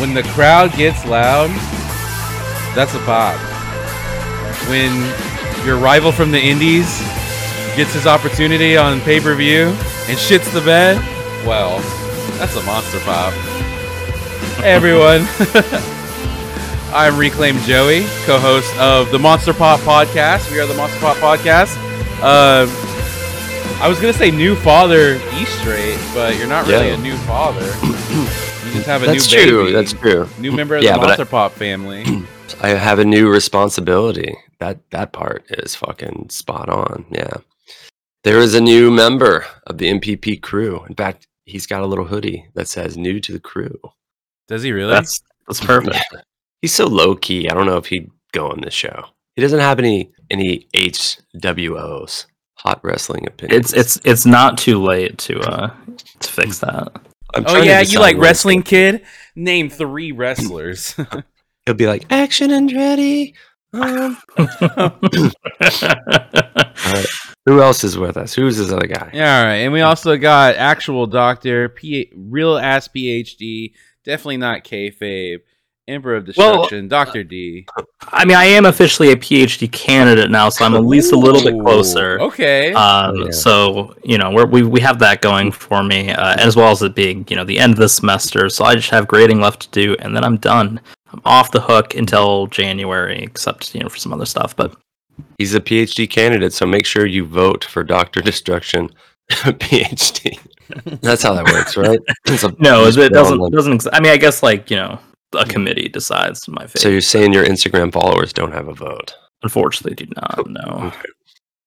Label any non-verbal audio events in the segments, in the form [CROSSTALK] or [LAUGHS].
When the crowd gets loud, that's a pop. When your rival from the Indies gets his opportunity on pay per view and shits the bed, well, that's a monster pop. Hey [LAUGHS] everyone. [LAUGHS] I'm Reclaim Joey, co host of the Monster Pop Podcast. We are the Monster Pop Podcast. Uh, I was going to say new father E straight, but you're not really Yeah. a new father. [CLEARS THROAT] You just have a That's new baby. true. That's true. New member of Yeah, the but I- Pop family. [CLEARS THROAT] I have a new responsibility. That that part is fucking spot on. Yeah. There is a new member of the MPP crew. In fact, he's got a little hoodie that says "New to the crew." Does he really? That's that's perfect. He's so low key. I don't know if he'd go on this show. He doesn't have any any HWOs, hot wrestling opinions. It's it's it's not too late to uh to fix that. I'm oh, trying to yeah, you like wrestling, gonna kid? Name three wrestlers. [LAUGHS] He'll be like action and ready. Um, [LAUGHS] who else is with us? Who's this other guy? Yeah, all right. And we also got actual doctor, P- real ass PhD, definitely not kayfabe, Emperor of Well, Destruction, Doctor D. I mean, I am officially a PhD candidate now, so I'm at least a little bit closer. Okay. Um, Yeah. So you know, we're, we we have that going for me, uh, as well as it being you know the end of the semester. So I just have grading left to do, and then I'm done. I'm off the hook until January, except you know for some other stuff. But He's a PhD candidate, so make sure you vote for Doctor Destruction, [LAUGHS] PhD. That's how that works, right? [LAUGHS] No, it doesn't doesn't. I mean, I guess like you know a committee decides my fate. So you're saying your Instagram followers don't have a vote? Unfortunately, do not. No. Okay.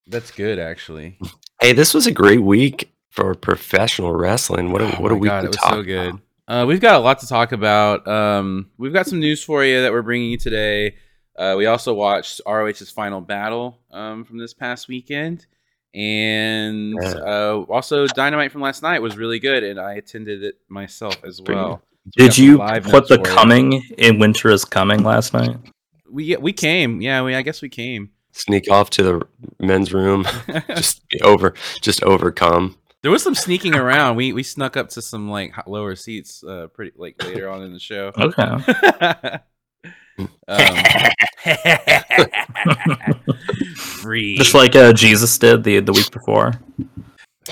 That's good, actually. Hey, this was a great week for professional wrestling. What a Oh what a week God, to it was talk so good. Uh, we've got a lot to talk about. Um, we've got some news for you that we're bringing you today. Uh, we also watched ROH's final battle um, from this past weekend, and uh, also Dynamite from last night was really good, and I attended it myself as Pretty well. Did you put the for you. coming in winter is coming last night? We we came, yeah. We I guess we came. Sneak off to the men's room, [LAUGHS] [LAUGHS] just be over, just overcome. there was some sneaking around. We we snuck up to some like lower seats, uh, pretty like later on in the show. [LAUGHS] Okay. um, free. Just like uh, Jesus did the the week before.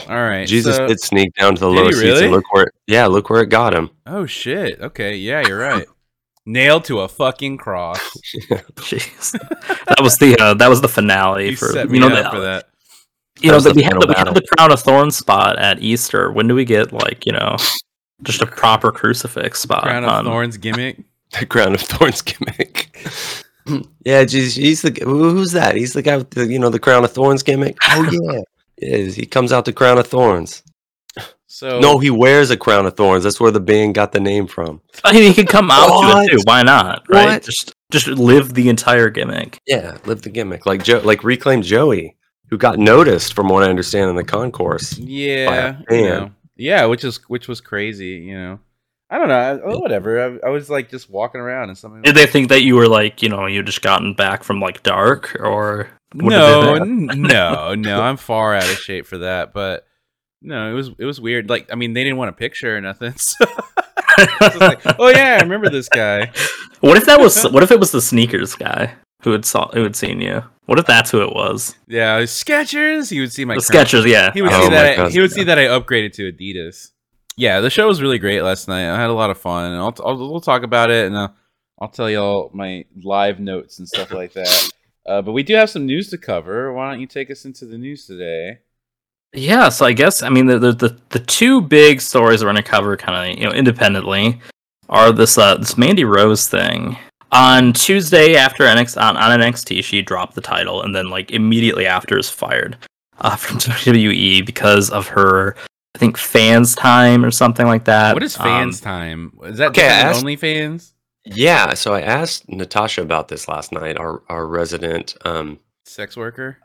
All right. Jesus so- did sneak down to the Did lower seats and look where, it, yeah, look where it got him. Oh shit. Okay. Yeah, you're right. Nailed to a fucking cross. [LAUGHS] Jeez, that was the uh, that was the finale You for set you know up the, for that. you That know was the we had the, we had the crown of thorns spot at Easter. When do we get like you know just a proper crucifix spot? Crown of on- Thorns gimmick. [LAUGHS] The crown of thorns gimmick. [CLEARS THROAT] yeah, geez, he's the who's that? He's the guy with the you know the crown of thorns gimmick. Oh [LAUGHS] yeah, yeah. He comes out the crown of thorns. So No, he wears a crown of thorns. That's where the band got the name from. [LAUGHS] I mean, he could come out to it too. Why not? Right? Just just live the entire gimmick. Yeah, live the gimmick like Joe, like reclaim Joey, who got noticed from what I understand in the concourse. yeah, you know. yeah, which is which was crazy. You know, I don't know. I, oh, whatever. I, I was like just walking around and something. Did they think that you were like you know you just gotten back from like dark or what no, they n- think? [LAUGHS] no, no. I'm far out of shape for that. But no, it was it was weird. Like, I mean, they didn't want a picture or nothing. [LAUGHS] So it's like, oh yeah, I remember this guy. [LAUGHS] What if that was? What if it was the sneakers guy who had saw who had seen you? What if that's who it was? Yeah, Skechers. He would see my the Skechers, yeah. He would Oh see my that. I, he would see that I upgraded to Adidas. Yeah, the show was really great last night. I had a lot of fun, and I'll, I'll we'll talk about it, and uh, I'll tell y'all my live notes and stuff like that. Uh, but we do have some news to cover. Why don't you take us into the news today? Yeah, so I guess I mean the the the, the two big stories we're gonna cover kind of you know independently are this uh this Mandy Rose thing. On Tuesday after NXT on, on NXT, she dropped the title and then like immediately after is fired uh, [LAUGHS] from WWE because of her I think fans time or something like that. what is Um, fans time? Is that okay, asked- than OnlyFans? Yeah, so I asked Natasha about this last night, our our resident, um, Sex worker?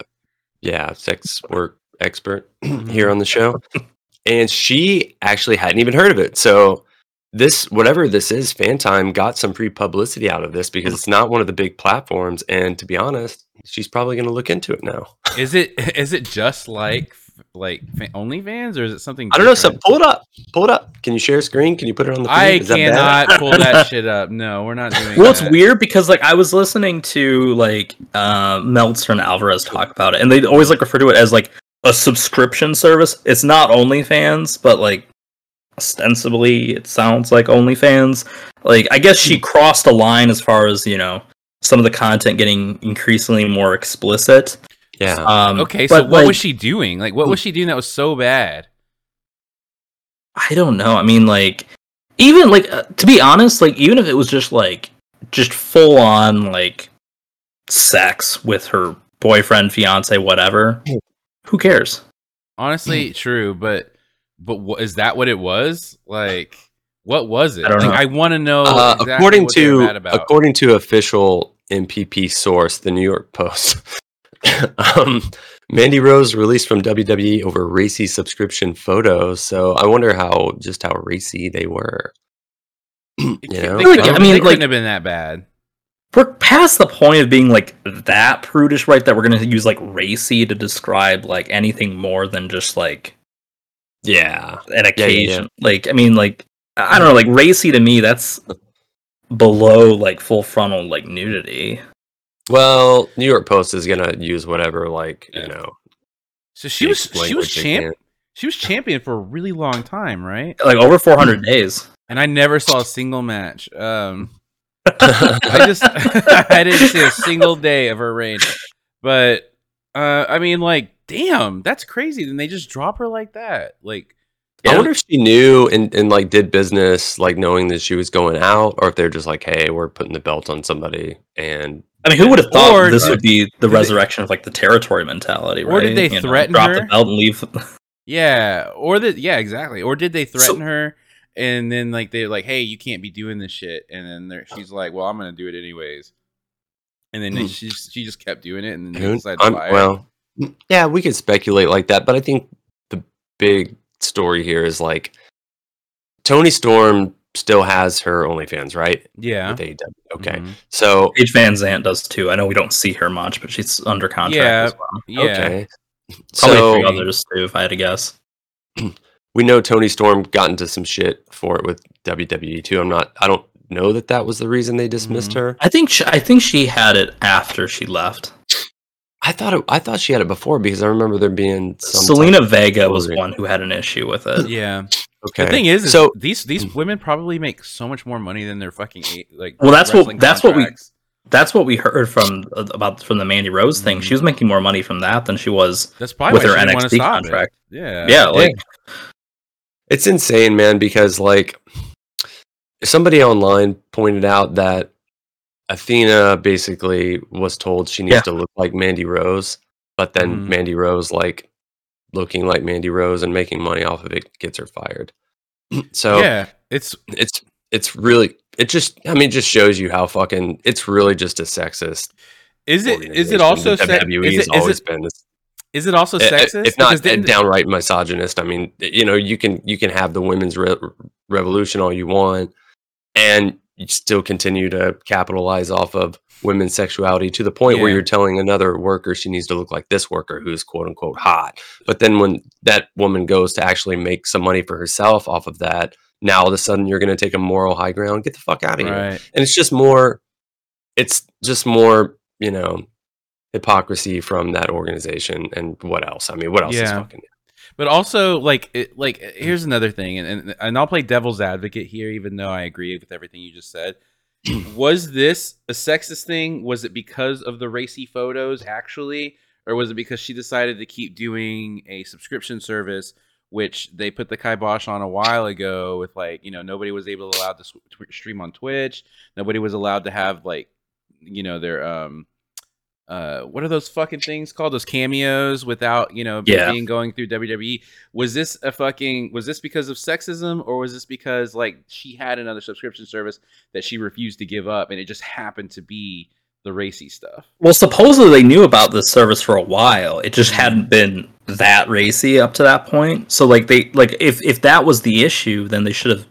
yeah, sex work expert here on the show, and she actually hadn't even heard of it. So this, whatever this is, Fan Time got some free publicity out of this because it's not one of the big platforms, and to be honest, she's probably going to look into it now. Is it [LAUGHS] is it just like like fa- OnlyFans, or is it something? I don't know. So pull it up. Pull it up. Can you share a screen? Can you put it on the? I feed? Is that bad? cannot pull that [LAUGHS] shit up. No, we're not doing. Well, it's weird because like I was listening to like uh, Meltzer and Alvarez talk about it, and they always like refer to it as like a subscription service. It's not OnlyFans, but like ostensibly it sounds like OnlyFans. Like I guess she crossed a line as far as you know some of the content getting increasingly more explicit. Yeah. Um, Okay, so what like, was she doing? Like, what was she doing that was so bad? I don't know. I mean, like, even like uh, to be honest, like even if it was just like just full on like sex with her boyfriend, fiance, whatever, who cares? Honestly, true, but but what is that? What it was? Like, what was it? I don't like, know. I want to know. Uh, exactly according what to mad about. according to official MPP source, the New York Post, [LAUGHS] [LAUGHS] um, Mandy Rose released from WWE over racy subscription photos. So I wonder how just how racy they were. [CLEARS THROAT] you know, can't- they Like, I mean, it like- couldn't have been that bad. We're past the point of being like that prudish, right? That we're gonna use like racy to describe like anything more than just like yeah, an yeah, yeah. occasion. Like, I mean, like I don't know, like racy to me, that's below like full frontal like nudity. Well, New York Post is gonna use whatever, like Yeah. you know, So she was she was champ. She was [LAUGHS] champion for a really long time, right? Like over 400 [CLEARS THROAT] days. And I never saw a single match. Um, [LAUGHS] I just [LAUGHS] I didn't see a single day of her reign. But uh, I mean, like, damn, that's crazy. Then they just drop her like that. Like, I wonder if she knew and, and like did business like knowing that she was going out, or if they're just like, hey, we're putting the belt on somebody, and I mean, who would have thought Or this would be the did they- resurrection of like the territory mentality, right? Or did they You know, threaten drop her? the belt and leave? [LAUGHS] yeah, or that, yeah, exactly. Or did they threaten So- her? And then like they're like, hey, you can't be doing this shit. And then she's like, well, I'm gonna do it anyways. And then they, Hmm. she she just kept doing it, and then they decided to I'm- fire. her. well, yeah, we could speculate like that, but I think the big story here is like Toni Storm still has her OnlyFans, right? yeah, With AEW. Okay, Mhm. so Paige VanZant does too. I know we don't see her much, but she's under contract Yeah. as well. yeah. okay, Probably so three others too, if I had to guess. [CLEARS THROAT] we know Toni Storm got into some shit for it with WWE too. I'm not. I don't know that that was the reason they dismissed Mhm. her. I think she, I think she had it after she left. I thought it, I thought she had it before because I remember there being some Zelina Vega was story. one who had an issue with it. Yeah. Okay. The thing is, is so these these women probably make so much more money than their fucking like. Well, that's what- wrestling that's what we- That's what we heard from about from the Mandy Rose thing. Mhm. She was making more money from that than she was That's probably with her she didn't want to NXT contract. It. Yeah. Yeah, like It's insane, man, because like somebody online pointed out that Athena basically was told she needs Yeah. to look like Mandy Rose, but then Mhm. Mandy Rose like looking like Mandy Rose and making money off of it gets her fired. [CLEARS THROAT] So yeah, it's it's it's really it just I mean just shows you how fucking it's really just a sexist. is it is it also se- WWE is has it, is always it been this is it also sexist? if not downright misogynist. I mean, you know, you can you can have the women's re- revolution all you want, and still continue to capitalize off of women's sexuality to the point where you're telling another worker she needs to look like this worker who's quote unquote hot. But then when that woman goes to actually make some money for herself off of that, now all of a sudden you're going to take a moral high ground. Get the fuck out of here and it's just more it's just more you know hypocrisy from that organization and what else? I mean what else is fucking But also, like, it, like here's another thing, and, and and I'll play devil's advocate here, even though I agree with everything you just said. [CLEARS THROAT] was this a sexist thing? Was it because of the racy photos, actually, or was it because she decided to keep doing a subscription service, which they put the kibosh on a while ago? With like, you know, nobody was able to allow to sw- stream on Twitch. Nobody was allowed to have like, you know, their um uh what are those fucking things called those cameos without you know Yeah. being going through WWE was this a fucking was this because of sexism or was this because like she had another subscription service that she refused to give up and it just happened to be the racy stuff Well, supposedly they knew about this service for a while. It just hadn't been that racy up to that point. So like they like if if that was the issue, then they should have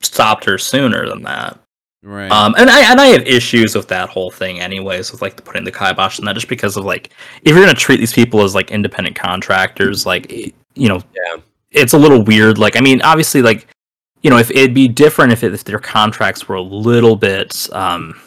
stopped her sooner than that. Right. Um, and I and I have issues with that whole thing, anyways, with like putting the kibosh on that, just because of like if you're gonna treat these people as like independent contractors, like you know, Yeah. it's a little weird. Like, I mean, obviously, like you know, if it'd be different if, it, if their contracts were a little bit, um,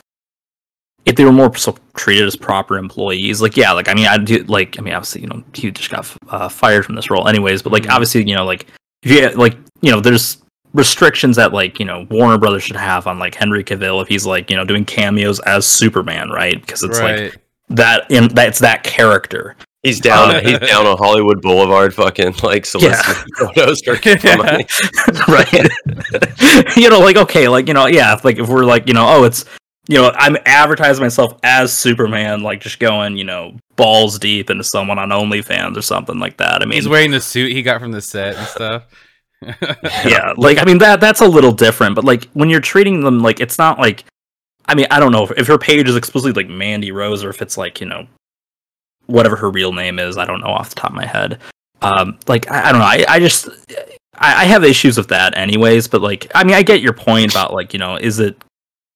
if they were more so treated as proper employees. Like, yeah, like I mean, I do like I mean, obviously, you know, he just got uh, fired from this role, anyways. But like, Mhm. obviously, you know, like if you like, you know, there's restrictions that like you know Warner Brothers should have on like Henry Cavill if he's like you know doing cameos as Superman, right? Because it's like that in that's that character. He's down. Uh, he's down on Hollywood Boulevard, fucking like soliciting photos for, [LAUGHS] [LAUGHS] for Yeah. money. [LAUGHS] right you know like okay like you know yeah if, like if we're like you know oh it's you know i'm advertising myself as superman like just going you know balls deep into someone on onlyfans or something like that i mean He's wearing the suit he got from the set and stuff. [LAUGHS] yeah like i mean that that's a little different but like when you're treating them like it's not like i mean i don't know if, if her page is explicitly like mandy rose or if it's like you know whatever her real name is i don't know off the top of my head um like i, I don't know i, I just I, I have issues with that anyways but like i mean i get your point about like you know is it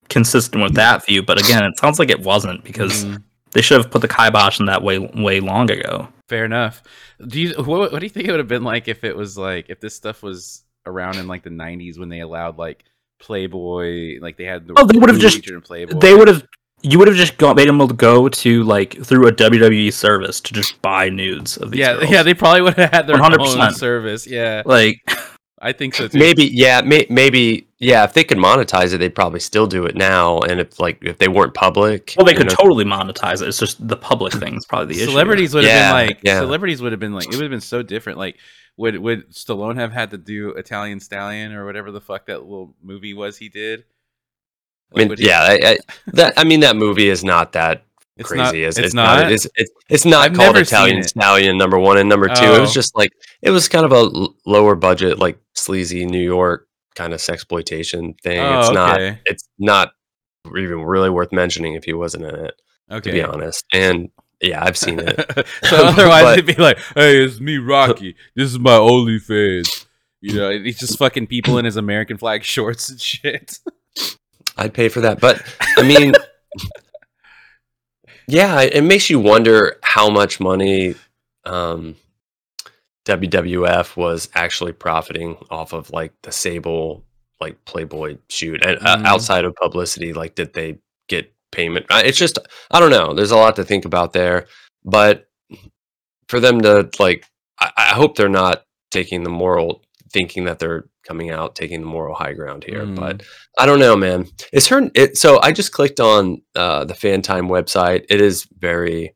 consistent with that view but again it sounds like it wasn't because Mhm. they should have put the kibosh in that way way long ago Fair enough. Do you what, what do you think it would have been like if it was like if this stuff was around in like the '90s when they allowed like Playboy, like they had the Oh, they would have just- Playboy. they would have you would have just got, made them go to like through a WWE service to just buy nudes of these yeah, girls. yeah, they probably would have had their 100%. own service. Yeah, like I think so too. Maybe, yeah, may, maybe, yeah. If they could monetize it, they'd probably still do it now. And if like if they weren't public, well they could know, totally monetize it it's just the public thing is probably the issue celebrities would have Yeah, been like yeah. celebrities would have been like it would have been so different. Like would would Stallone have had to do Italian Stallion or whatever the fuck that little movie was he did? I mean, yeah, I, I, that I mean that movie is not that it's crazy. not. It's, It's, it's not. It's, it's, it's not I've called Italian it. Stallion number one and number two. It was Oh. just like it was kind of a l- lower budget, like sleazy New York kind of sexploitation thing. Oh, it's not. okay. It's not even really worth mentioning if he wasn't in it, okay. to be honest. And yeah, I've seen it. [LAUGHS] so otherwise [LAUGHS] But- it'd be like, "Hey, it's me, Rocky. This is my OnlyFans." You know, he's just fucking people in his American flag [LAUGHS] shorts and shit. I'd pay for that. But I mean, yeah, it makes you wonder how much money um, WWF was actually profiting off of like the Sable like Playboy shoot and uh, Mhm. outside of publicity. Like, did they get payment? Uh, It's just I don't know. There's a lot to think about there, but for them to like, I, I hope they're not taking the moral, thinking that they're coming out taking the moral high ground here, Mm. but. I don't know, man. It's her it, so? I just clicked on uh, the Fan Time website. It is very,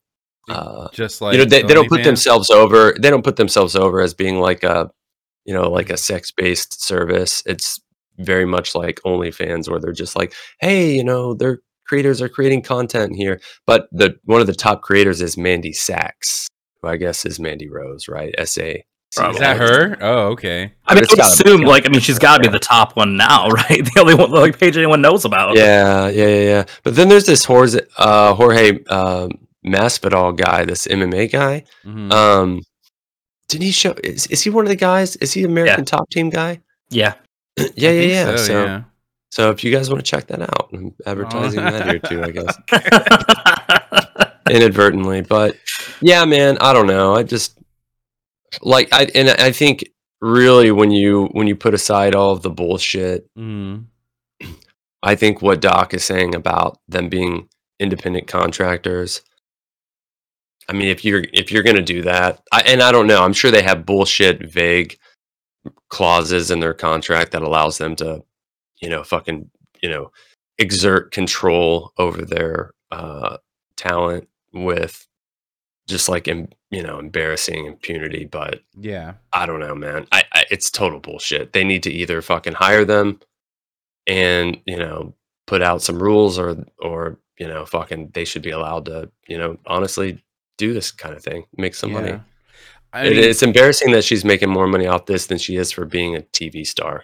uh, Just like you know, they, they don't put OnlyFans. themselves over. They don't put themselves over as being like a, you know, like a sex based service. It's very much like OnlyFans, where they're just like, hey, you know, their creators are creating content here. But the one of the top creators is Mandy Sachs, who I guess is Mandy Rose, right? S A. Is that her? Oh, okay. I mean, It's I would gotta be- assume like I mean she's got to be the top one now, [LAUGHS] right? The only one like page anyone knows about. Yeah, yeah, yeah, yeah. But then there's this Jorge, uh, Jorge um, Masvidal guy, this MMA guy. Mhm. Um, didn't he show? Is, is he one of the guys? Is he American Top Team guy? yeah. [CLEARS THROAT] yeah, yeah, yeah. So, so, yeah. if you guys want to check that out, I'm advertising Oh. that here too, I guess [LAUGHS] inadvertently. But yeah, man, I don't know. I just like I and I think really when you when you put aside all of the bullshit Mhm. I think what Doc is saying about them being independent contractors. I mean, if you're if you're gonna do that, I, and I don't know, I'm sure they have bullshit, vague clauses in their contract that allows them to, you know, fucking, you know, exert control over their uh, talent with just like, em- you know, embarrassing impunity. But Yeah. I don't know, man. I, I it's total bullshit. They need to either fucking hire them and, you know, put out some rules or or, you know, fucking they should be allowed to, you know, honestly do this kind of thing. Make some money. Yeah. I It- it's embarrassing that she's making more money off this than she is for being a TV star.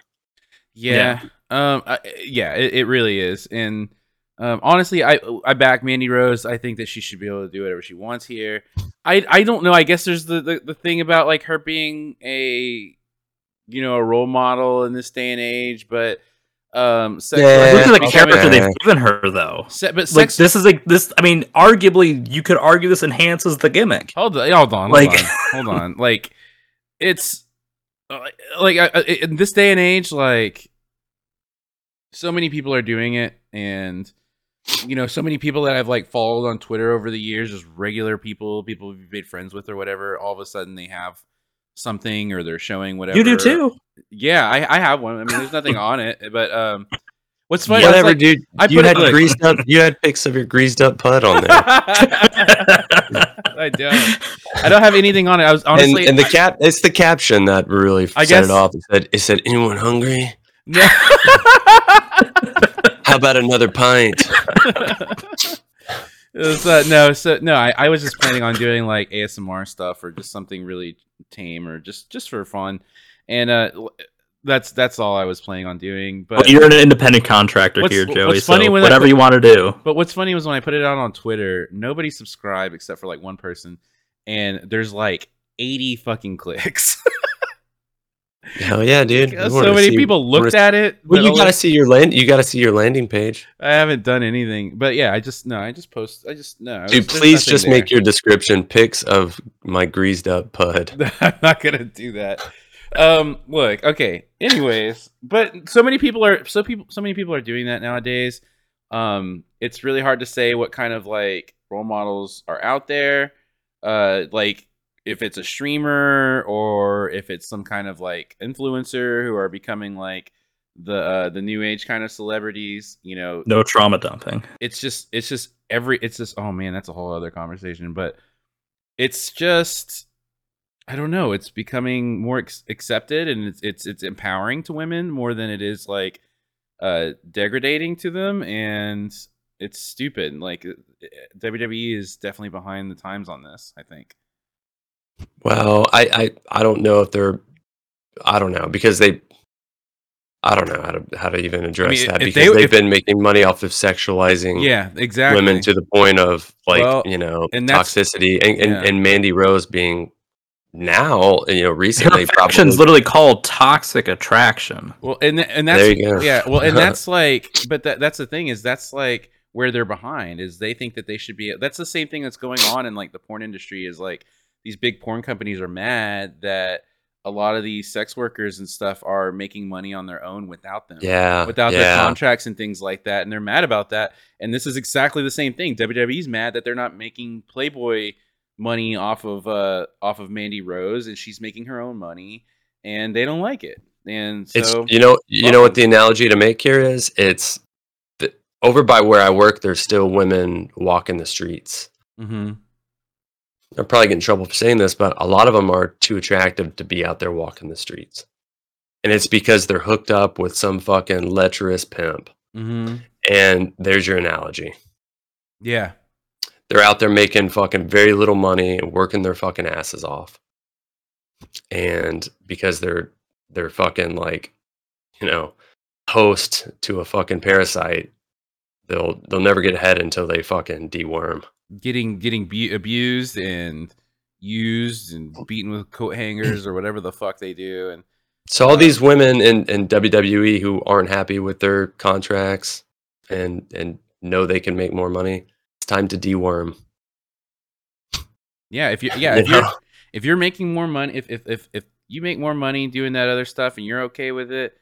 Yeah. Um. I, yeah. It, it really is. And um, honestly, I I back Mandy Rose. I think that she should be able to do whatever she wants here. I I don't know. I guess there's the the, the thing about like her being a you know a role model in this day and age, but Um, sex, Yeah. Look at the okay, character yeah. they've given her, though. se- but Like this is like this. I mean, arguably, you could argue this enhances the gimmick. hold on, hold on, hold Like- on, hold on. [LAUGHS] Like, it's uh, like I- I- in this day and age, like so many people are doing it, and you know, so many people that I've like followed on Twitter over the years, just regular people, people we've made friends with or whatever. All of a sudden, they have something or they're showing whatever. You do too. Yeah, I, I have one. I mean, there's nothing [LAUGHS] on it, but um, what's funny? Whatever, like- dude. I you put it had like- greased up. You had pics of your greased up putt on there. [LAUGHS] I don't. I don't have anything on it. I was honestly. and, and the cap, it's the caption that really I set guess- it off. It said, "It said, anyone hungry? No. [LAUGHS] How about another pint?" [LAUGHS] It was, uh, no, so no, I, I was just planning on doing like ASMR stuff or just something really tame or just just for fun, and uh, that's that's all I was planning on doing. But Well, you're an independent contractor here, what's Joey. funny so when whatever put- you want to do. but what's funny was when I put it out on Twitter, nobody subscribed except for like one person, and there's like 80 fucking clicks. [LAUGHS] Hell yeah, dude! So many see- people looked at it. Well, you gotta see your land. You gotta see your landing page, I haven't done anything, but yeah, I just no, I just post. I just no, dude. there's Please just there. make your description pics of my greased up pud. [LAUGHS] I'm not gonna do that. Um, look, okay. Anyways, but so many people are so people so many people are doing that nowadays. Um, it's really hard to say what kind of like role models are out there. Uh, like if it's a streamer or if it's some kind of like influencer who are becoming like the uh, the new age kind of celebrities. You know, No trauma dumping. it's just it's just every it's just oh man that's a whole other conversation but it's just i don't know it's becoming more ex- accepted and it's it's it's empowering to women more than it is like uh degrading to them and it's stupid like uh, wwe is definitely behind the times on this i think Well, I, I I don't know if they're I don't know because they I don't know how to how to even address mean, that because they- they, have if- been making money off of sexualizing yeah exactly women to the point of like Well, you know and toxicity and, and, yeah. and Mandy Rose being now you know recently affection's probably literally called toxic attraction. Well, and th- and that's There you go. yeah. Well, and that's [LAUGHS] like, but that that's the thing is that's like where they're behind is they think that they should be. That's the same thing that's going on in like the porn industry is like these big porn companies are mad that a lot of these sex workers and stuff are making money on their own without them. yeah Without their contracts and things like that, and they're mad about that. And this is exactly the same thing. WWE's mad that they're not making Playboy money off of uh off of Mandy Rose, and she's making her own money, and they don't like it. And so it's you know you know what the analogy to make here is it's the, over by where I work there's still women walking the streets Mhm. I'm probably getting in trouble for saying this, but a lot of them are too attractive to be out there walking the streets. And it's because they're hooked up with some fucking lecherous pimp. Mm-hmm. And there's your analogy. Yeah. They're out there making fucking very little money and working their fucking asses off. And because they're they're fucking like, you know, host to a fucking parasite, they'll they'll never get ahead until they fucking deworm. Getting getting bu- abused and used and mm. beaten with coat hangers or whatever the fuck they do. And So all uh, these women in, in WWE who aren't happy with their contracts and and know they can make more money, it's time to deworm. yeah, if you yeah [LAUGHS] if you're if you're making more money if if if if you make more money doing that other stuff and you're okay with it,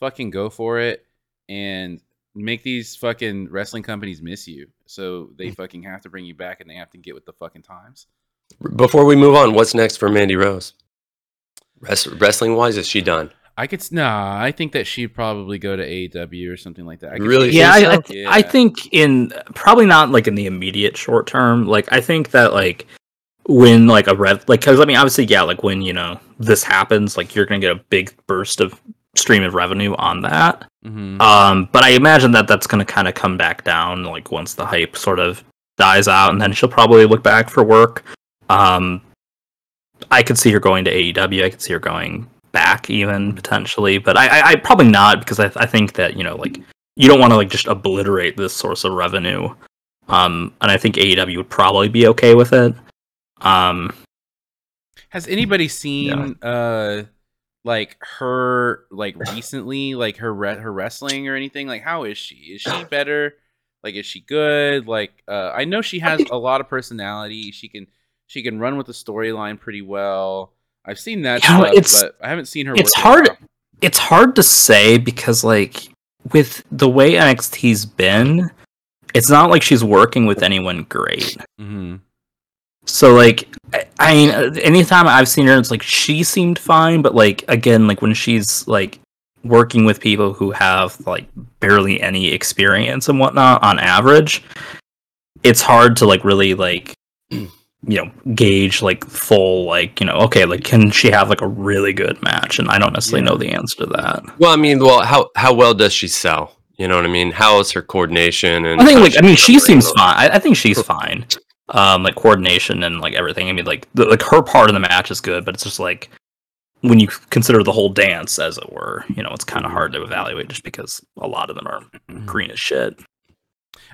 fucking go for it and make these fucking wrestling companies miss you. So they Mm. fucking have to bring you back and they have to get with the fucking times. Before we move on, what's next for Mandy Rose? Rest, wrestling wise, is she done? I could s- nah. I think that she'd probably go to AEW or something like that. I Really? Yeah, I, think I, so? th- I think in probably not like in the immediate short term. Like I think that like when like a rev like because I mean obviously yeah like when you know this happens like you're gonna get a big burst of stream of revenue on that. Mhm. Um, but I imagine that that's gonna kind of come back down like once the hype sort of dies out, and then she'll probably look back for work. Um, I could see her going to AEW. I could see her going back even potentially, but I, I, I probably not because I, I think that you know like you don't want to like just obliterate this source of revenue. Um, and I think AEW would probably be okay with it. Um, Has anybody seen uh like her like [LAUGHS] recently like her re- her wrestling or anything like how is she is she better like is she good like uh i know she has a lot of personality she can she can run with the storyline pretty well i've seen that You know, stuff, it's- but i haven't seen her it's hard- out. it's hard to say because like with the way NXT's been, it's not like she's working with anyone great. Mhm. So like, I, I mean, anytime I've seen her, it's like she seemed fine, but like again, like when she's like working with people who have like barely any experience and whatnot on average, it's hard to like really like [CLEARS THROAT] you know gauge like full like you know okay like can she have like a really good match and i don't necessarily Yeah. know the answer to that Well, I mean, well, how how well does she sell? You know what I mean? How is her coordination? And I think like I mean she seems fine. I, I think she's fine. Um, like coordination and like everything. I mean like the, like her part of the match is good, but it's just like when you consider the whole dance, as it were, you know, it's kind of hard to evaluate just because a lot of them are green as shit.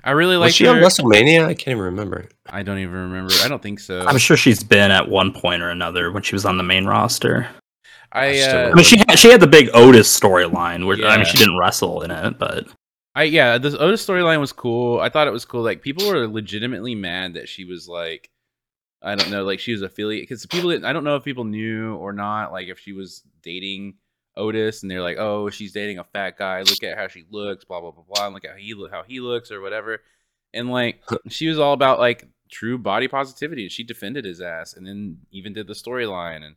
i really Was like she her. on WrestleMania? I can't even remember. i don't even remember i don't think so I'm sure she's been at one point or another when she was on the main roster. i uh I mean, she had, she had the big Otis storyline, where I mean, she didn't wrestle in it, but I yeah, this Otis storyline was cool. I thought it was cool. Like people were legitimately mad that she was like, I don't know, like she was affiliate because people. Didn't, I don't know if people knew or not. Like if she was dating Otis, and they're like, oh, she's dating a fat guy. Look at how she looks. Blah blah blah blah. And look how he how he looks or whatever. And like [LAUGHS] she was all about like true body positivity. and She defended his ass, and then even did the storyline and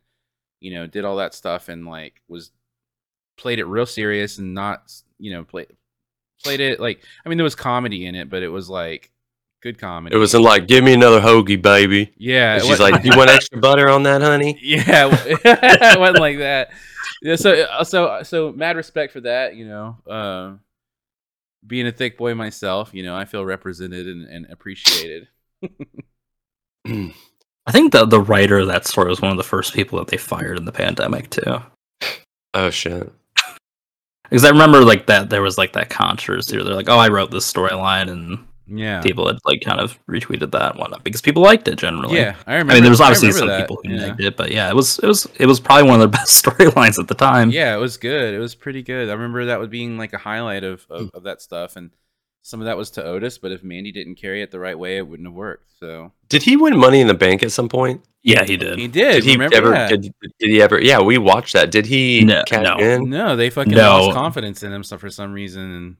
you know did all that stuff and like was played it real serious and not you know play played it like I mean there was comedy in it, but it was like good comedy. It wasn't like, give me another hoagie, baby. yeah. And she's wa- like, you want extra butter on that, honey? [LAUGHS] yeah, [LAUGHS] it wasn't like that. Yeah, so uh, so so mad respect for that. You know, uh, being a thick boy myself, you know, I feel represented and, and appreciated. [CLEARS THROAT] I think the the writer of that story was one of the first people that they fired in the pandemic too. Oh shit. Because I remember like that there was like that controversy. Where they're like, "Oh, I wrote this storyline," and Yeah, people had like kind of retweeted that and whatnot because people liked it generally. yeah. I remember. I mean, there was obviously some that, people who yeah. liked it, but yeah, it was it was it was probably one of their [LAUGHS] best storylines at the time. Yeah, it was good. It was pretty good. I remember that was being like a highlight of, of, Hmm. of that stuff, and some of that was to Otis. But if Mandy didn't carry it the right way, it wouldn't have worked. So Did he win Money in the Bank at some point? yeah, he did. he did. Did he remember ever? that? Did, did he ever? Yeah, we watched that. Did he No, cash no. in? No, they fucking No. lost confidence in him so for some reason. And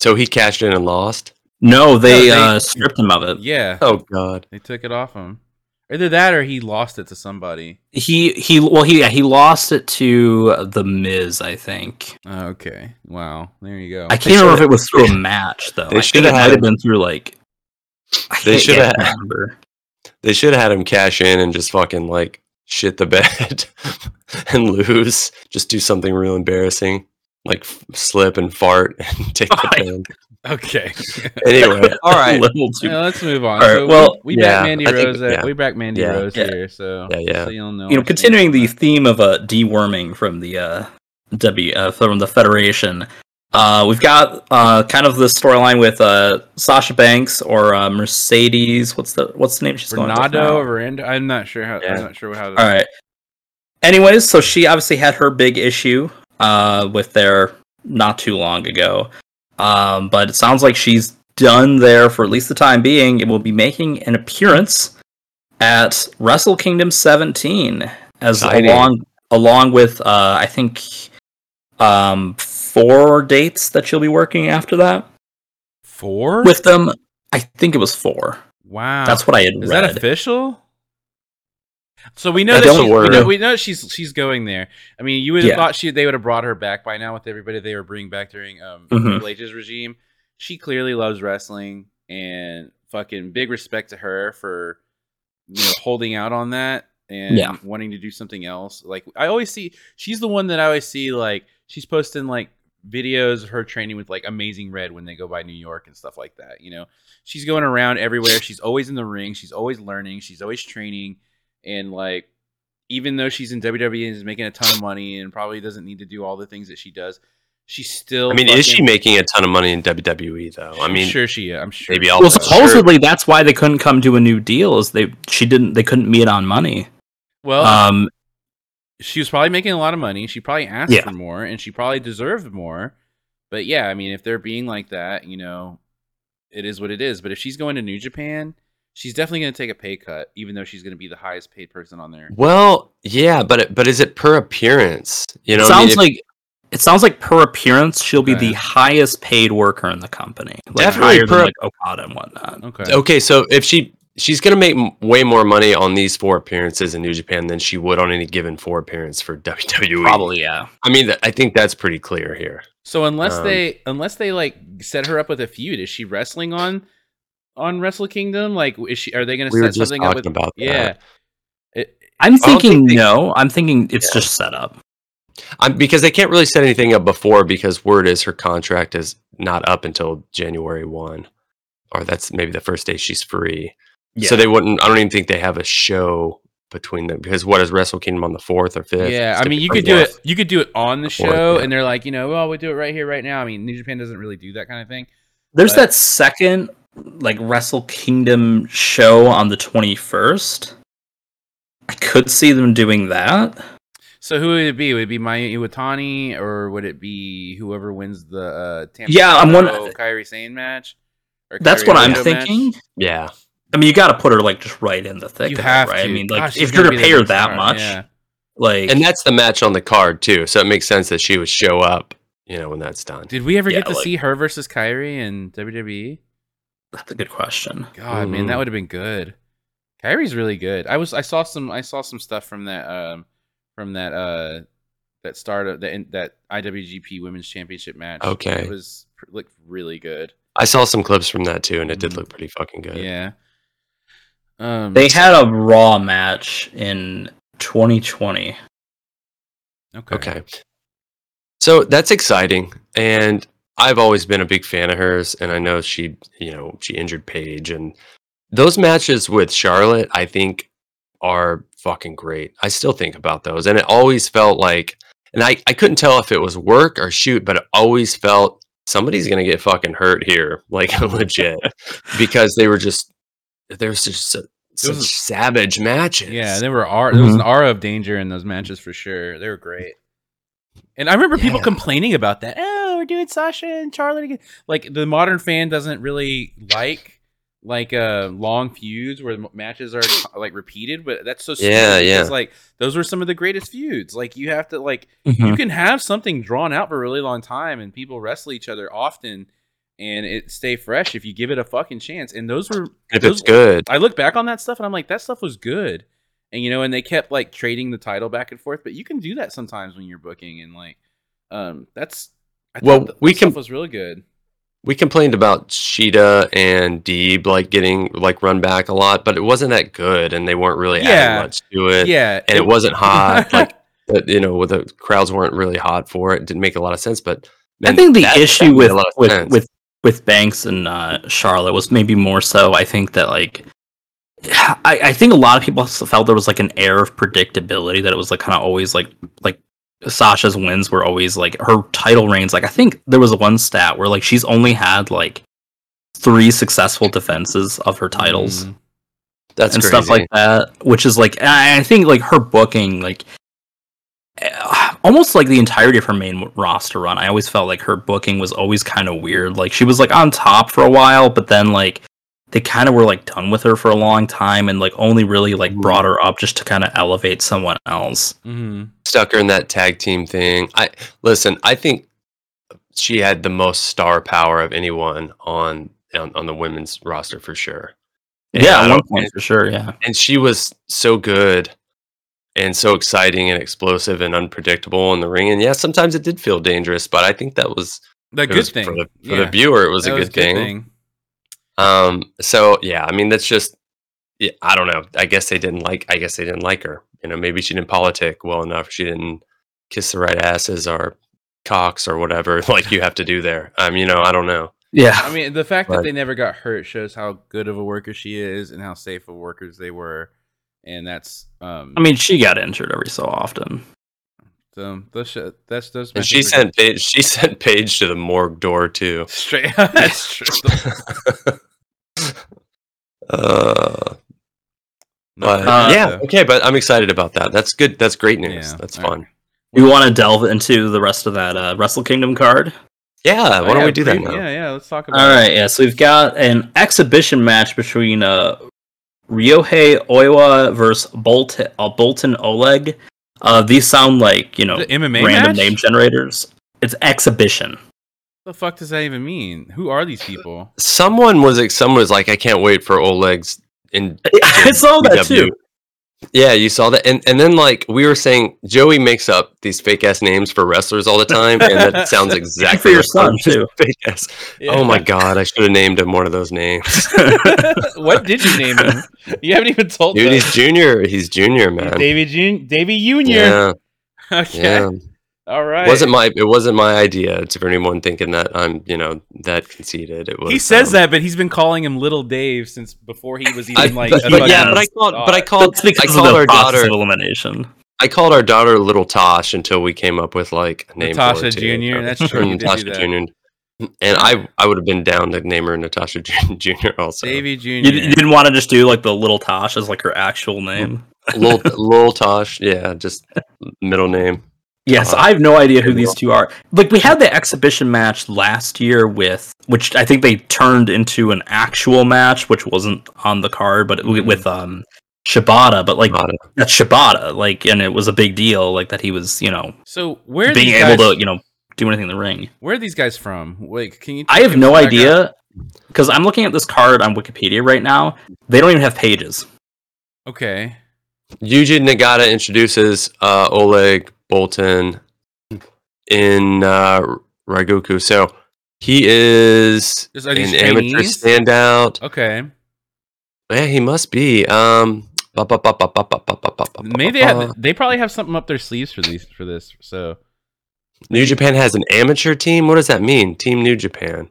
So he cashed in and lost. No, they, they- uh, stripped him of it. yeah, Oh god. they took it off him. Either that or he lost it to somebody. He he well he yeah, he lost it to the Miz, I think. Okay. Wow. There you go. I can't remember if it was through a match though. They should've had have it- been through like. I They should've remember. They should have had him cash in and just fucking like shit the bed [LAUGHS] and lose. Just do something real embarrassing, like slip and fart [LAUGHS] and take the Fine. pen. okay. [LAUGHS] Anyway, [LAUGHS] all A right. little too- Yeah, let's move on. All right, so well, we, we yeah, back Mandy I think- Rose. At, yeah. We back Mandy Rose here. So Yeah, yeah. So you'll know. you know, continuing the that. theme of uh, deworming from the uh, W uh, from the Federation, uh, we've got uh, kind of the storyline with uh, Sasha Banks or uh, Mercedes. What's the what's the name she's going with? Varnado or Rand- I'm not sure how. Yeah. I'm not sure how. To, All right. Anyways, so she obviously had her big issue uh, with there not too long ago, um, but it sounds like she's done there for at least the time being. It will be making an appearance at Wrestle Kingdom 17 as Exciting. along along with uh, I think um, four dates that she'll be working after that Four. with them. I think it was four. wow. That's what I had Is read. that official? So we know that don't she's, we know, we know she's she's going there. I mean, you would have Yeah. thought she they would have brought her back by now with everybody they were bringing back during um Mhm. Triple regime. She clearly loves wrestling and fucking big respect to her for you know holding out on that and Yeah. wanting to do something else. Like I always see she's the one that I always see like she's posting like videos of her training with like Amazing Red when they go by New York and stuff like that. You know, she's going around everywhere. She's always in the ring. She's always learning. She's always training. And like, even though she's in WWE and is making a ton of money and probably doesn't need to do all the things that she does, she's still. I mean, is she making a ton of money in WWE though? I I'm mean, sure she. I'm sure. maybe she I'll- well, does. Also, supposedly that's why they couldn't come to a new deal. Is they she didn't they couldn't meet on money. Well, Um, she was probably making a lot of money. She probably asked Yeah. for more, and she probably deserved more. But yeah, I mean, if they're being like that, you know, it is what it is. But if she's going to New Japan, she's definitely going to take a pay cut, even though she's going to be the highest paid person on there. Well, yeah, but it, but is it per appearance? You know, it I mean, sounds if- like it sounds like per appearance she'll be Okay. the highest paid worker in the company, like Definitely higher per- than like Okada and whatnot. Okay. okay. So if she she's gonna make m- way more money on these four appearances in New Japan than she would on any given four appearance for [LAUGHS] WWE. Probably, yeah. I mean, th- I think that's pretty clear here. So unless Um, they unless they like set her up with a feud, is she wrestling on on Wrestle Kingdom? Like, is she? Are they going to We were set just something up talking with? about that. yeah. It, I'm don't think thinking they- no. I'm thinking it's Yeah. just set up. I'm, because they can't really set anything up before because word is her contract is not up until January one, or that's maybe the first day she's free. So they wouldn't. I don't even think they have a show between them because what is Wrestle Kingdom on the fourth or fifth? yeah, I mean, you could do it. You could do it on the Fourth, show, yeah. and they're like, you know, well, we do it right here, right now. I mean, New Japan doesn't really do that kind of thing. There's But- that second like Wrestle Kingdom show on the 21st. I could see them doing that. So who would it be? Would it be Mayu Iwatani, or would it be whoever wins the uh, Tampa Yeah, I'm Tonga wondering- Kairi Sane match? That's Kairi what I'm Ito match? thinking. Yeah, I mean, you got to put her like just right in the thick You of have it, right? to. I mean, like Gosh, if you're gonna gonna pay her that star, much, yeah. like and that's the match on the card too. So it makes sense that she would show up. You know when that's done. Did we ever Yeah, get to like- see her versus Kairi in WWE? That's a good question. God, man, Mhm. that would have been good. Kairi's really good. I was I saw some I saw some stuff from that um from that uh that start of that that IWGP Women's Championship match. Okay. it was looked really good. I saw some clips from that too, and it did Mhm. look pretty fucking good. Yeah. Um. They had a Raw match in 2020. okay. Okay. So that's exciting. And I've always been a big fan of hers. And I know she, you know, she injured Paige. And those matches with Charlotte, I think, are fucking great. I still think about those. And it always felt like, and I, I couldn't tell if it was work or shoot, but it always felt somebody's going to get fucking hurt here. [LAUGHS] Like [LAUGHS] legit. because they were just, there was just such, such was- savage matches. Yeah, there were aura, there was an Mhm. aura of danger in those matches for sure. They were great. And I remember people complaining about that. Oh, we're doing Sasha and Charlotte again. Like the modern fan doesn't really like like uh long feuds where the matches are [CLEARS THROAT] like repeated, but that's so stupid Yeah, yeah. because like those were some of the greatest feuds. Like you have to like Mm-hmm. you can have something drawn out for a really long time and people wrestle each other often and it stay fresh if you give it a fucking chance. And those were If those- it's good. I look back on that stuff and I'm like, that stuff was good. And you know, and they kept like trading the title back and forth, but you can do that sometimes when you're booking and like um that's I Well, thought th- we that stuff can- was really good. we complained about Shida and Deeb like getting like run back a lot, but it wasn't that good, and they weren't really Yeah. adding much to it. yeah. and it wasn't hot. [LAUGHS] like you know, the crowds weren't really hot for it. It didn't make a lot of sense. But I think the that- that issue made with a lot of with, sense. with with Banks and uh, Charlotte was maybe more so. I think that like. I, I think a lot of people felt there was like an air of predictability that it was like kind of always like like Sasha's wins were always like her title reigns. Like I think there was one stat where like she's only had like three successful defenses of her titles. Mm. that's and crazy. stuff like that, which is like I think like her booking, like eh, almost like the entirety of her main roster run. I always felt like her booking was always kind of weird. Like she was like on top for a while, but then like they kind of were like done with her for a long time, and like only really like brought her up just to kind of elevate someone else. Mhm. stuck her in that tag team thing. I listen. I think she had the most star power of anyone on on, on the women's roster for sure. And Yeah, I at one don't- point for sure. Yeah, and she was so good and so exciting and explosive and unpredictable in the ring. And yeah, sometimes it did feel dangerous, but I think that was The good was thing. for the for Yeah. the viewer. It was That a good thing. Um, so yeah, I mean that's just yeah, I don't know. I guess they didn't like I guess they didn't like her. You know, maybe she didn't politic well enough. She didn't kiss the right asses or cocks or whatever [LAUGHS] like you have to do there. Um, you know, I don't know. yeah. I mean, the fact that they never got hurt shows how good of a worker she is and how safe of workers they were. And that's um I mean, she got injured every so often. So those sh- that's those And she sent Paige she sent Paige to the morgue door too. [LAUGHS] straight [LAUGHS] that's true. [LAUGHS] uh But Uh, yeah, okay, but I'm excited about that. That's good. That's great news. Yeah, That's all fun. We want to delve into the rest of that uh, Wrestle Kingdom card. Yeah, Oh, why don't yeah, we do that pre- now? Yeah, yeah. Let's talk about. All it. right, yeah. So we've got an exhibition match between uh, Ryohei Oiwa versus Boltin, uh, Boltin Oleg. Uh, these sound like you know The MMA random match? name generators. It's exhibition. What the fuck does that even mean? Who are these people? Someone was like, someone was like, I can't wait for Oleg's in [LAUGHS] I saw that PW. too. Yeah, you saw that, and and then like we were saying, Joey makes up these fake ass names for wrestlers all the time, and that [LAUGHS] sounds exactly for your son, [LAUGHS] too. Fake ass. Oh my god, I should have named him one of those names. [LAUGHS] what did you name him? You haven't even told Dude, us. he's junior. He's junior, man. Davy Jun- Davy Junior. Yeah, Okay. yeah. All right. It wasn't my it wasn't my idea. to for anyone thinking that I'm you know that conceited. It was. He says um, that, but he's been calling him Little Dave since before he was even I, [LAUGHS] like. but, a but yeah, but I called but I called That's because I of called our daughter elimination. I called our daughter Little Tosh until we came up with like a name. Natasha for her, too. Junior, that's Or true, [LAUGHS] you did do Natasha that. Junior. And I I would have been down to name her Natasha [LAUGHS] Junior also. Davy You, Junior. you didn't want to just do like the little Tosh as like her actual name. Lil, Lil Tosh, yeah, just middle name. Yes, Uh, I have no idea who these two are. Like we had the exhibition match last year with which I think they turned into an actual match, which wasn't on the card, but it, with um Shibata. But like Shibata. that's Shibata, like, and it was a big deal, like that he was, you know, So where are being able guys, to, you know, do anything in the ring. Where are these guys from? Like, can you? I have no us a background? idea because I'm looking at this card on Wikipedia right now. They don't even have pages. Okay. Yuji Nagata introduces uh, Oleg Boltin in uh, Ragoku. So he is an Chinese? amateur standout. Okay. Yeah, he must be. Um, Maybe they, have, they probably have something up their sleeves for these for this. So New Japan has an amateur team. What does that mean? Team New Japan.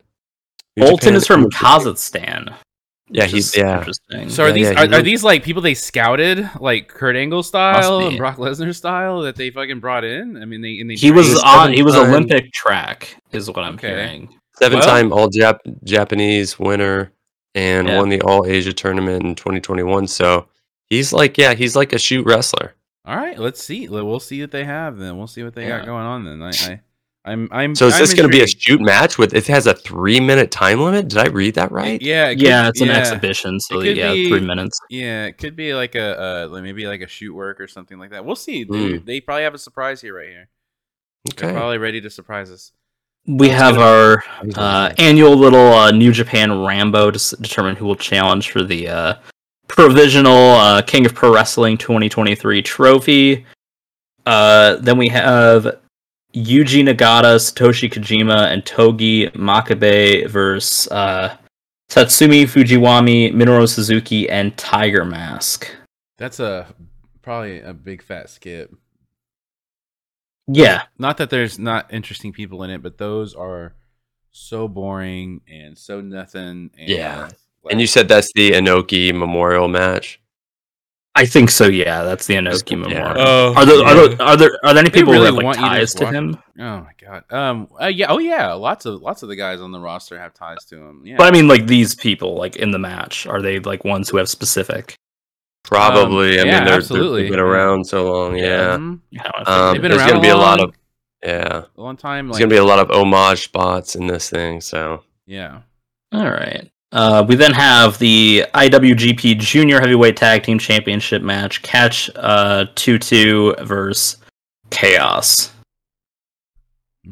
New Boltin Japan is from Kazakhstan. Yeah, he's yeah. interesting. So are Yeah, these yeah, are, he are these like people they scouted like Kurt Angle style and Brock Lesnar style that they fucking brought in? I mean they and they he was on. He was seven-time- Olympic track, is what I'm Okay. hearing. Seven-time All Jap- Japanese winner and Yeah. won the All Asia tournament in 2021. So he's like, yeah, he's like a shoot wrestler. All right, let's see. We'll see what they have then. We'll see what they Yeah. got going on then. I, I I'm I'm So is I'm this going to be a shoot match with? It has a three-minute time limit. Did I read that right? Yeah, it could- Yeah, it's an yeah. exhibition, so yeah, be- three minutes. Yeah, it could be like a uh, like maybe like a shoot work or something like that. We'll see. Hmm. Dude. They probably have a surprise here right here. They're Okay. probably ready to surprise us. We That's have gonna- our uh, annual little uh, New Japan Ranbo to s- determine who will challenge for the uh, provisional uh, King of Pro Wrestling 2023 trophy. Uh, then we have Yuji Nagata, Satoshi Kojima, and Togi Makabe versus uh, Tatsumi Fujinami, Minoru Suzuki, and Tiger Mask. That's a probably a big fat skip. Yeah, Not that there's not interesting people in it, but those are so boring and so nothing. And Yeah. like- And you said that's the Inoki Memorial match. I think so. Yeah, that's the Inoki Yeah. Memorial. Oh, Are there, are there are there are there any They people really who have like want to ties to him? Oh my god. Um. Uh, yeah. Oh yeah. Lots of lots of the guys on the roster have ties to him. Yeah. But I mean, like these people, like in the match, are they like ones who have specific? Probably. I Um, yeah, mean, they're, absolutely. they've been around so long. Yeah. Mhm. You Um, They've been there's around going to be a a lot long- of yeah. A long time. There's going to be a lot of homage spots in this thing. So yeah. All right. Uh, we then have the IWGP Junior Heavyweight Tag Team Championship match: Catch uh, Tutu versus Chaos.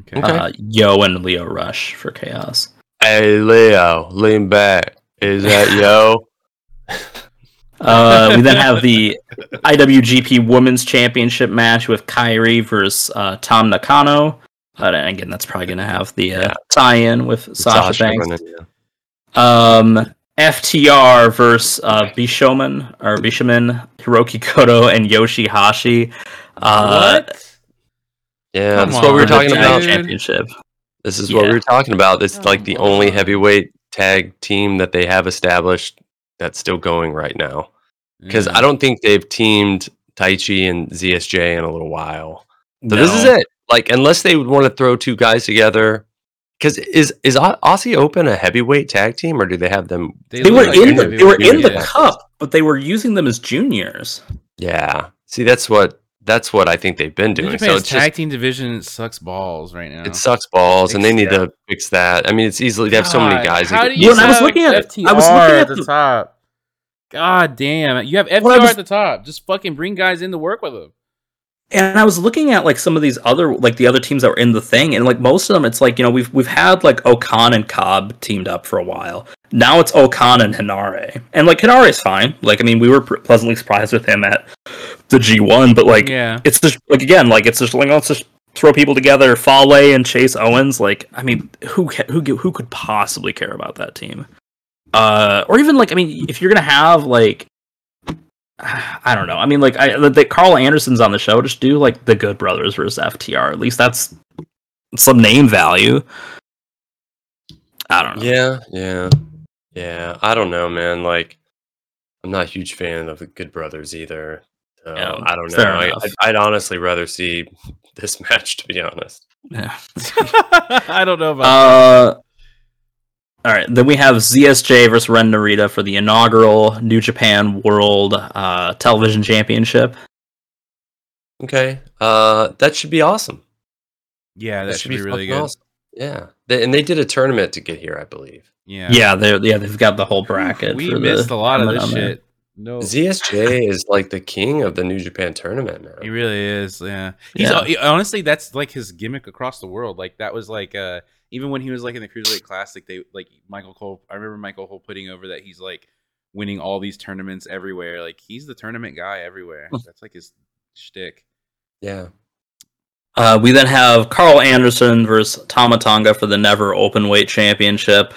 Okay. Okay. Uh, Yo and Lio Rush for Chaos. hey Leo, lean back. Is that [LAUGHS] yo? Uh, we then have the IWGP Women's Championship match with Kairi versus uh, Tam Nakano. Uh, and again, that's probably going to have the uh, Yeah. tie-in with Sasha, Sasha Banks. running, yeah. Um, FTR versus uh, Bishamon or Bishamon, Hirooki Goto, and Yoshihashi. Uh, what? Yeah, Come that's what we were talking dude. about. Championship. This is what we Yeah. were talking about. This is like the Come only heavyweight tag team that they have established that's still going right now. Because Yeah. I don't think they've teamed Taichi and ZSJ in a little while. So this is it. Like, unless they would want to throw two guys together, because is is Aussie Open a heavyweight tag team or do they have them? They look were like in the, they were in the yeah. cup, but they were using them as juniors. Yeah. See, that's what that's what I think they've been doing. So Japan's it's tag just team division sucks balls right now. it sucks balls, and they need Yeah. to fix that. I mean, it's easily they have so many guys. How do you Well, and I was have looking at. FTR I was looking at the, the- top. God damn! You have FTR was- at the top. Just fucking bring guys in to work with them. And I was looking at like some of these other like the other teams that were in the thing, and like most of them, it's like you know we've we've had like O-Khan and Cobb teamed up for a while. Now it's O-Khan and Henare, and like Henare is fine. Like I mean, we were pr- pleasantly surprised with him at the G one, but like yeah, it's just like again, like it's just like let's just throw people together. Fale and Chase Owens, like I mean, who ca- who who could possibly care about that team? Uh, or even like I mean, if you're gonna have like I don't know. I mean, like I that Carl Anderson's on the show. Just do like the Good Brothers versus FTR. At least that's some name value. I don't know. Yeah, yeah, yeah. I don't know, man. Like, I'm not a huge fan of the Good Brothers either. So, Yeah, I don't know. I, I'd, I'd honestly rather see [LAUGHS] this match, to be honest. Yeah. [LAUGHS] [LAUGHS] I don't know about. Uh, all right. Then we have ZSJ versus Ren Narita for the inaugural New Japan World uh, Television Championship. Okay, uh, that should be awesome. yeah, that, should be, really fucking good. awesome. Yeah, they, and they did a tournament to get here, I believe. Yeah, Yeah, they're yeah they've got the whole bracket. We for missed the a lot of this tournament there. shit. No, ZSJ is like the king of the New Japan tournament now. He really is. Yeah. He's Yeah. honestly that's like his gimmick across the world. Like that was like uh even when he was like in the Cruiserweight Classic, they like Michael Cole. I remember Michael Cole putting over that he's like winning all these tournaments everywhere. Like he's the tournament guy everywhere. That's like his shtick. Yeah, Uh, we then have Carl Anderson versus Tamatonga for the Never Openweight Championship.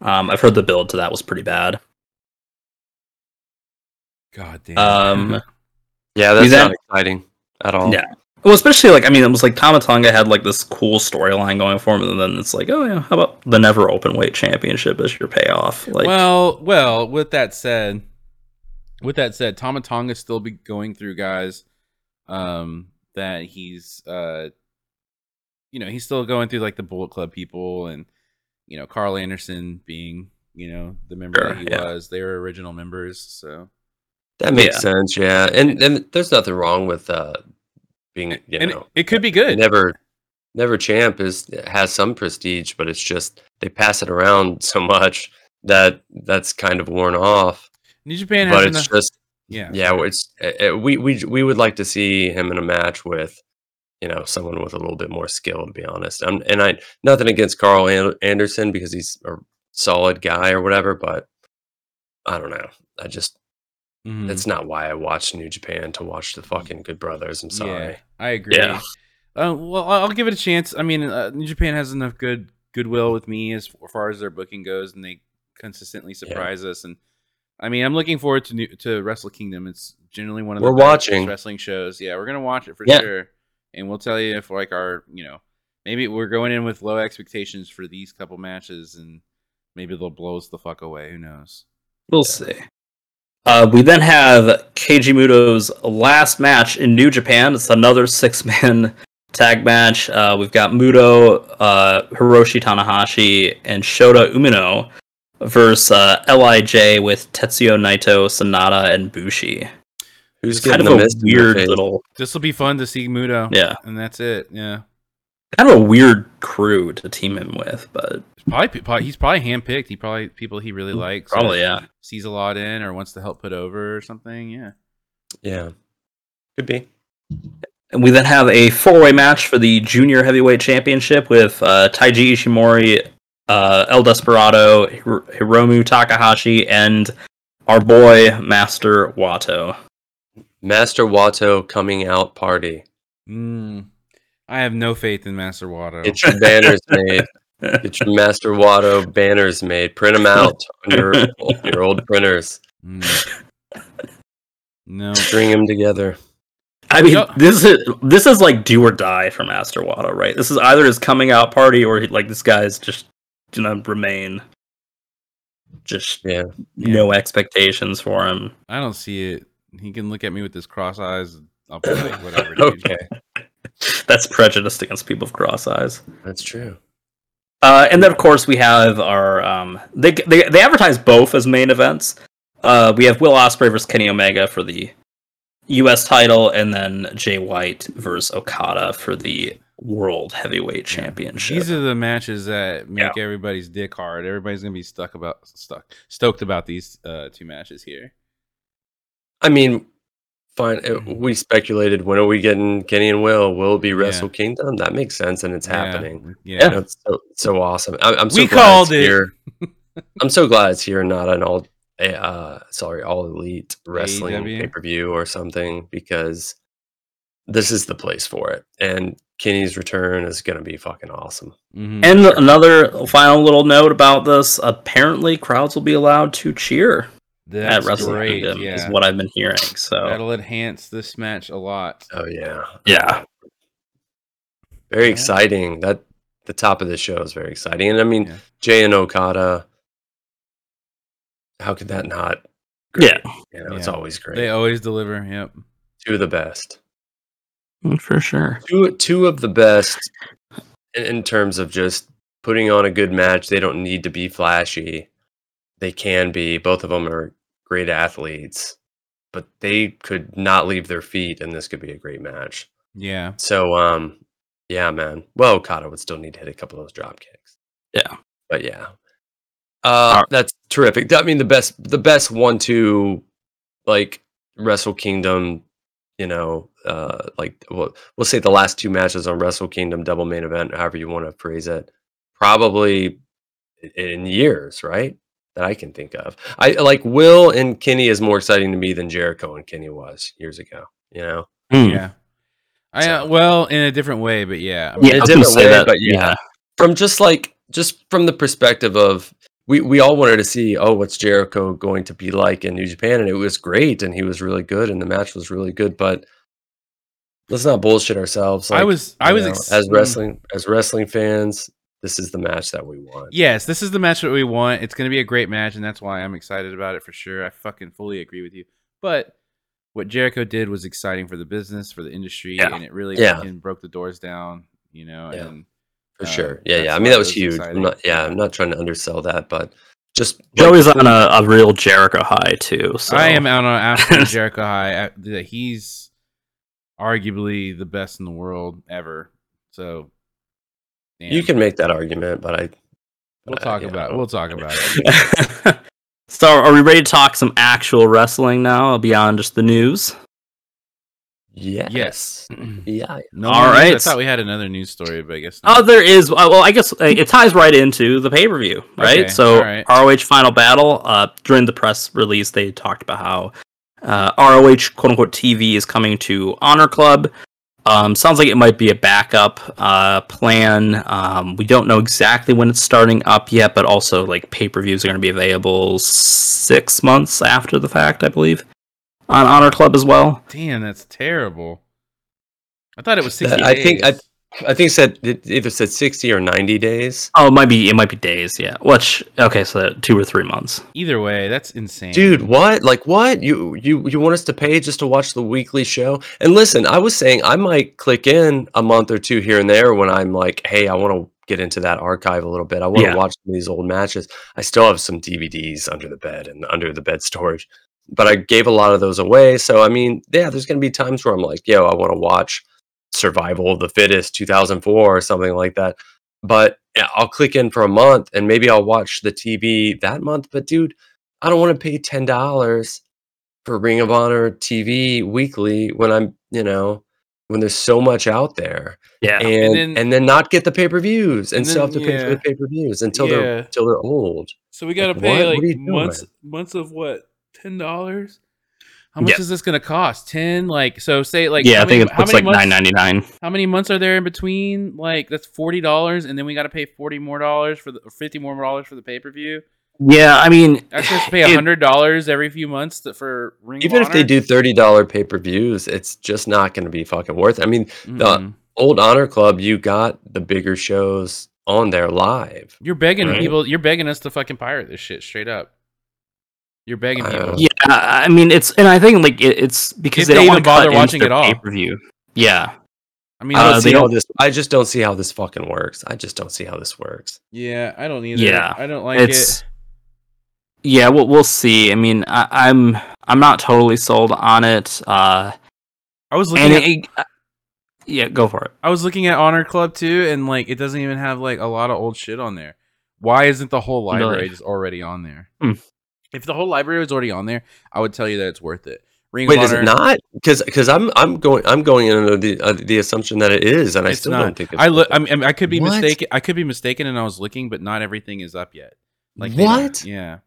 Um, I've heard the build to that was pretty bad. God damn. Um, [LAUGHS] yeah, that's then- not exciting at all. Yeah. Well, especially like I mean, it was like Tamatonga had like this cool storyline going for him, and then it's like, oh yeah, how about the Never open weight Championship as your payoff? Like, well, well. With that said, with that said, Tama Tonga still be going through guys um, that he's, uh, you know, he's still going through like the Bullet Club people, and you know, Carl Anderson being, you know, the member Sure, that he yeah. was. They were original members, so That makes Yeah. sense. Yeah, and and there's nothing wrong with uh being you and know it, it could be good. never never champ is has some prestige, but it's just they pass it around [LAUGHS] so much that that's kind of worn off. New Japan But it's enough. just yeah, yeah, it's uh, uh, we we we would like to see him in a match with you know someone with a little bit more skill. To be honest, um, and I nothing against Carl An- Anderson because he's a solid guy or whatever, but I don't know. I just Mhm. That's not why I watch New Japan to watch the fucking Good Brothers. I'm sorry. Yeah, I agree. Yeah. Uh, well, I'll I'll give it a chance. I mean, uh, New Japan has enough good goodwill with me as far as their booking goes, and they consistently surprise us. And I mean, I'm looking forward to new, to Wrestle Kingdom. It's generally one of the We're better watching. wrestling shows. Yeah, we're gonna watch it for Yeah. sure, and we'll tell you if like our you know maybe we're going in with low expectations for these couple matches, and maybe they'll blow us the fuck away. Who knows? We'll see. Uh, we then have Keiji Muto's last match in New Japan. It's another six man [LAUGHS] tag match. Uh, we've got Muto, uh, Hiroshi Tanahashi, and Shota Umino versus uh, Lij with Tetsuya Naito, Sanada, and Bushi. Who's It's kind of the a mist weird little, This will be fun to see Muto. yeah, and that's it. Yeah. kind of a weird crew to team him with, but Probably, probably he's probably handpicked. He probably people he really likes. probably yeah. sees a lot in or wants to help put over or something. Yeah. Yeah, could be. And we then have a four-way match for the Junior Heavyweight Championship with uh, Taiji Ishimori, uh, El Desperado, Hir- Hiromu Takahashi, and our boy Master Wato. Master Wato coming out party. Mm, I have no faith in Master Wato. Get your banners [LAUGHS] made. Get your Master Wato banners made. Print them out [LAUGHS] on your your old printers. Mm. No. String them together. I mean, Yeah. this is this is like do or die for Master Wato, right? This is either his coming out party or he, like this guy's just gonna remain just Yeah. no expectations for him. I don't see it. He can look at me with his cross eyes. I'll be like, [LAUGHS] whatever. Okay, [LAUGHS] That's prejudiced against people with cross eyes. that's true. Uh, and then of course we have our um, they, they they advertise both as main events. Uh, we have Will Ospreay versus Kenny Omega for the U.S. title, and then Jay White versus Okada for the World Heavyweight Championship. These are the matches that make everybody's dick hard. Everybody's gonna be stuck about stuck stoked about these uh, two matches here. I mean, fine. uh, Mhm. We speculated when are we getting Kenny and Will? Will it be Yeah. Wrestle Kingdom? That makes sense, and it's happening. Yeah. You know, it's so so awesome. I, I'm so We glad called it's it. here. [LAUGHS] I'm so glad it's here, not an all, uh, sorry, all elite wrestling pay per view or something, because this is the place for it. And Kenny's return is going to be fucking awesome. Mhm. And another final little note about this: apparently, crowds will be allowed to cheer That's at Wrestle great. Kingdom. Is Yeah. what I've been hearing. So That'll enhance this match a lot. Oh yeah, yeah, very Yeah. exciting. That the top of the show is very exciting, and I mean Yeah. Jay and Okada. How could that not? yeah, You know, it's always great. They always deliver. Yep. Two of the best. Mm, for sure. two two of the best in, in terms of just putting on a good match. They don't need to be flashy. They can be. Both of them are great athletes, but they could not leave their feet, and this could be a great match. Yeah. So, um, yeah, man. Well, Okada would still need to hit a couple of those drop kicks. Yeah. but yeah, uh, Alright. that's terrific. I mean, the best, the best one-two, like Wrestle Kingdom. You know, uh, like we'll, we'll say the last two matches on Wrestle Kingdom double main event, however you want to phrase it, probably in years, right? That I can think of. I like Will and Kenny is more exciting to me than Jericho and Kenny was years ago. You know, Hmm. Yeah. I uh, well in a different way, but yeah. I Yeah, a I was different way, that, but yeah. from just like just from the perspective of we we all wanted to see oh what's Jericho going to be like in New Japan and it was great and he was really good and the match was really good but let's not bullshit ourselves I was I was know, ex- as mm, wrestling as wrestling fans this is the match that we want Yes, this is the match that we want. It's going to be a great match, and that's why I'm excited about it for sure. I fucking fully agree with you. But what Jericho did was exciting for the business, for the industry, Yeah. and it really Yeah. fucking broke the doors down. You know, Yeah. and for uh, sure yeah yeah I mean that was was huge. I'm not yeah I'm not trying to undersell that but just like, Joey's on a, a real Jericho high too. So I am out on after [LAUGHS] Jericho High. He's arguably the best in the world ever. So you can make that argument but I We'll uh, talk yeah, about. I It. We'll talk about it. [LAUGHS] so, are we ready to talk some actual wrestling now beyond just the news? yes Yes. [CLEARS THROAT] yeah No All more news? I thought we had another news story, but I guess Oh, there is. uh, Well, I guess uh, it ties right into the pay per view, right? Okay, so, alright. ROH Final Battle. Uh, during the press release, they talked about how uh, ROH quote unquote TV is coming to Honor Club. Um, sounds like it might be a backup uh, plan. Um, we don't know exactly when it's starting up yet, but also like pay per views are going to be available six months after the fact, I believe, on Honor Club as well. Damn, that's terrible. I thought it was That- sixty. I think- I- days. I think it said it either said 60 or 90 days. Oh, it might be. It might be days. Yeah. Which okay, so two or three months. Either way, that's insane, Dude, what? Like what? You you you want us to pay just to watch the weekly show? And listen, I was saying I might click in a month or two here and there when I'm like, hey, I want to get into that archive a little bit. I want to Yeah. watch some of these old matches. I still have some DVDs under the bed and under the bed storage. But I gave a lot of those away. So I mean, yeah, there's gonna be times where I'm like, yo, I want to watch Survival of the Fittest 2004 or something like that. But I'll click in for a month and maybe I'll watch the TV that month. But dude, I don't want to pay ten dollars for Ring of Honor TV weekly when I'm, you know, when there's so much out there, Yeah. and and then- then, not get the pay per views and, and still have to then- pay for the pay-per-views until Yeah. they're until they're old. So we got to Like, pay what? What like doing? months months of what ten dollars. How much Yeah. is this going to cost? Ten? Like so? Say like yeah, I think many- it how looks many like months- nine ninety nine. How many months are there in between? Like that's forty dollars, and then we got to pay forty more dollars for the or fifty more dollars for the pay per view. Yeah, I mean, I have to pay it- hundred dollars every few months to, for Ring. of Even if they do thirty dollar pay per views, it's just not going to be fucking worth it. I mean, the Mhm. old Honor Club, you got the bigger shows on there live. you're begging Right. people. You're begging us to fucking pirate this shit straight up. You're begging people. know. yeah, I mean, it's and I think like it, it's because If they, they don't even want to bother watching it all. pay per view. Yeah, I mean, I don't Uh, see how this. I just don't see how this fucking works. I just don't see how this works. yeah, I don't either. Yeah, I don't like it's it. yeah we'll, we'll see i mean I, i'm i'm not totally sold on it uh I was looking at it, uh, yeah go for it I was looking at Honor Club too, and like it doesn't even have like a lot of old shit on there. Why isn't the whole Really? library just already on there? Hmm. If the whole library was already on there, I would tell you that it's worth it. Ring Wait, of is it not? Because because I'm I'm going I'm going under the uh, the assumption that it is, and I It's still not. don't think it's I look. I mean, I could be What? mistaken. I could be mistaken, and I was looking, but not everything is up yet. Like what? Yeah.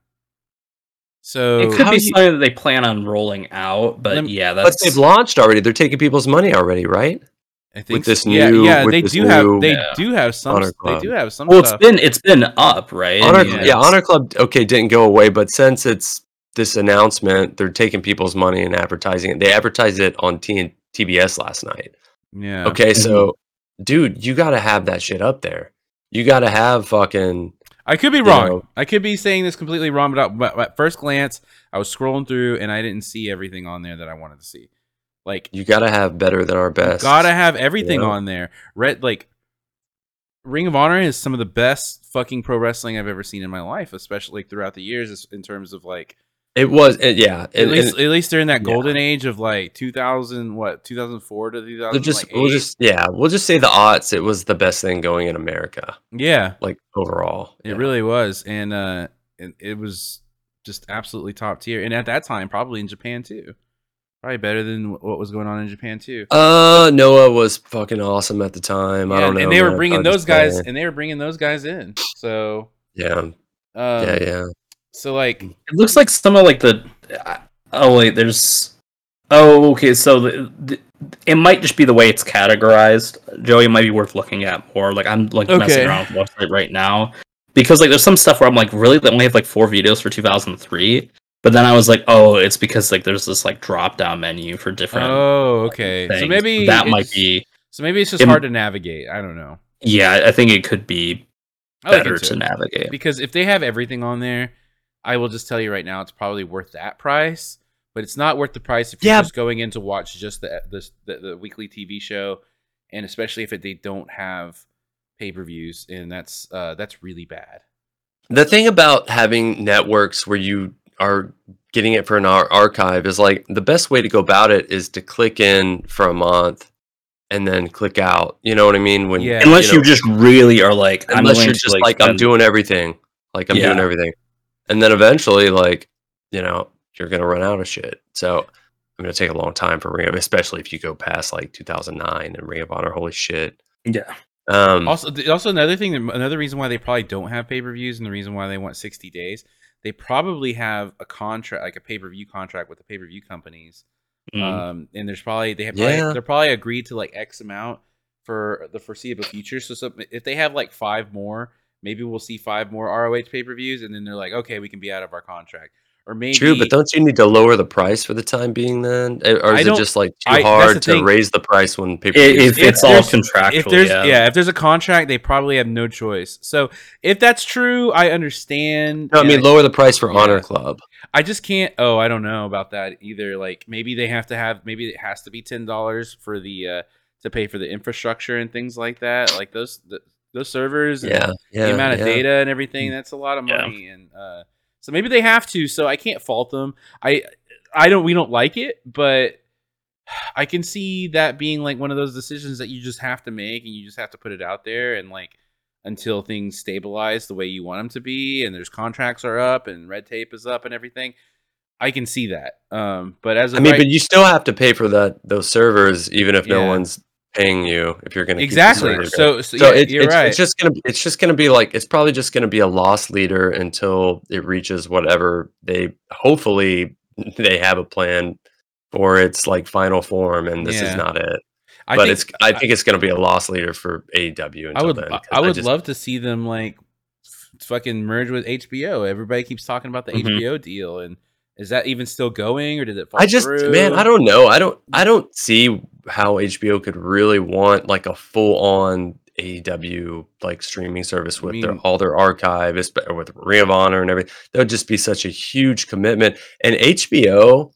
So it could be you- something that they plan on rolling out but Lem- yeah But they've launched already. They're taking people's money already, right? I think this so. new- yeah, with they this do have they Yeah. do have some Honor they do have some well it's stuff. been it's been up right Honor, I mean, yeah, Honor Club. Okay, didn't go away, but since it's this announcement, they're taking people's money and advertising it. They advertised it on T and TBS last night. yeah. Okay, mm-hmm. so dude, you got to have that shit up there. You got to have fucking. I could be wrong. know- I could be saying this completely wrong, but at first glance, I was scrolling through and I didn't see everything on there that I wanted to see. Like, You got to have better than our you best. gotta have everything Yeah. on there. Red, like, Ring of Honor is some of the best fucking pro wrestling I've ever seen in my life, especially like throughout the years, in terms of like It was, it, yeah. at least and at least during that yeah. golden age of like 2000, what 2004 to 2000. we'll just, like, we'll just, yeah, we'll just say the odds. It was the best thing going in America, yeah, like overall. It Yeah. really was, and uh, it, it was just absolutely top tier. And at that time, probably in Japan too, probably better than what was going on in Japan too. Uh, Noah was fucking awesome at the time. I Yeah, don't know. and they were bringing those guys, saying. and they were bringing those guys in. So, Yeah, um, yeah, yeah. So like, it looks like some of like the oh wait there's oh okay so the, the, it might just be the way it's categorized joey it might be worth looking at more like i'm like Okay. messing around with the website right now because like there's some stuff where i'm like really they only have like four videos for 2003 but then i was like oh it's because like there's this like drop down menu for different oh, okay. So maybe that might be So maybe it's just it- hard to navigate. I don't know. yeah i I think it could be I like better to navigate because if they have everything on there, I will just tell you right now, it's probably worth that price. But it's not worth the price if you're Yeah. just going in to watch just the the, the, the weekly TV show, and especially if it, they don't have pay per views, and that's uh, that's really bad. The thing about having networks where you are getting it for an ar- archive is like the best way to go about it is to click in for a month and then click out. You know what I mean? When Yeah. unless you you, just really are like I'm unless you're just like, I'm doing everything, like I'm doing everything, and then eventually, like you know, you're gonna run out of shit. So I'm gonna take a long time for Ring of, especially if you go past like 2009 and Ring of Honor. Holy shit! yeah Um, Also, also another thing, another reason why they probably don't have pay per views, and the reason why they want sixty days, they probably have a contract, like a pay per view contract with the pay per view companies. Mm. Um, and there's probably they have probably, Yeah. they're probably agreed to like X amount for the foreseeable future. So, so if they have like five more, maybe we'll see five more ROH pay per views, and then they're like, okay, we can be out of our contract, or maybe True, but don't you need to lower the price for the time being then? Eh, Or is it just like too I- hard to thing. raise the price when people if, If it's all contractual if there's yeah. yeah. if there's a contract, they probably have no choice. So if that's true, I understand. No, I and mean lower the price for Yeah. Honor Club. I just can't. Oh, I don't know about that either. Like maybe they have to have. Maybe it has to be ten dollars for the uh to pay for the infrastructure and things like that. Like those the, those servers. and Yeah, yeah. the amount of yeah. data and everything. That's a lot of Yeah. money, and uh, so maybe they have to. So I can't fault them. I I don't. We don't like it, but I can see that being like one of those decisions that you just have to make, and you just have to put it out there, and like until things stabilize the way you want them to be, and there's contracts are up, and red tape is up, and everything. I can see that. Um, but as I mean, right- but you still have to pay for that those servers, even if no one's paying you. If you're going to exactly. So, so, so yeah, it's, you're it's, right. it's just gonna it's just gonna be like it's probably just gonna be a loss leader until it reaches whatever they hopefully [LAUGHS] they have a plan for its like final form and this Yeah. is not it. I but think- it's I think it's gonna be a loss leader for AEW until I would then. I would just- love to see them like fucking merge with HBO. Everybody keeps talking about the Mhm. HBO deal, and is that even still going, or did it fall I just through? man, I don't know. I don't I don't see how HBO could really want like a full on AEW like streaming service with their mean- all their archive, with Ring of Honor and everything. That would just be such a huge commitment. And HBO,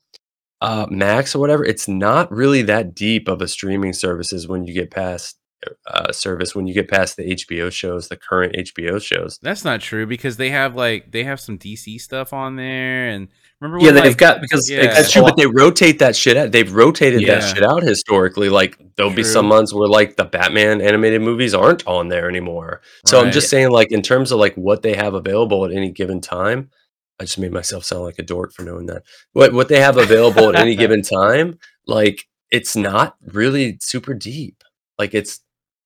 uh, Max or whatever, it's not really that deep of a streaming services when you get past uh, service when you get past the HBO shows, the current HBO shows. That's not true because they have like they have some DC stuff on there, and remember Yeah, they've like, got because yeah. That's true, but they rotate that shit out. They've rotated Yeah. that shit out historically. Like there'll be some months where like the Batman animated movies aren't on there anymore. So I'm just saying, like in terms of like what they have available at any given time. I just made myself sound like a dork for knowing that. What what they have available at any given [LAUGHS] time, like it's not really super deep. Like it's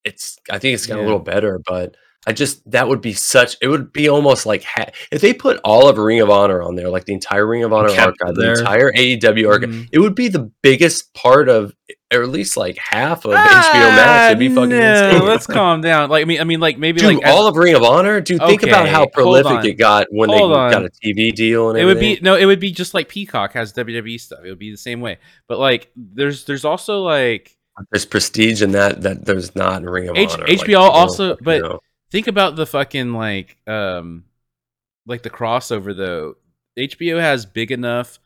it's I think it's got a little better, but I just that would be such it would be almost like ha- if they put all of Ring of Honor on there, like the entire Ring of Honor archive, the entire AEW archive, Mhm. it would be the biggest part of or at least like half of HBO Max. It'd be fucking Ah, no, insane. [LAUGHS] let's calm down. Like I mean, I mean, like maybe Dude, like all of Ring of Honor, dude. Think about how prolific it got when Hold they on. got a TV deal and it would be no, it would be just like Peacock has WWE stuff. It would be the same way. But like, there's there's also like There's prestige in that that there's not in Ring of H- Honor. HBO people also- fucking but- know. Think about the fucking like um like the crossover though. HBO has big enough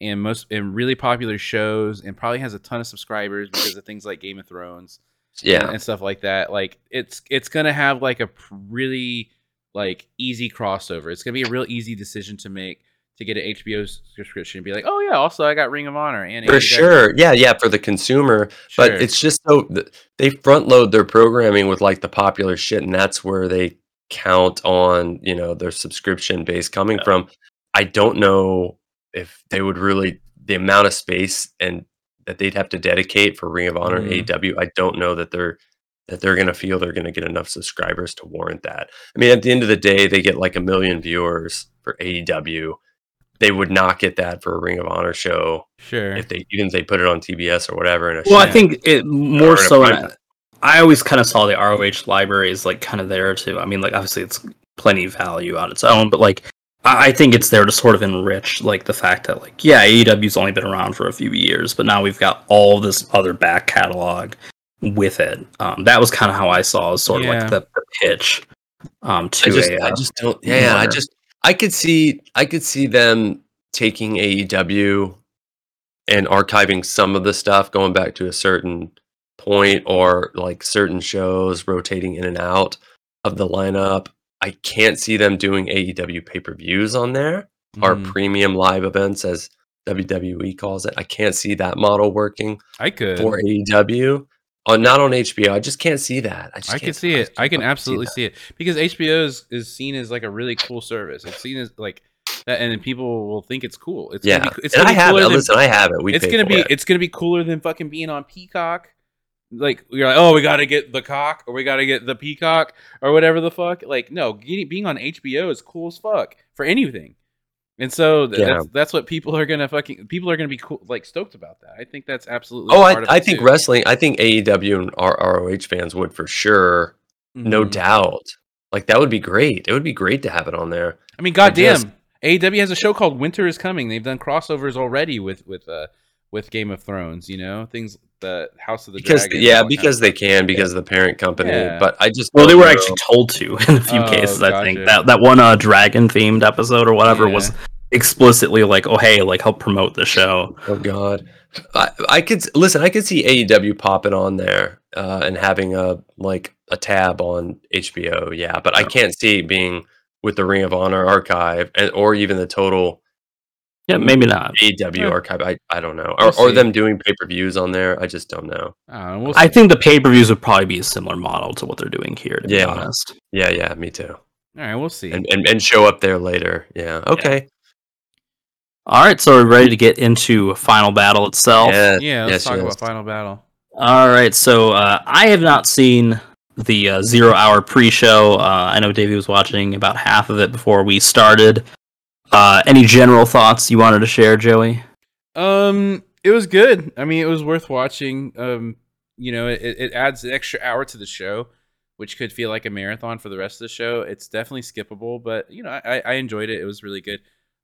and most and really popular shows and probably has a ton of subscribers because of things like Game of Thrones yeah, and stuff like that. Like it's it's gonna have like a pr- really like easy crossover. It's gonna be a real easy decision to make to get an HBO subscription and be like, oh yeah, also I got Ring of Honor and for AEW. sure. Yeah, yeah, for the consumer. But it's just so they front load their programming with like the popular shit, and that's where they count on you know their subscription base coming Yeah. from. I don't know if they would really the amount of space and that they'd have to dedicate for Ring of Honor Mhm. and AW. I don't know that they're that they're gonna feel they're gonna get enough subscribers to warrant that. I mean, at the end of the day, they get like a million viewers for AEW. They would not get that for a Ring of Honor show sure. if they even if they put it on TBS or whatever. And well, I think it more so. prime I always kind of saw the ROH library as like kind of there too. I mean, like obviously it's plenty of value on its own, but like I I think it's there to sort of enrich like the fact that like yeah, AEW's only been around for a few years, but now we've got all this other back catalog with it. Um, that was kind of how I saw as sort of Yeah. like the, the pitch um, to I just, a, I uh, just don't. Yeah, I just, I could see, I could see them taking AEW and archiving some of the stuff, going back to a certain point, or like certain shows rotating in and out of the lineup. I can't see them doing AEW pay per views on there or Mhm. premium live events, as WWE calls it. I can't see that model working I could. for AEW. On not on HBO, I just can't see that. I just I can't see it. I can fucking see absolutely see it because HBO is, is seen as like a really cool service. It's seen as like that, and then people will think it's cool. It's Yeah, gonna be, it's and gonna I have cooler it. than- Listen, I have it. We it's gonna be it. it's gonna be cooler than fucking being on Peacock. Like you're like, oh, we gotta get the cock, or we gotta get the peacock, or whatever the fuck. Like, no, getting, being on HBO is cool as fuck for anything. And so th- Yeah. that's that's what people are gonna fucking people are gonna be cool like stoked about that. I think that's absolutely. Oh, I, I think too. wrestling. I think AEW and R- ROH fans would for sure, no Mhm. doubt. Like that would be great. It would be great to have it on there. I mean, goddamn, AEW has a show called Winter is Coming. They've done crossovers already with with uh with Game of Thrones. You know, things the House of the Because Dragon. yeah, because they can because of the parent company. Yeah. But I just Well, they were know. actually told to [LAUGHS] in a few Oh, cases. I think that that one uh, dragon themed episode or whatever Yeah. was explicitly like, "Oh, hey, like help promote the show." Oh God, I, I could listen. I could see AEW popping on there uh, and having a like a tab on HBO. Yeah, but I can't see being with the Ring of Honor archive and or even the total Yeah, maybe not. AEW Yeah. archive. I, I don't know, We'll or, or them doing pay per views on there. I just don't know. I, we'll I think the pay per views would probably be a similar model to what they're doing here. To Yeah. be honest. Yeah, yeah, me too. All right, we'll see. And and, and show up there later. Yeah, okay. All right, so we're ready to get into final battle itself. Yeah, yeah, let's yes, talk yes. about Final Battle. All right, so uh, I have not seen the uh, zero hour pre show. Uh, I know Davey was watching about half of it before we started. Uh, any general thoughts you wanted to share, Joey? Um, it was good. I mean, it was worth watching. Um, you know, it, it adds an extra hour to the show, which could feel like a marathon for the rest of the show. It's definitely skippable, but you know, I, I enjoyed it. It was really good.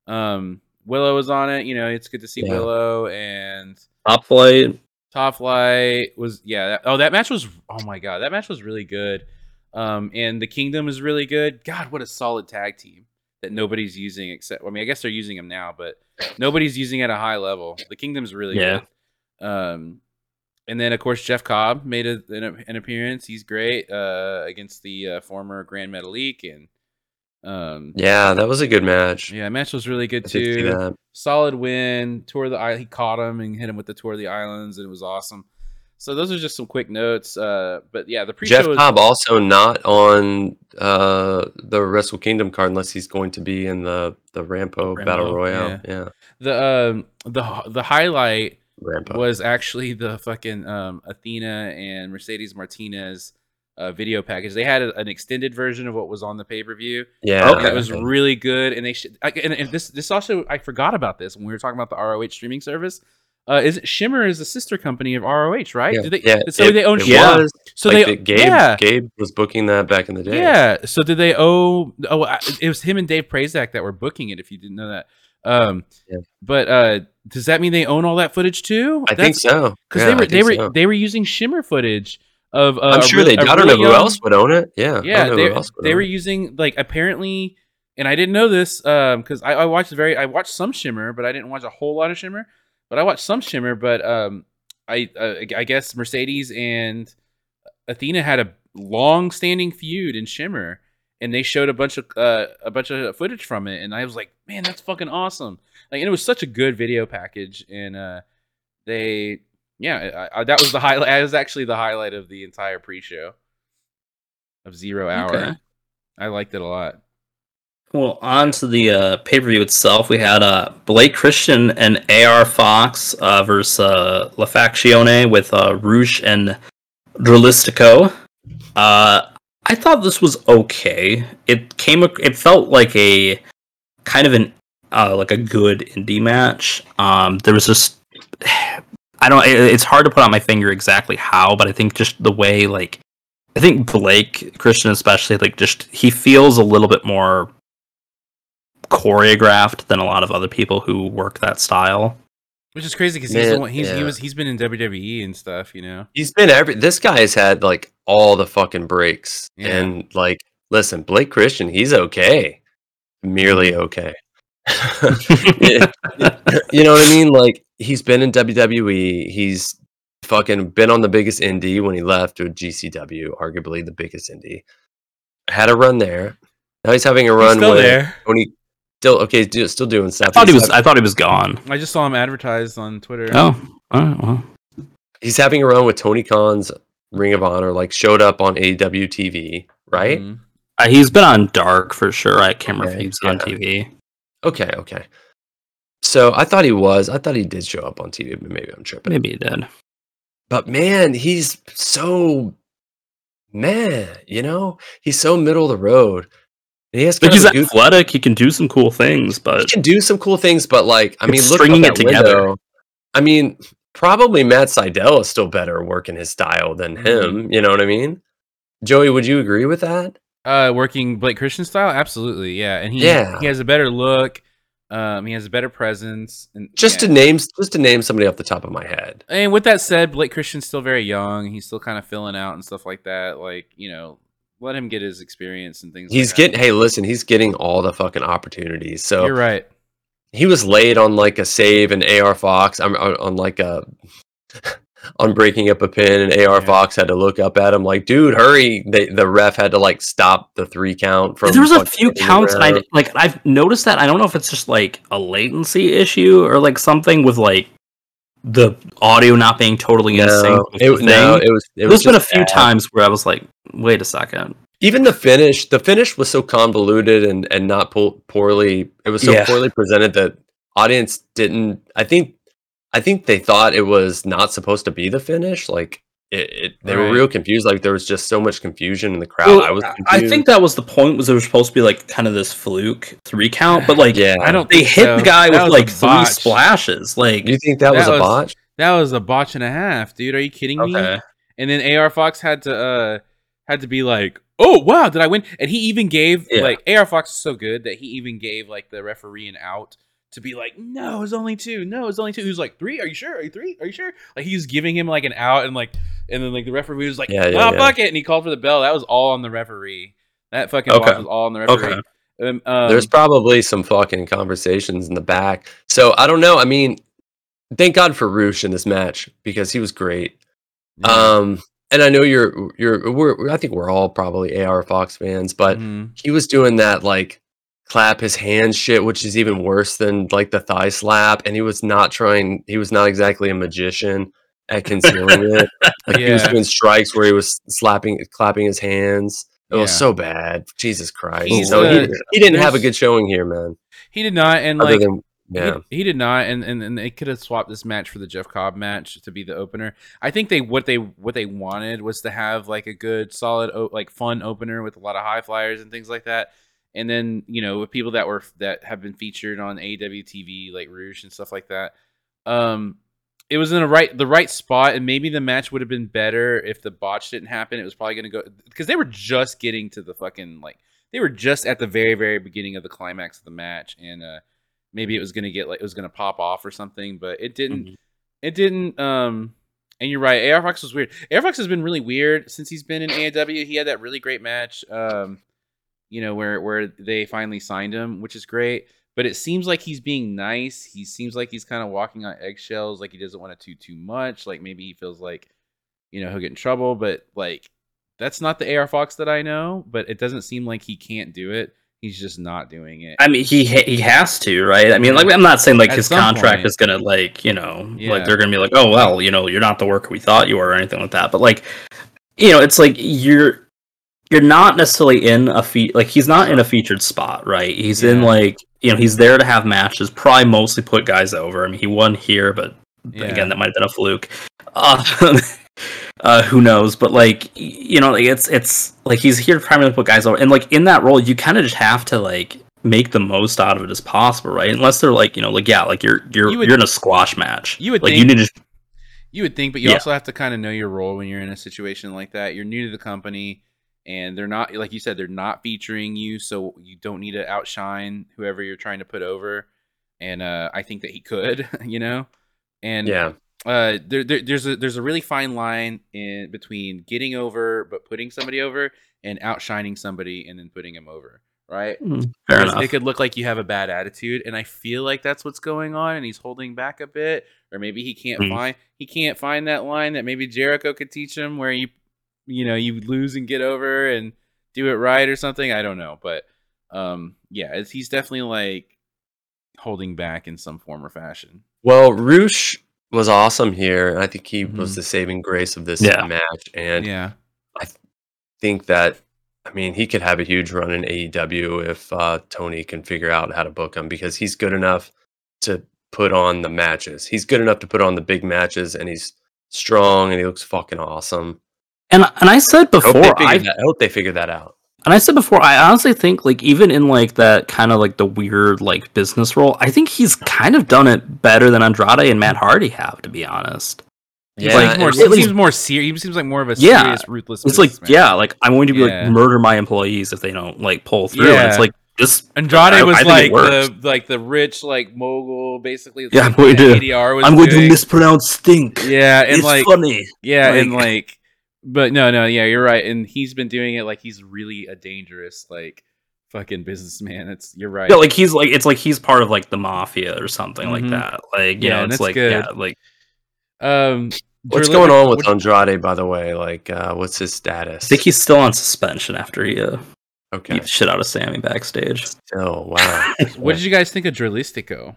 Um, Willow was on it. You know, it's good to see Yeah. Willow and Top flight. Top Flight was yeah. That, oh, that match was oh my god, that match was really good. Um, and the Kingdom is really good. God, what a solid tag team that nobody's using except. I mean, I guess they're using them now, but nobody's using at a high level. The Kingdom's really Yeah. good. Um, and then of course Jeff Cobb made a, an, an appearance. He's great uh, against the uh, former Grand Metalik, and um, Yeah, that was a good match. yeah, match was really good I too. Solid win. Tour of the island. He caught him and hit him with the tour of the islands, and it was awesome. So those are just some quick notes. Uh, but yeah, the pre-show Jeff was, Cobb also not on uh, the Wrestle Kingdom card unless he's going to be in the the Ranbo, Ranbo, Battle Royale. Yeah, the um, the the highlight Ranbo. was actually the fucking um, Athena and Mercedes Martinez uh, video package. They had a, an extended version of what was on the pay per view. yeah, Okay. It was really good. And they should. I, and, and this this also I forgot about this when we were talking about the ROH streaming service. Uh, is it Shimmer is a sister company of ROH, right? yeah, Do they, yeah, so it- they own it Shimmer. was. So like they the- Gabe yeah. Gabe was booking that back in the day. Yeah. So did they owe? Oh, it was him and Dave Prazak that were booking it. If you didn't know that. Um, Yeah. but uh, does that mean they own all that footage too? I think so. Because Yeah, they were they were so. they were using Shimmer footage of. Uh, I'm sure real- they. a I don't know really who young- else would own it. Yeah, Yeah, they, who else would they were using like apparently, and I didn't know this um because I, I watched very I watched some Shimmer, but I didn't watch a whole lot of Shimmer. But I watched some Shimmer, but um, I uh, I guess Mercedes and Athena had a long-standing feud in Shimmer, and they showed a bunch of uh, a bunch of footage from it, and I was like, man, that's fucking awesome! Like, and it was such a good video package, and uh, they yeah, I, I, that was the highlight. That was actually the highlight of the entire pre-show of Zero Hour. Okay. I liked it a lot. Well, on to the uh, pay per view itself, we had uh, Blake Christian and AR Fox uh, versus uh, La Faccione with uh, Rush and Dralistico. Uh, I thought this was okay. It came, it felt like a kind of an uh, like a good indie match. Um, there was just, [SIGHS] I don't. It, it's hard to put on my finger exactly how, but I think just the way like. I think Blake Christian, especially, like just he feels a little bit more choreographed than a lot of other people who work that style. Which is crazy because he's the one, he's he was he's been in WWE and stuff, you know. He's been every. This guy has had like all the fucking breaks, Yeah. and like, listen, Blake Christian, he's okay, merely mm-hmm. okay. [LAUGHS] [LAUGHS] Yeah. you know what I mean? Like, he's been in WWE. He's fucking been on the biggest indie when he left with GCW, arguably the biggest indie. Had a run there. Now he's having a He's run still with there. Tony. Still okay, do- still doing stuff. I thought he was. I thought he was gone. I just saw him advertised on Twitter. Oh, all right, well, he's having a run with Tony Khan's Ring of Honor. Like showed up on AW TV, right? Mhm. uh, he's been on Dark for sure. I can't remember if Okay, he was on. TV. Okay, okay. So I thought he was. I thought he did show up on TV, but maybe I'm tripping. Maybe he did. But man, he's so man, you know, he's so middle of the road. And he has Like kind he's of goofy- athletic. He can do some cool things, but he can do some cool things, but like, I mean, It's look out stringing it together. window. I mean, probably Matt Sydal is still better working his style than him. You know what I mean? Joey, would you agree with that? Uh, working Blake Christian style, absolutely, yeah. And he Yeah. he has a better look. Um, he has a better presence. And Just yeah. to name, just to name somebody off the top of my head. And with that said, Blake Christian's still very young. He's still kind of filling out and stuff like that. Like you know, let him get his experience and things. He's like getting. Hey, listen, he's getting all the fucking opportunities. So You're right. he was laid on like a save and AR Fox. I'm on, on like a [LAUGHS] on breaking up a pin, and AR Yeah. Fox had to look up at him like, "Dude, hurry!" They, the ref had to like stop the three count from. there was a few counts, and I like I've noticed that. I don't know if it's just like a latency issue or like something with like the audio not being totally in No, sync. With it, the no, it was. It was There's been a few bad. times where I was like, "Wait a second. Even the finish, the finish was so convoluted and and not po- poorly. It was so Yeah. poorly presented that audience didn't. I think. I think they thought it was not supposed to be the finish. Like it, it they were real confused. Like there was just so much confusion in the crowd. Well, I was. I think that was the point. Was there was supposed to be like kind of this fluke three count, but like Yeah, I don't. they hit so. the guy That with like three splashes. Like You think that, was That a was- botch? That was a botch and a half, dude. Are you kidding me? And then AR Fox had to uh had to be like, "Oh wow, did I win?" And he even gave Yeah. like AR Fox is so good that he even gave like the referee an out to be like, "No, it's only two. No, it's only two. He was like, three? Are you sure? Are you three? Are you sure?" Like he's giving him like an out and like and then like the referee was like, Yeah, "Oh yeah, yeah. fuck it," and he called for the bell. That was all on the referee. That fucking Okay. botch was all on the referee. Okay. Um, um, There's probably some fucking conversations in the back. So I don't know. I mean, thank God for Rush in this match because he was great. yeah. Um, and I know you're you're we're I think we're all probably AR Fox fans, but Mhm. he was doing that like clap his hands shit, which is even worse than like the thigh slap. And he was not trying. He was not exactly a magician at concealing it. [LAUGHS] Like he was doing strikes where he was slapping, clapping his hands. It was so bad. Jesus Christ. He's, no, he, uh, he didn't have a good showing here, man. he did not, and Other like than yeah, He, he did not, and, and and they could have swapped this match for the Jeff Cobb match to be the opener. I think they what they what they wanted was to have like a good, solid, like fun opener with a lot of high flyers and things like that. And then you know with people that were that have been featured on AEW TV like Rush and stuff like that. Um, it was in the right the right spot, and maybe the match would have been better if the botch didn't happen. It was probably going to go because they were just getting to the fucking like they were just at the very very beginning of the climax of the match, and uh maybe it was gonna get like it was gonna pop off or something, but it didn't. Mhm. It didn't. Um, and you're right. AR Fox was weird. AR Fox has been really weird since he's been in AEW. He had that really great match. Um, you know where where they finally signed him, which is great. But it seems like he's being nice. He seems like he's kind of walking on eggshells. Like he doesn't want to do too much. Like maybe he feels like, you know, he'll get in trouble. But like, that's not the AR Fox that I know. But it doesn't seem like he can't do it. He's just not doing it. I mean, he he has to, right? I mean, like I'm not saying like At his contract point. is gonna like you know Yeah. like they're gonna be like, oh well, you know, you're not the worker we thought you were or anything like that. But like, you know, it's like you're you're not necessarily in a fe- like he's not in a featured spot, right? He's in like you know he's there to have matches, probably mostly put guys over. I mean, he won here, but Yeah. again, that might have been a fluke. Uh, [LAUGHS] uh, who knows? But like, you know, like it's it's like he's here to primarily put guys over, and like in that role, you kind of just have to like make the most out of it as possible, right? Unless they're like, you know, like yeah, like you're you're You you're in a squash match. you would like think- you need to You would think, but you Yeah. also have to kind of know your role when you're in a situation like that. You're new to the company, and they're not, like you said, they're not featuring you, so you don't need to outshine whoever you're trying to put over. And uh, I think that he could, [LAUGHS] you know. And yeah. uh, there, there, there's a there's a really fine line in between getting over but putting somebody over and outshining somebody and then putting him over, right? fair Because enough. It could look like you have a bad attitude, and I feel like that's what's going on, and he's holding back a bit, or maybe he can't Hmm. find he can't find that line that maybe Jericho could teach him, where you you know you lose and get over and do it right or something. I don't know, but um, yeah, it's, he's definitely like holding back in some form or fashion. Well, Rush was awesome here. and I think he was Mhm. the saving grace of this Yeah. match. And yeah, I think that I mean he could have a huge run in AEW if uh, Tony can figure out how to book him because he's good enough to put on the matches. He's good enough to put on the big matches, and he's strong and he looks fucking awesome. And and I said I hope, they before, figure I that, I hope they figure that out. and I said before, I honestly think like even in like that kind of like the weird like business role, I think he's kind of done it better than Andrade and Matt Hardy have, to be honest. he Yeah, seems more and he seems more serious. He seems like more of a Yeah. ruthless. It's like, businessman. yeah, like I'm going to be Yeah. like murder my employees if they don't like pull through. And it's like this. Andrade I- was I like the like the rich like mogul, basically. Yeah, I'm like going to- ADR was I'm going to mispronounce stink. Yeah, and it's like funny. yeah, and like- like, but no, no, yeah, you're right. And he's been doing it like he's really a dangerous like fucking businessman. It's you're right. Yeah, like he's like it's like he's part of like the mafia or something like Mhm. that. Like you Yeah, know, it's like good. yeah, like um, What's going on with Andrade, by the way? Like, uh, what's his status? I think he's still on suspension after he uh, okay. beat the shit out of Sammy backstage. Oh wow. [LAUGHS] What did you guys think of Dralistico?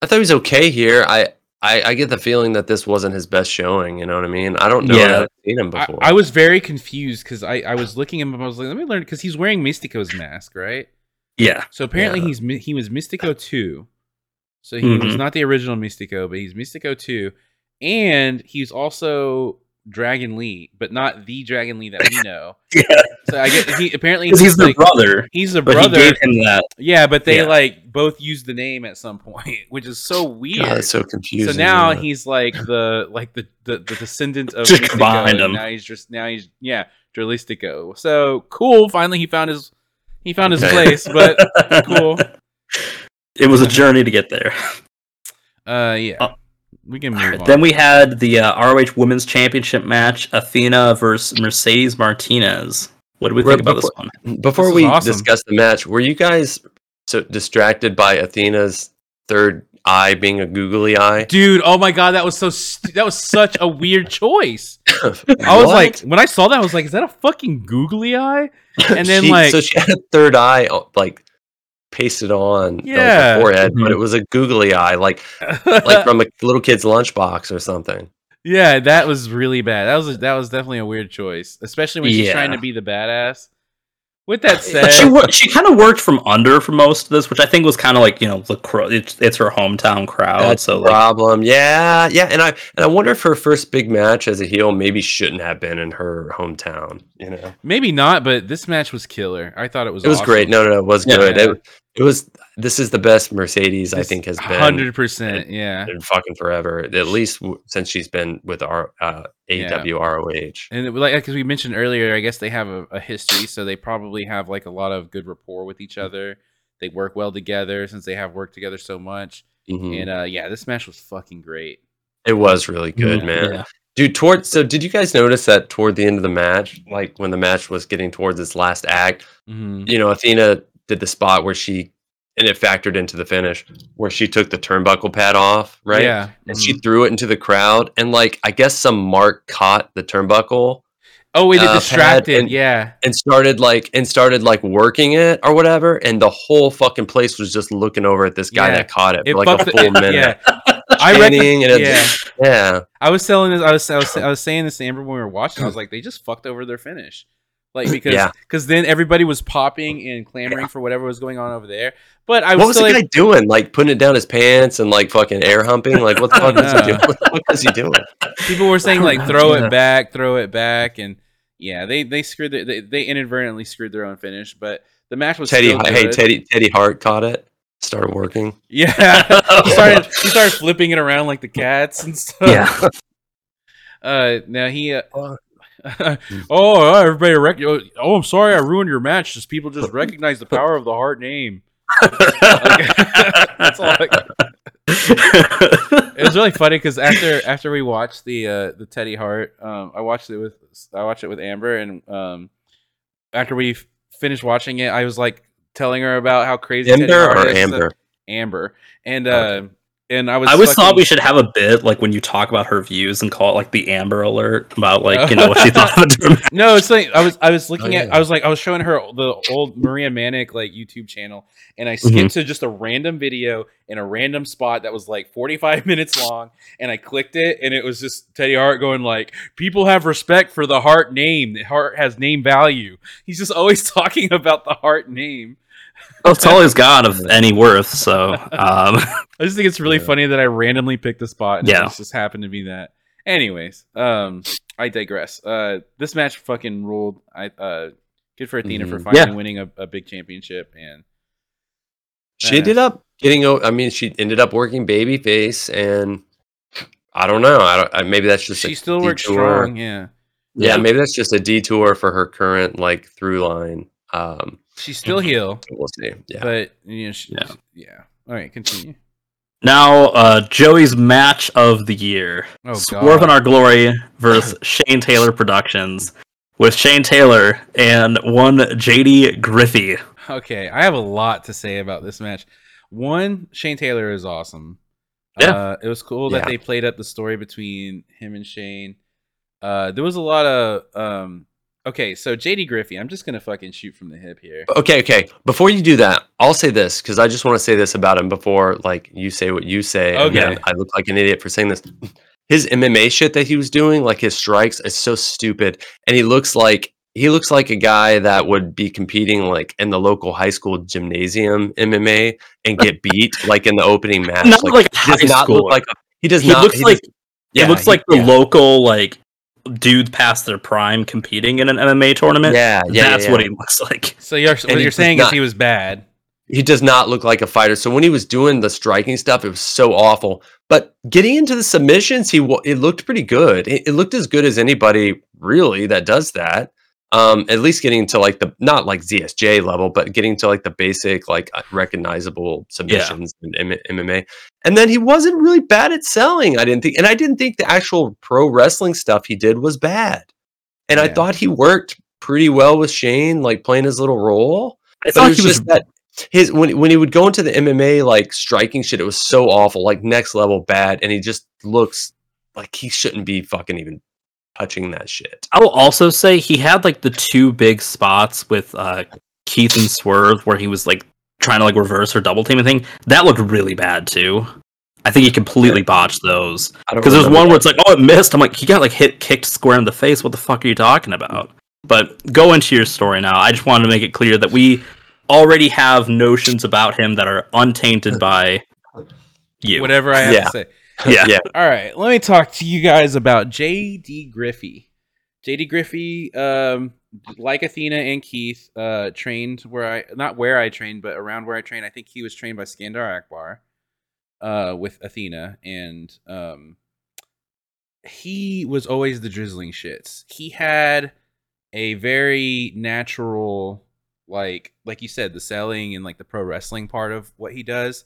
I thought he was okay here. I, I I get the feeling that this wasn't his best showing. You know what I mean? I don't know. Yeah. I haven't seen him before. I was very confused because I, I was looking at him. I was like, let me learn because he's wearing Místico's mask, right? Yeah, So apparently Yeah. he's he was Místico two. So he was Mhm. not the original Místico, but he's Místico two, and he's also Dragon Lee, but not the Dragon Lee that we [LAUGHS] know. yeah, So I get he apparently because he's the like, brother, he's but brother. he gave him that. yeah, but they Yeah. like both used the name at some point, [LAUGHS] which is so weird. God, so confusing. so now yeah. he's like the like the the, the descendant of Just Místico, combined him. Now he's just now he's yeah Dralistico. So cool. Finally, he found his he found his Okay. place, but [LAUGHS] cool. It was a journey to get there. Uh, yeah, Uh, we can on. then we had the uh, ROH Women's Championship match: Athena versus Mercedes Martinez. What do we Right, think about this one? Before This we awesome. discuss the match, were you guys so distracted by Athena's third eye being a googly eye? Dude, oh my god, that was so st- that was such a weird choice. [LAUGHS] I was like, when I saw that, I was like, is that a fucking googly eye? [LAUGHS] and then, She- like- so she had a third eye uh, like pasted on like, Yeah. her forehead, but Mhm. it was a googly eye, like [LAUGHS] like from a little kid's lunchbox or something. Yeah, that was really bad. That was that was definitely a weird choice, especially when she's Yeah. trying to be the badass. With that But she wor- she kind of worked from under for most of this, which I think was kind of like you know the cro- it's, it's her hometown crowd, That's so the like problem. Yeah, yeah, and I and I wonder if her first big match as a heel maybe shouldn't have been in her hometown. You know, maybe not, but this match was killer. I thought it was. it was great. No, no, no, it was Yeah. good. It, it was. This is the best Mercedes I think has been hundred percent. Yeah, in fucking forever. At least w- since she's been with our uh, AEW ROH. and it, like because we mentioned earlier, I guess they have a, a history, so they probably have like a lot of good rapport with each other. They work well together since they have worked together so much. Mhm. And uh, yeah, this match was fucking great. It was really good, yeah, man. yeah. Dude, toward so did you guys notice that toward the end of the match, like when the match was getting towards its last act, hmm you know, Athena did the spot where she and it factored into the finish where she took the turnbuckle pad off, right? Yeah, And mhm. she threw it into the crowd and like I guess some mark caught the turnbuckle oh wait, it uh, distracted. and- yeah, and started like and started like working it or whatever and the whole fucking place was just looking over at this guy Yeah. that caught it it for like a fucked- full [LAUGHS] minute. Yeah, I reckon. Chanting and it- Yeah, Yeah. I was telling this. I was I was I was saying this to Amber when we were watching. I was like, they just fucked over their finish, like [CLEARS THROAT] because Yeah. because then everybody was popping and clamoring for whatever was going on over there. But I was, What was still the like, guy doing? Like putting it down his pants and like fucking air humping? Like what the fuck is he [LAUGHS] doing? [LAUGHS] What the fuck is he doing? people were saying like [LAUGHS] throw Yeah. it back, throw it back, and yeah, they they screwed their, they they inadvertently screwed their own finish. But the match was Teddy still hey good. Teddy Teddy Hart caught it. Started working. Yeah, he started he started flipping it around like the cats and stuff. yeah. Uh, now he. Uh, [LAUGHS] oh, everybody! Rec- oh, I'm sorry, I ruined your match. Just people just recognize the power of the heart name. [LAUGHS] [LAUGHS] That's all. I it was really funny because after after we watched the uh, the Teddy Hart, um, I watched it with I watched it with Amber, and um, after we f- finished watching it, I was like telling her about how crazy Teddy Ember Hart or is. Amber? Amber, and uh, Okay. And I was I always thought we should have a bit like when you talk about her views and call it like the Amber Alert about like you know what she [LAUGHS] thought of the No, it's like I was I was looking Oh, at yeah. I was like I was showing her the old Maria Manic like YouTube channel and I skipped Mm-hmm. to just a random video in a random spot that was like 45 [LAUGHS] minutes long and I clicked it and it was just Teddy Hart going like people have respect for the Hart name. The Hart has name value. He's just always [LAUGHS] talking about the Hart name. [LAUGHS] Well, it's all he's of any worth. So, [LAUGHS] um, I just think it's really Yeah. funny that I randomly picked a spot and Yeah. it just happened to be that. Anyways, um, I digress. Uh, this match fucking ruled. I uh, good for Athena for Mhm. finally Yeah. winning a, a big championship, and She Yeah. ended up getting. I mean, she ended up working babyface, and I don't know. I don't. I, maybe that's just she a still works strong. Yeah, Yeah, Yeah. maybe that's just a detour for her current like through line. Um, she's still heel, we'll see. Yeah. but you know, she, Yeah. yeah. All right, continue. now uh, Joey's match of the year: Oh Swerve in Our Glory versus [LAUGHS] Shane Taylor Productions, with Shane Taylor and one JD Griffey. okay. I have a lot to say about this match. One, Shane Taylor is awesome. Yeah. uh, it was cool that Yeah. they played up the story between him and Shane. Uh, there was a lot of um. Okay, so JD Griffey, I'm just gonna fucking shoot from the hip here. Okay, okay. Before you do that, I'll say this because I just want to say this about him before, like you say what you say. Okay. then I look like an idiot for saying this. His MMA shit that he was doing, like his strikes, is so stupid, and he looks like he looks like a guy that would be competing like in the local high school gymnasium MMA and get [LAUGHS] beat like in the opening match. Not like a he high does not schooler. look like a, he does He not. looks he like does- it looks he- like the yeah. local like dudes past their prime competing in an MMA tournament. Yeah, yeah, that's yeah, what he looks like. So you're what he you're does saying is he was bad. he does not look like a fighter. So when he was doing the striking stuff, it was so awful. But getting into the submissions, he it looked pretty good. It, it looked as good as anybody really that does that. Um, at least getting to like the not like ZSJ level, but getting to like the basic like uh, recognizable submissions in M- MMA. And then he wasn't really bad at selling. I didn't think, and I didn't think the actual pro wrestling stuff he did was bad. And I thought he worked pretty well with Shane, like playing his little role. I thought was he was just that his when when he would go into the MMA like striking shit, it was so awful, like next level bad, and he just looks like he shouldn't be fucking even touching that shit. I will also say he had like the two big spots with uh, Keith and Swerve where he was like trying to like reverse or double team and thing. That looked really bad too. I think he completely botched those. Because there's one that. where it's like, oh, it missed. I'm like, he got like hit, kicked square in the face. What the fuck are you talking about? But go into your story now. I just wanted to make it clear that we already have notions about him that are untainted [LAUGHS] by you. Whatever I have Yeah. to say. [LAUGHS] Yeah. yeah, All right, let me talk to you guys about J.D. Griffey. J.D. Griffey, um, like Athena and Keith, uh, trained where I not where I trained, but around where I trained. I think he was trained by Skandar Akbar, uh, with Athena, and um, he was always the drizzling shits. He had a very natural, like like you said, the selling and like the pro wrestling part of what he does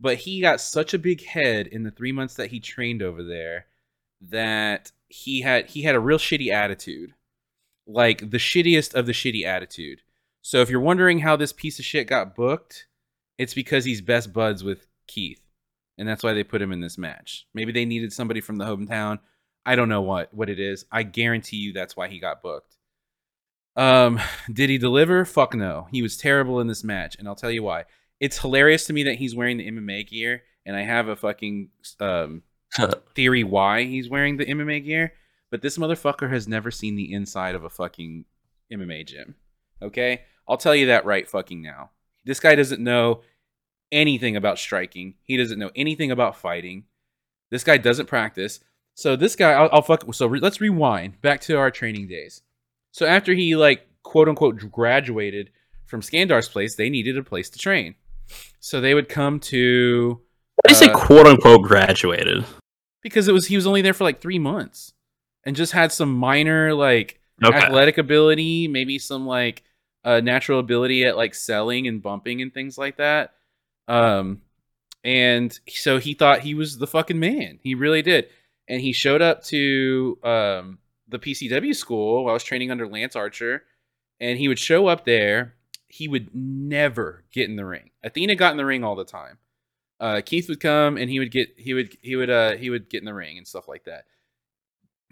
but he got such a big head in the three months that he trained over there that he had he had a real shitty attitude. Like the shittiest of the shitty attitude. So if you're wondering how this piece of shit got booked it's because he's best buds with keith. And that's why they put him in this match. Maybe they needed somebody from the hometown. I don't know what what it is. I guarantee you that's why he got booked. Um [SIGHS] did he deliver? Fuck no. He was terrible in this match and i'll tell you why it's hilarious to me that he's wearing the MMA gear, and I have a fucking um, [LAUGHS] theory why he's wearing the MMA gear. But this motherfucker has never seen the inside of a fucking MMA gym. Okay, I'll tell you that right fucking now. This guy doesn't know anything about striking. He doesn't know anything about fighting. This guy doesn't practice. So this guy, I'll, I'll fuck. So re- let's rewind back to our training days. So after he like quote unquote graduated from Skandar's place, they needed a place to train. So they would come to Why do you say uh, quote unquote graduated? because it was he was only there for like three months and just had some minor like Okay. athletic ability, maybe some like uh, natural ability at like selling and bumping and things like that. Um, and so he thought he was the fucking man. He really did. And he showed up to um, the PCW school while I was training under Lance Archer, and he would show up there. He would never get in the ring. Athena got in the ring all the time. Uh, Keith would come and he would get he would he would uh he would get in the ring and stuff like that.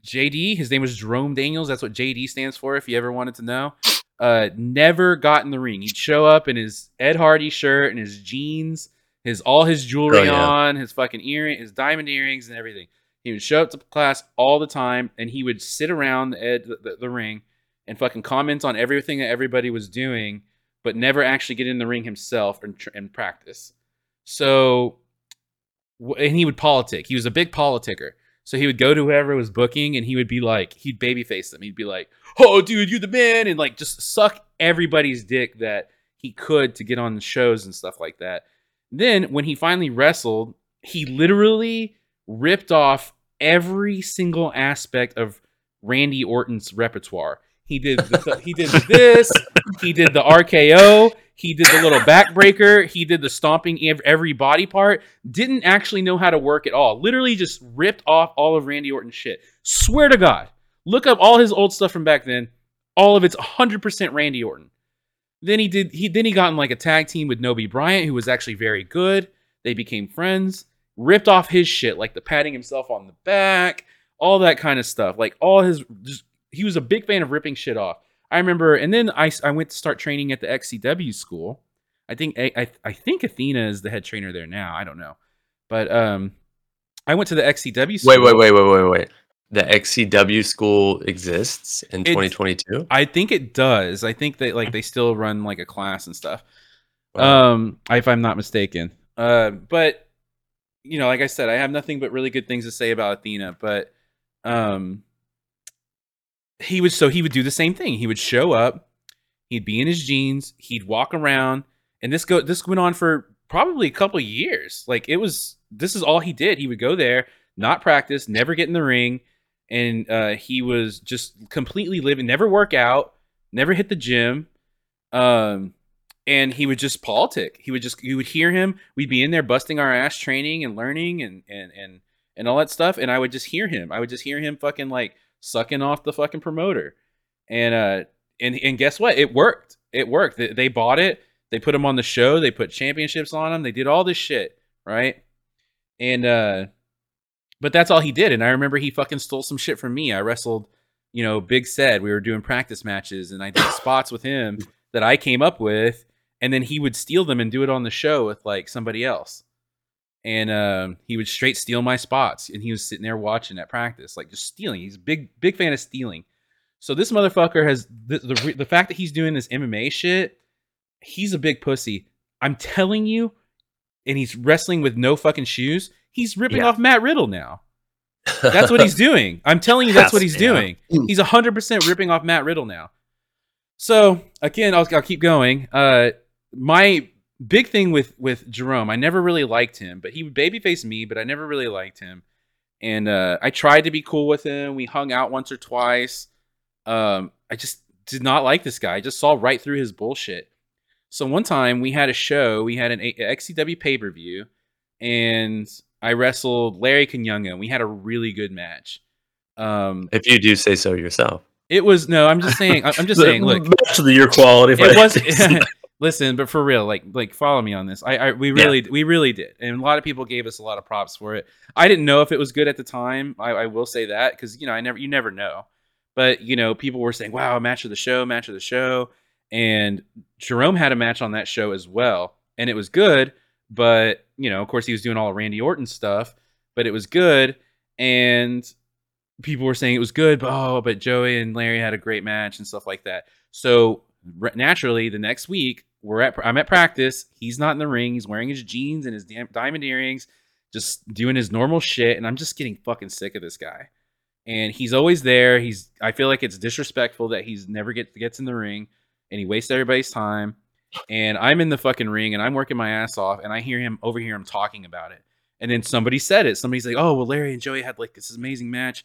JD, his name was Jerome Daniels. That's what JD stands for. If you ever wanted to know, uh, never got in the ring. He'd show up in his Ed Hardy shirt and his jeans, his all his jewelry Oh, yeah. on, his fucking earring, his diamond earrings, and everything. He would show up to class all the time, and he would sit around the ed the, the, the ring and fucking comment on everything that everybody was doing, but never actually get in the ring himself and, and practice. So, and he would politic. He was a big politicker. So he would go to whoever was booking and he would be like, he'd babyface them. He'd be like, oh, dude, you're the man. And like just suck everybody's dick that he could to get on the shows and stuff like that. Then when he finally wrestled, he literally ripped off every single aspect of Randy Orton's repertoire. He did the, he did this, he did the RKO, he did the little backbreaker, he did the stomping ev- every body part. Didn't actually know how to work at all. Literally just ripped off all of Randy Orton's shit. Swear to God. Look up all his old stuff from back then. All of it's 100% Randy Orton. Then he did he then he got in like a tag team with Nobi Bryant who was actually very good. They became friends. Ripped off his shit like the patting himself on the back, all that kind of stuff. Like all his just he was a big fan of ripping shit off. I remember, and then I, I went to start training at the XCW school. I think I, I I think Athena is the head trainer there now. I don't know, but um, I went to the XCW. School. Wait, wait, wait, wait, wait, wait. The XCW school exists in It's- 2022. I think it does. I think that like they still run like a class and stuff. Wow. Um, if I'm not mistaken. Uh, but you know, like I said, I have nothing but really good things to say about Athena. But um, he would so he would do the same thing. He would show up, he'd be in his jeans, he'd walk around, and this go this went on for probably a couple years. Like it was this is all he did. He would go there, not practice, never get in the ring, and uh, he was just completely living, never work out, never hit the gym. Um, and he would just politic. He would just you would hear him. We'd be in there busting our ass training and learning and and and and all that stuff. And I would just hear him. I would just hear him fucking like sucking off the fucking promoter. And uh and and guess what? It worked. It worked. They, they bought it. They put him on the show. They put championships on him. They did all this shit, right? And uh but that's all he did. And I remember he fucking stole some shit from me. I wrestled, you know, Big said we were doing practice matches and I did [COUGHS] spots with him that I came up with, and then he would steal them and do it on the show with like somebody else. And um, he would straight steal my spots, and he was sitting there watching at practice, like just stealing. He's a big, big fan of stealing. So this motherfucker has the, the the fact that he's doing this MMA shit. He's a big pussy. I'm telling you, and he's wrestling with no fucking shoes. He's ripping Yeah. off Matt Riddle now. [LAUGHS] That's what he's doing. I'm telling you, that's what he's yeah. doing. He's 100% ripping off Matt Riddle now. So again, I'll, I'll keep going. Uh, my big thing with with Jerome, I never really liked him, but he would babyface me, but I never really liked him. And uh, I tried to be cool with him. We hung out once or twice. Um, I just did not like this guy. I just saw right through his bullshit. So one time we had a show, we had an A- XCW pay per view, and I wrestled Larry Kanyunga. and We had a really good match. Um, If you do say so yourself. it was no, I'm just saying. I'm just [LAUGHS] saying. Look, match of the year quality. it was. [LAUGHS] listen, but for real, like, like follow me on this. I, I we Yeah. really, we really did, and a lot of people gave us a lot of props for it. I didn't know if it was good at the time. I, I will say that because you know, I never, you never know. But you know, people were saying, "Wow, match of the show, match of the show," and Jerome had a match on that show as well, and it was good. But you know, of course, he was doing all of Randy Orton stuff, but it was good, and people were saying it was good, but oh, but Joey and Larry had a great match and stuff like that. So naturally, the next week we're at I'm at practice. He's not in the ring. He's wearing his jeans and his damn diamond earrings, just doing his normal shit. And I'm just getting fucking sick of this guy. And he's always there. He's I feel like it's disrespectful that he's never get gets in the ring and he wastes everybody's time. And I'm in the fucking ring and I'm working my ass off and I hear him overhear him talking about it. And then somebody said it. Somebody's like, "Oh, well, Larry and Joey had like this amazing match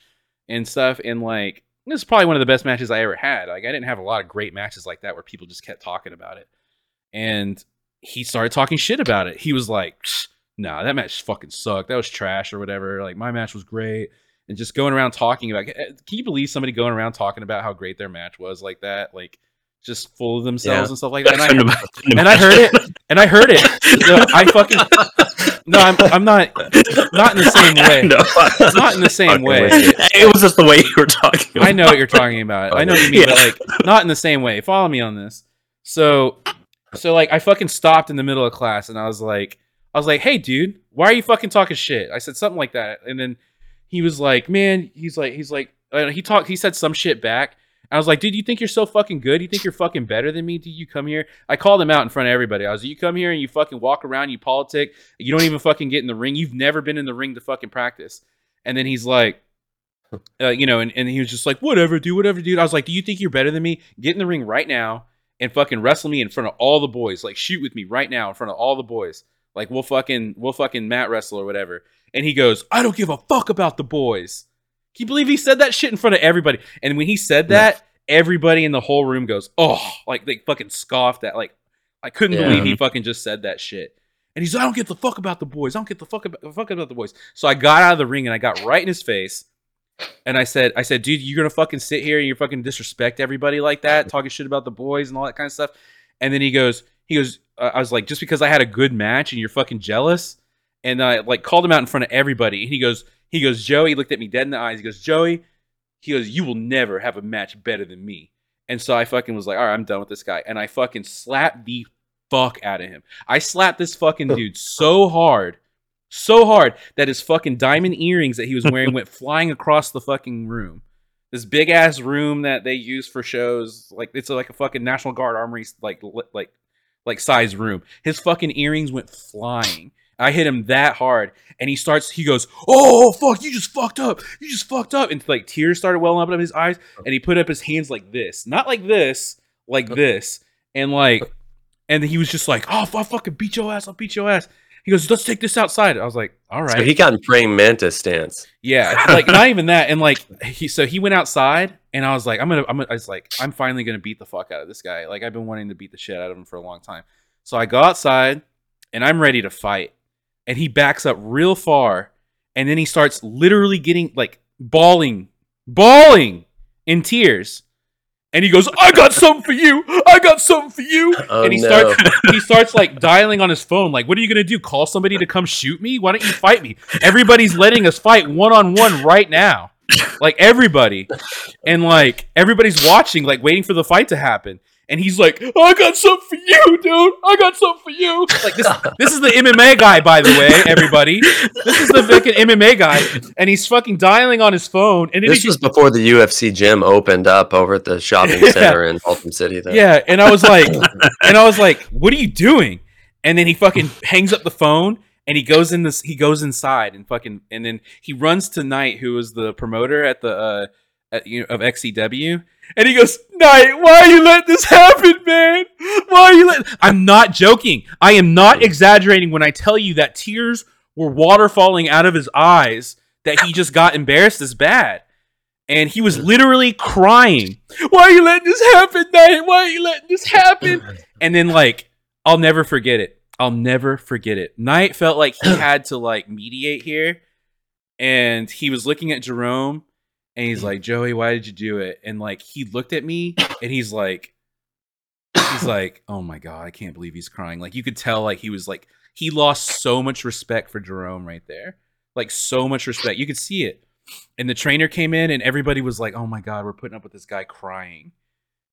and stuff." And like, this is probably one of the best matches I ever had. Like, I didn't have a lot of great matches like that where people just kept talking about it. And he started talking shit about it. He was like, "Psh, "Nah, that match fucking sucked. That was trash or whatever. Like, my match was great." And just going around talking about. Eh, can you believe somebody going around talking about how great their match was like that? Like, just full of themselves Yeah. and stuff like that. And I, [LAUGHS] and I heard it, and I heard it. So I fucking no, I'm I'm not not in the same [LAUGHS] way. No. Not in the same way. it was just the way you were talking. I know what you're talking about. I know what you mean, but like not in the same way. Follow me on this. So so like I fucking stopped in the middle of class and I was like I was like, "Hey dude, why are you fucking talking shit?" I said something like that. And then he was like, "Man, he's like he's like uh, he talked he said some shit back." I was like, dude, you think you're so fucking good? You think you're fucking better than me? Do you come here? I called him out in front of everybody. I was like, you come here and you fucking walk around, you politic, you don't even fucking get in the ring. You've never been in the ring to fucking practice. And then he's like, uh, you know, and, and he was just like, whatever, dude, whatever, dude. I was like, do you think you're better than me? Get in the ring right now and fucking wrestle me in front of all the boys. Like, shoot with me right now in front of all the boys. Like, we'll fucking, we'll fucking mat wrestle or whatever. And he goes, I don't give a fuck about the boys. Can you believe he said that shit in front of everybody? And when he said that, everybody in the whole room goes, oh, like they fucking scoffed at, like, I couldn't Yeah. believe he fucking just said that shit. And he's like, I don't give the fuck about the boys. I don't give the fuck about, fuck about the boys. So I got out of the ring and I got right in his face. And I said, I said, dude, you're gonna fucking sit here and you're fucking disrespect everybody like that, talking shit about the boys and all that kind of stuff. And then he goes, he goes, uh, I was like, just because I had a good match and you're fucking jealous. And I like called him out in front of everybody. And he goes, he goes, Joey looked at me dead in the eyes. He goes, Joey, he goes, you will never have a match better than me. And so I fucking was like, all right, I'm done with this guy. And I fucking slapped the fuck out of him. I slapped this fucking [LAUGHS] dude so hard, so hard that his fucking diamond earrings that he was wearing went [LAUGHS] flying across the fucking room. This big ass room that they use for shows, like it's like a fucking National Guard armory, like like like size room. His fucking earrings went flying. I hit him that hard, and he starts. He goes, "Oh fuck! You just fucked up. You just fucked up." And like tears started welling up in his eyes, oh. and he put up his hands like this, not like this, like oh. this, and like, and he was just like, "Oh, I'll fucking beat your ass. I'll beat your ass." He goes, "Let's take this outside." I was like, "All right." So he got in praying mantis stance. Yeah, [LAUGHS] like not even that, and like he so he went outside, and I was like, I'm gonna, I'm gonna, I was like, I'm finally gonna beat the fuck out of this guy. Like I've been wanting to beat the shit out of him for a long time. So I go outside, and I'm ready to fight, and he backs up real far, and then he starts literally getting like bawling, bawling in tears, And he goes, "I got something for you. I got something for you." [LAUGHS] Oh, and he no. starts [LAUGHS] he starts like dialing on his phone like what are you gonna do call somebody to come shoot me why don't you fight me everybody's letting us fight one-on-one right now like everybody and like everybody's watching like waiting for the fight to happen and he's like i got something for you dude i got something for you like this [LAUGHS] this is the mma guy by the way everybody this is the [LAUGHS] fucking mma guy and he's fucking dialing on his phone and This was before the UFC gym opened up over at the shopping [LAUGHS] Yeah. center in Baltimore City. Though. Yeah, and I was like, and I was like, "What are you doing?" And then he fucking hangs up the phone and he goes in this. He goes inside and fucking, and then he runs to Knight, who was the promoter at the uh, at, you know, of XCW, and he goes, "Knight, why are you letting this happen, man? Why are you letting?" I'm not joking. I am not exaggerating when I tell you that tears were water falling out of his eyes. That he just got embarrassed as bad and he was literally crying. Why are you letting this happen, Knight? Why are you letting this happen? And then like, I'll never forget it. I'll never forget it. Knight felt like he had to like mediate here, and he was looking at Jerome, and he's like, Joey, why did you do it? And like, he looked at me, and he's like, he's like, oh my god, I can't believe he's crying. Like you could tell, like he was like he lost so much respect for Jerome right there, like so much respect. You could see it. And the trainer came in and everybody was like oh my god we're putting up with this guy crying.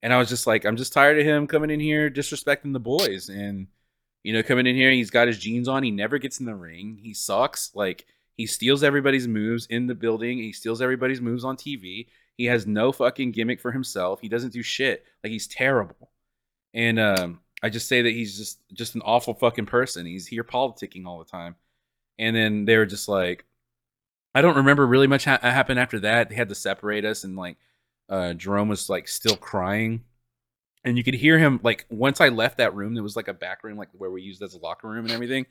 And i was just like i'm just tired of him coming in here disrespecting the boys. And you know coming in here he's got his jeans on. He never gets in the ring. He sucks. Like he steals everybody's moves in the building he steals everybody's moves on tv he has no fucking gimmick for himself he doesn't do shit like he's terrible and um i just say that he's just just an awful fucking person he's here politicking all the time and then they were just like I don't remember really much ha- happened after that. They had to separate us, and like uh, Jerome was like still crying, and you could hear him like once I left that room. There was like a back room, like where we used as a locker room and everything.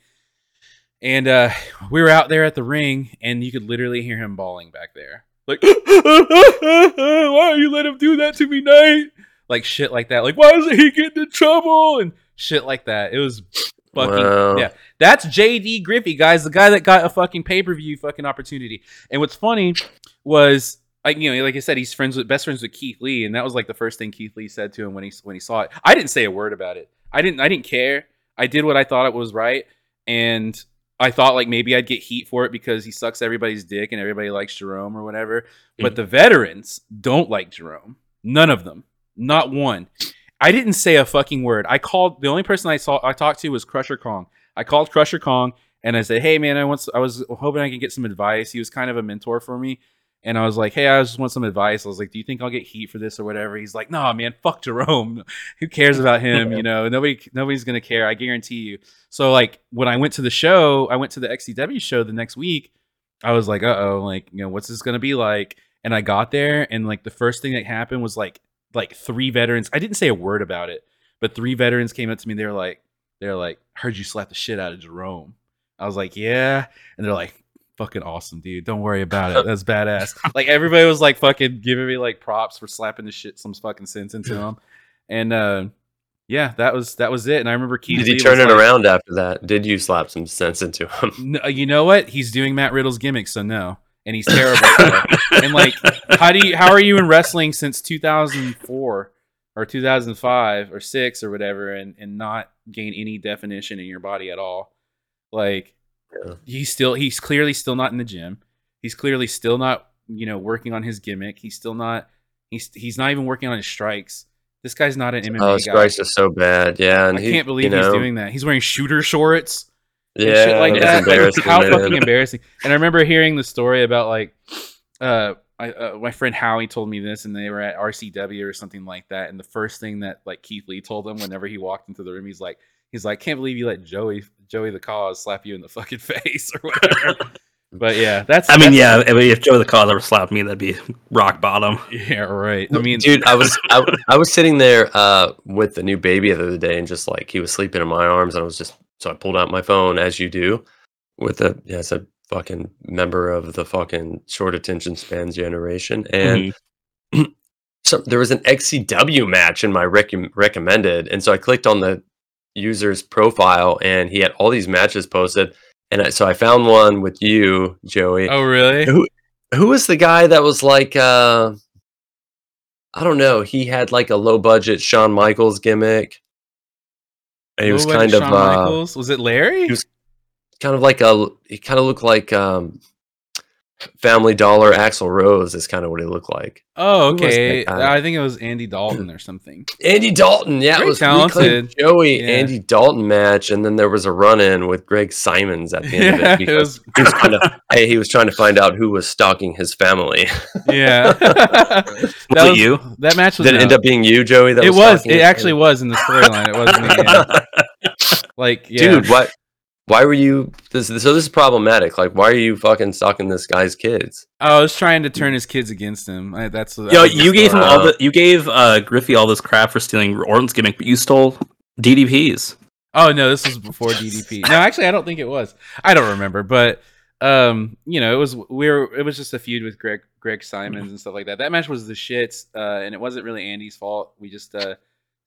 And uh, we were out there at the ring, and you could literally hear him bawling back there, like, [LAUGHS] "Why are you let him do that to me, Knight?" Like shit like that. Like, why isn't he getting in trouble and shit like that? It was fucking Wow. yeah. That's JD Griffey, guys, the guy that got a fucking pay per view fucking opportunity. And what's funny was, like you know, like I said, he's friends with best friends with Keith Lee, and that was like the first thing Keith Lee said to him when he when he saw it. I didn't say a word about it. I didn't. I didn't care. I did what I thought it was right, and I thought like maybe I'd get heat for it because he sucks everybody's dick and everybody likes Jerome or whatever. But mm-hmm. the veterans don't like Jerome. None of them. Not one. I didn't say a fucking word. I called the only person I saw I talked to was Crusher Kong. I called Crusher Kong and I said, "Hey man, I want I was hoping I could get some advice." He was kind of a mentor for me. And I was like, "Hey, I just want some advice." I was like, "Do you think I'll get heat for this or whatever?" He's like, "Nah, man, fuck Jerome. [LAUGHS] Who cares about him? You know, nobody, nobody's gonna care. I guarantee you." So, like, when I went to the show, I went to the XCW show the next week. I was like, "Uh oh, like, you know, what's this gonna be like?" And I got there, and like, the first thing that happened was like, like three veterans. I didn't say a word about it, but three veterans came up to me. They're like, "They're like, heard you slap the shit out of Jerome." I was like, "Yeah," and they're like, fucking awesome, dude. Don't worry about it. [LAUGHS] That's badass. like everybody was like fucking giving me like props for slapping the shit some fucking sense into [LAUGHS] him. And uh yeah, that was that was it. And I remember Keith Did he Lee turn it like, around after that? Did you slap some sense into him? "No, you know what? He's doing Matt Riddle's gimmick, so no. And he's terrible. [LAUGHS] and like how do you how are you in wrestling since 2004 or 2005 or 6 or whatever and and not gain any definition in your body at all? Like Yeah. he's still he's clearly still not in the gym. He's clearly still not, you know, working on his gimmick. He's still not he's he's not even working on his strikes. This guy's not an MMA Oh, guy. his price is so bad. Yeah, and I he, can't believe you know, he's doing that. He's wearing shooter shorts Yeah, shit like that. [LAUGHS] Like, how man. fucking embarrassing! And I remember hearing the story about like, uh, I, uh, my friend Howie told me this, and they were at RCW or something like that. And the first thing that like Keith Lee told him whenever he walked into the room, he's like, he's like, can't believe you let Joey Joey the Cause slap you in the fucking [LAUGHS] face or [LAUGHS] whatever. but yeah, that's. I mean, that's- yeah, I mean, if Joey the Cause ever slapped me, that'd be rock bottom. yeah, right. I mean, dude, I was [LAUGHS] I, I was sitting there uh, with the new baby the other day, and just like he was sleeping in my arms, and I was just so I pulled out my phone as you do, with a yeah, it's a fucking member of the fucking short attention spans generation, and [CLEARS THROAT] so there was an XCW match in my rec- recommended, and so I clicked on the user's profile, and he had all these matches posted, and so I found one with you, Joey. oh really? Who who was the guy that was like uh I don't know. He had like a low budget Shawn Michaels gimmick. And he was kind Shawn of uh, Michaels? Was it Larry? he was- kind of like a he kind of looked like um Family Dollar Axl Rose is kind of what he looked like. oh, was okay. I think it was Andy Dalton or something. [CLEARS THROAT] Andy Dalton, yeah, Very it was talented. Joey Yeah. Andy Dalton match, and then there was a run in with Greg Simons at the end of Yeah, it [LAUGHS] it because was- he was trying to [LAUGHS] hey, he was trying to find out who was stalking his family. [LAUGHS] Yeah. that Was it you? That match was. Did it end up being you, Joey? That it was. stalking It actually was in the storyline. It wasn't. Like, yeah. Dude, what? Why were you? This, so this is problematic. Like, why are you fucking stalking this guy's kids? I was trying to turn his kids against him. I, that's that Yo, was you gave him all the you gave uh, Griffey all this crap for stealing Orton's gimmick, but you stole DDP's. Oh no, this was before DDP. No, actually, I don't think it was. I don't remember, but um, you know, it was we were it was just a feud with Greg Greg Simons and stuff like that. That match was the shits, uh, and it wasn't really Andy's fault. We just uh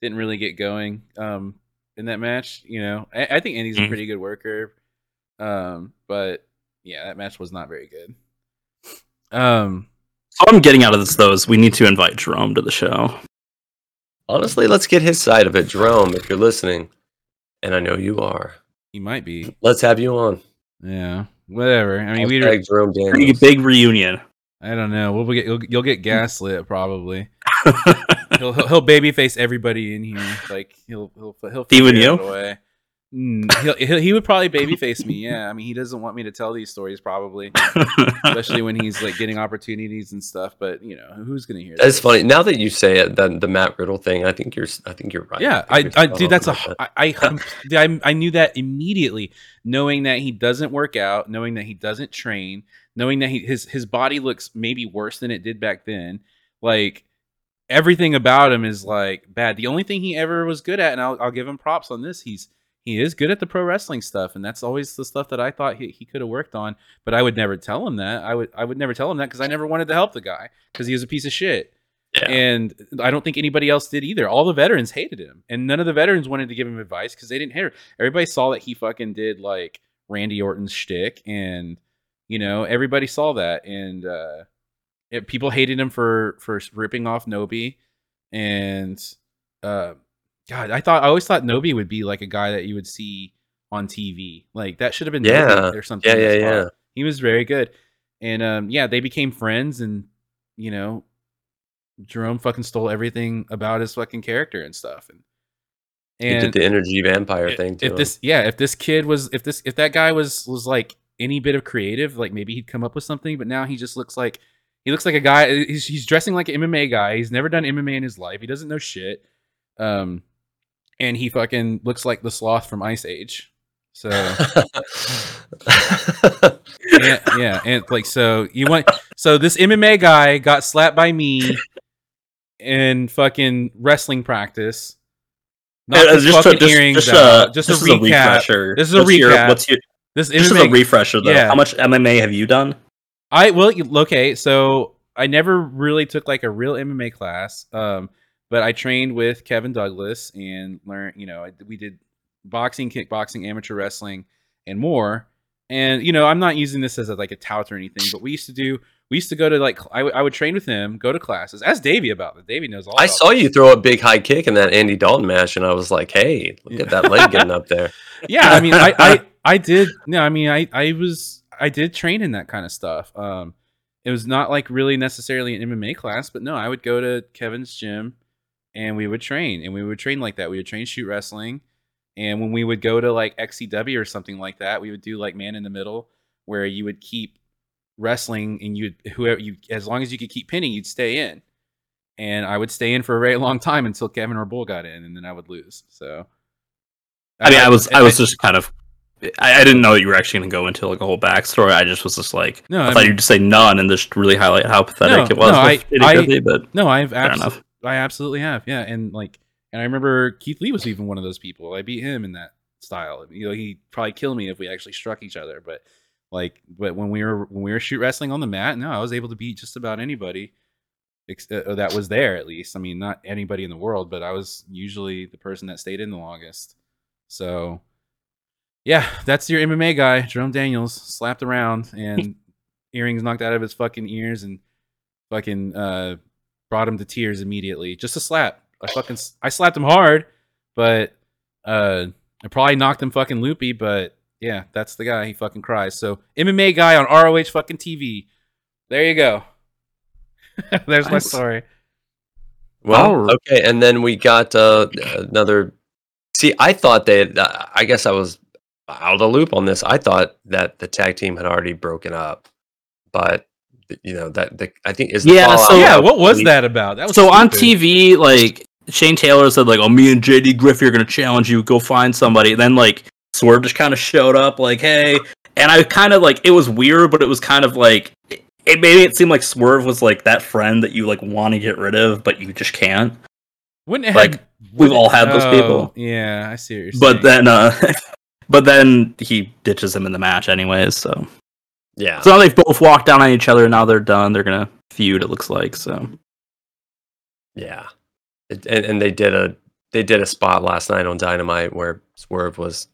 didn't really get going um in that match. You know, I, I think Andy's a Mhm. pretty good worker, um, but yeah, that match was not very good. Um, So I'm getting out of this though is we need to invite Jerome to the show. Honestly, let's get his side of it, Jerome. If you're listening, and I know you are, he might be. let's have you on. Yeah, whatever. I mean, we. Hashtag Jerome Big, Daniels. big reunion. I don't know. We'll get you'll, you'll get gaslit probably. He'll he'll, he'll babyface everybody in here. Like he'll he'll he'll Even you? it away. Mm, he'll, he'll, he would probably babyface me. Yeah, I mean he doesn't want me to tell these stories probably, especially when he's like getting opportunities and stuff. But you know who's gonna hear That's this? funny. Now that you say it, the, the Matt Riddle thing, I think you're. s- I think you're right. Yeah, think I, you're I dude, that's a that. I, I I I knew that immediately, knowing that he doesn't work out, knowing that he doesn't train, knowing that he his his body looks maybe worse than it did back then. Like everything about him is like bad. The only thing he ever was good at, and I'll I'll give him props on this. He's he is good at the pro wrestling stuff, and that's always the stuff that I thought he, he could have worked on. But I would never tell him that. I would I would never tell him that because I never wanted to help the guy because he was a piece of shit. Yeah. And I don't think anybody else did either. All the veterans hated him, and none of the veterans wanted to give him advice because they didn't hear. Everybody saw that he fucking did like Randy Orton's shtick, and you know everybody saw that, and uh, it, people hated him for for ripping off Nobi, and uh, God, I thought I always thought Nobi would be like a guy that you would see on TV, like that should have been Yeah. Nobi or something. Yeah, yeah, yeah. He was very good, and um, yeah, they became friends, and you know, Jerome fucking stole everything about his fucking character and stuff, and He did the energy vampire if- thing too. if this, yeah, if this kid was, if this, if that guy was was like any bit of creative, like maybe he'd come up with something, but now he just looks like he looks like a guy. He's, he's dressing like an MMA guy. He's never done MMA in his life. He doesn't know shit. Um, and he fucking looks like the sloth from Ice Age. So [LAUGHS] yeah, yeah, and like so you want so this MMA guy got slapped by me in fucking wrestling practice. Uh, his just, fucking to, just, earrings just, uh, just this a is recap. refresher. This is a What's your- what's your, This this is a refresher though. yeah. How much MMA have you done? I well okay, so I never really took like a real MMA class, um, but I trained with Kevin Douglas and learned. You know, I, we did boxing, kickboxing, amateur wrestling, and more. And you know, I'm not using this as a, like a tout or anything, but we used to do. We used to go to like I, w- I would train with him, go to classes. Ask Davey about it. Davey knows all. I saw this. you throw a big high kick in that Andy Dalton match, and I was like, "Hey, look at that leg getting [LAUGHS] up there." yeah i mean I, I [LAUGHS] i did no i mean i i was i did train in that kind of stuff. Um it was not like really necessarily an mma class but no i would go to kevin's gym and we would train and we would train like that. We would train shoot wrestling and when we would go to like xcw or something like that we would do like man in the middle where you would keep wrestling and you whoever you as long as you could keep pinning you'd stay in. And i would stay in for a very long time until kevin or bull got in and then i would lose so. I mean, I was I was just kind of I, I didn't know you were actually going to go into like a whole backstory. I just was just like, No, I, I thought mean- you'd just say none and just really highlight how pathetic No, it was. no, I- I- but No, I've. I absolutely have. Yeah, and like, and I remember Keith Lee was even one of those people. I beat him in that style. You know, he'd probably kill me if we actually struck each other. But like, but when we were when we were shoot wrestling on the mat, no, I was able to beat just about anybody ex- uh, that was there. At least, I mean, not anybody in the world, but I was usually the person that stayed in the longest. So, yeah, that's your MMA guy, Jerome Daniels, slapped around and [LAUGHS] earrings knocked out of his fucking ears and fucking uh brought him to tears immediately. Just a slap. I fucking I slapped him hard, but uh, I probably knocked him fucking loopy. But yeah, that's the guy. He fucking cries. So MMA guy on ROH fucking TV. There you go. [LAUGHS] There's my story. Well, Alright. okay, and then we got uh, another. See, I thought they. Had, uh, I guess I was out of the loop on this. I thought that the tag team had already broken up, but you know that the I think is the Yeah, so- yeah, what was the- that about? That was so on. TV, like Shane Taylor said, like, "Oh, me and JD Griffey are gonna challenge you. Go find somebody." then like Swerve just kind of showed up, like, "Hey," and I kind of like it was weird, but it was kind of like it, it made it seem like Swerve was like that friend that you like want to get rid of, but you just can't. Wouldn't it like, have- we've all had those oh, people. Yeah, I see what you're saying. But then, uh, [LAUGHS] but then he ditches him in the match anyways. So Yeah, so now they've both walked down on each other. and Now they're done. They're gonna feud. It looks like so. yeah, It- and, and they did a they did a spot last night on Dynamite where Swerve was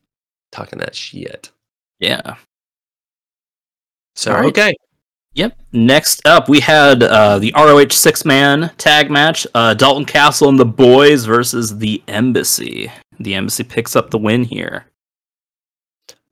talking that shit. Yeah. So right. okay, Yep. Next up, we had uh, the ROH six man tag match uh, Dalton Castle and the Boys versus the Embassy. The Embassy picks up the win here.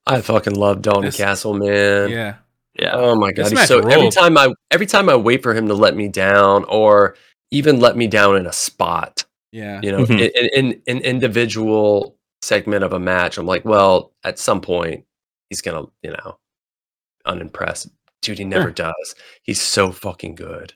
I fucking love Dalton This- Castle, man. yeah, Yeah. Oh my god! This he's so every time I every time I wait for him to let me down, or even let me down in a spot, yeah. you know, Mhm. in, in in an individual segment of a match, I'm like, well, at some point he's gonna, you know, unimpressed. Dude, he never does. He's so fucking good.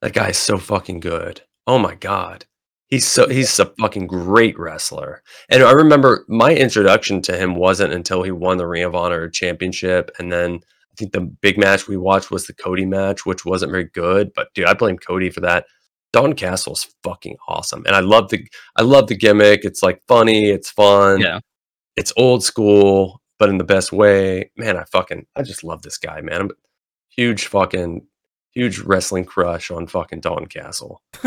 That guy is so fucking good. Oh my god. He's so he's a fucking great wrestler. And I remember my introduction to him wasn't until he won the Ring of Honor championship. And then I think the big match we watched was the Cody match, which wasn't very good. But dude, I blame Cody for that. Don Castle's fucking awesome. And I love the I love the gimmick. It's like funny, it's fun. Yeah. It's old school, but in the best way. Man, I fucking I just love this guy, man. I'm a huge fucking huge wrestling crush on fucking Don Castle. [LAUGHS]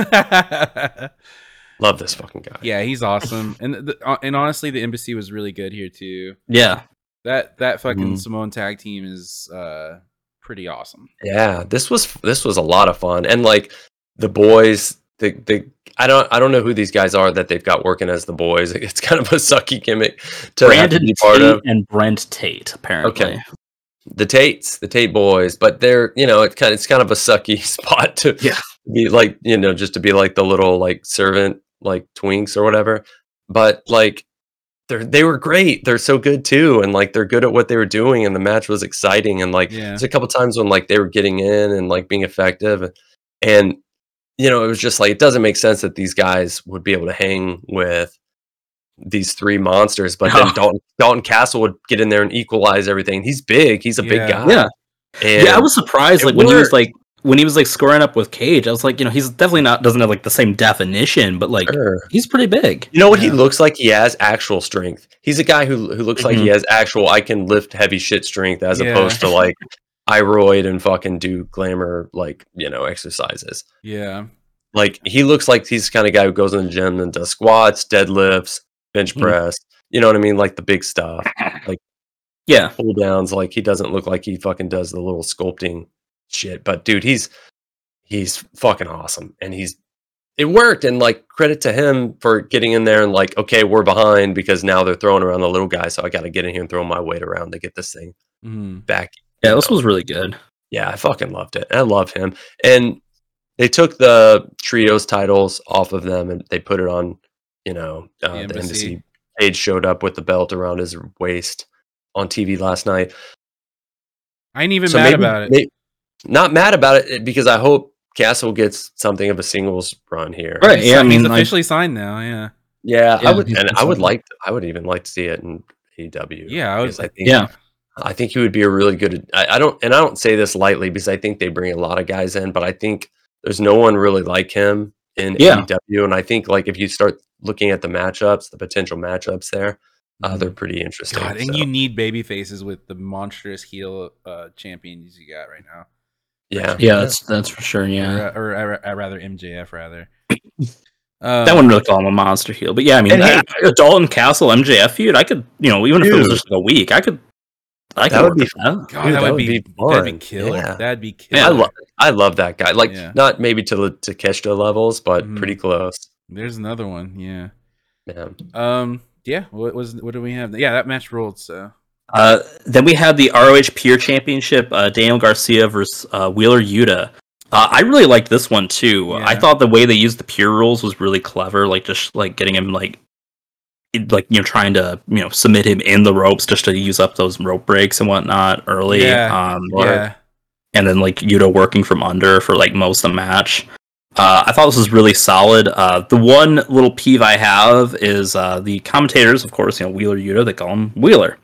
Love this fucking guy. yeah, he's awesome. And the, uh, and honestly, the embassy was really good here too. Yeah. That that fucking Mhm. Simone tag team is uh pretty awesome. Yeah, this was this was a lot of fun, and like the boys, the the I don't I don't know who these guys are that they've got working as the boys. [LAUGHS] It's kind of a sucky gimmick to have to Brandon be part Tate of. and Brent Tate, apparently. Okay. The Tates, the Tate boys, but they're you know it's kind of, it's kind of a sucky [LAUGHS] spot to Yeah. be like you know just to be like the little like servant like twinks or whatever. But like they're they were great. They're so good too, and like they're good at what they were doing, and the match was exciting. And like Yeah. there's a couple times when like they were getting in and like being effective, and you know it was just like it doesn't make sense that these guys would be able to hang with these three monsters, but No. then [LAUGHS] Dalton Dalton Castle would get in there and equalize everything. He's big. He's a big guy. Yeah. And yeah, I was surprised like when he was like when he was like scoring up with Cage. I was like, you know, he's definitely not doesn't have like the same definition, but like Sure. he's pretty big. You know what he looks like? He has actual strength. He's a guy who who looks like he has actual I can lift heavy shit strength as Yeah. opposed to like [LAUGHS] iroid and fucking do glamour like, you know, exercises. Yeah. Like he looks like he's the kind of guy who goes in the gym and does squats, deadlifts, bench Mhm. press. You know what I mean? Like the big stuff. Like yeah. Pull downs. Like he doesn't look like he fucking does the little sculpting shit. But dude, he's he's fucking awesome. And he's it worked. And like credit to him for getting in there and like, okay, we're behind because now they're throwing around the little guy. So I gotta get in here and throw my weight around to get this thing Mhm. back Yeah, this was really good. yeah, I fucking loved it. I love him. And they took the trios titles off of them and they put it on, you know, uh, the embassy. embassy. Page showed up with the belt around his waist on TV last night. I ain't even So mad maybe- about it. may- not mad about it because I hope Castle gets something of a singles run here. Right. He's Yeah, I mean, he's like- officially signed now. Yeah. Yeah, I would, and I would signed. like, I would even like to see it in AEW. Yeah, I would- because I think, Yeah. I think he would be a really good. I, I don't, and I don't say this lightly because I think they bring a lot of guys in, but I think there's no one really like him in Yeah. AEW, and I think like if you start looking at the matchups, the potential matchups there, uh, Mhm. they're pretty interesting. God, and so, you need baby faces with the monstrous heel uh, champions you got right now. Yeah, Yeah, that's that's for sure. Yeah. Or, or, or, or rather, MJF rather. [COUGHS] Um, That wouldn't really call him a monster heel, but yeah, I mean, And hey- I- a Dalton Castle MJF feud, I could, you know, even if it was just like a week, I could, I can That would be with that. God, Dude, that, would be, that'd be killer. Yeah. That'd be killer. I love I love that guy. Like Yeah. not maybe to the Takeshita levels, but Mhm. pretty close. There's another one. Yeah. Man. Um. Yeah. What was? What do we have? Yeah, that match rolled. So. Uh, then we had the ROH Pure Championship, uh, Daniel Garcia versus uh, Wheeler Yuta. Uh, I really liked this one too. I thought the way they used the Pure rules was really clever, like just like getting him like, like you know, trying to you know submit him in the ropes just to use up those rope breaks and whatnot early. Yeah. Um, Yeah. and then like Yuta working from under for like most of the match. Uh, I thought this was really solid. Uh, the one little peeve I have is uh, the commentators, of course, you know Wheeler Yuta, they call him Wheeler.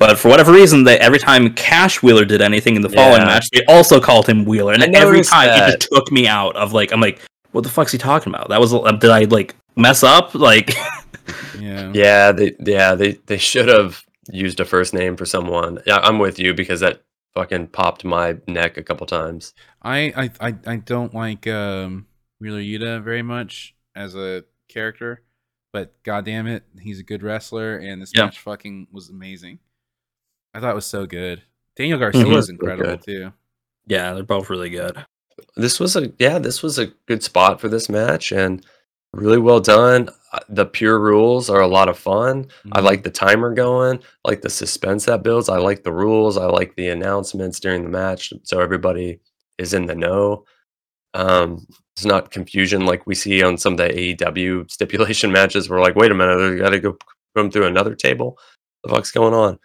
But for whatever reason, they every time Cash Wheeler did anything in the following Yeah. match, they also called him Wheeler, and every time that. it just took me out of like I'm like, what the fuck's he talking about? That was uh, did I like mess up? [LAUGHS] Like, Yeah. Yeah, they yeah, they they should have used a first name for someone. Yeah, I'm with you because that fucking popped my neck a couple times. I, I I I don't like um Wheeler Yuta very much as a character, but goddamn it, he's a good wrestler, and this Yeah. match fucking was amazing. I thought it was so good. Daniel Garcia Mhm. was incredible too. yeah, they're both really good. This was a yeah, this was a good spot for this match and really well done. Uh, The pure rules are a lot of fun. I Mhm. like the timer going, I like the suspense that builds. I like the rules. I like the announcements during the match so everybody is in the know. Um, it's not confusion like we see on some of the AEW [LAUGHS] stipulation matches. We're like, wait a minute, they got to go come through another table. The fuck's going on?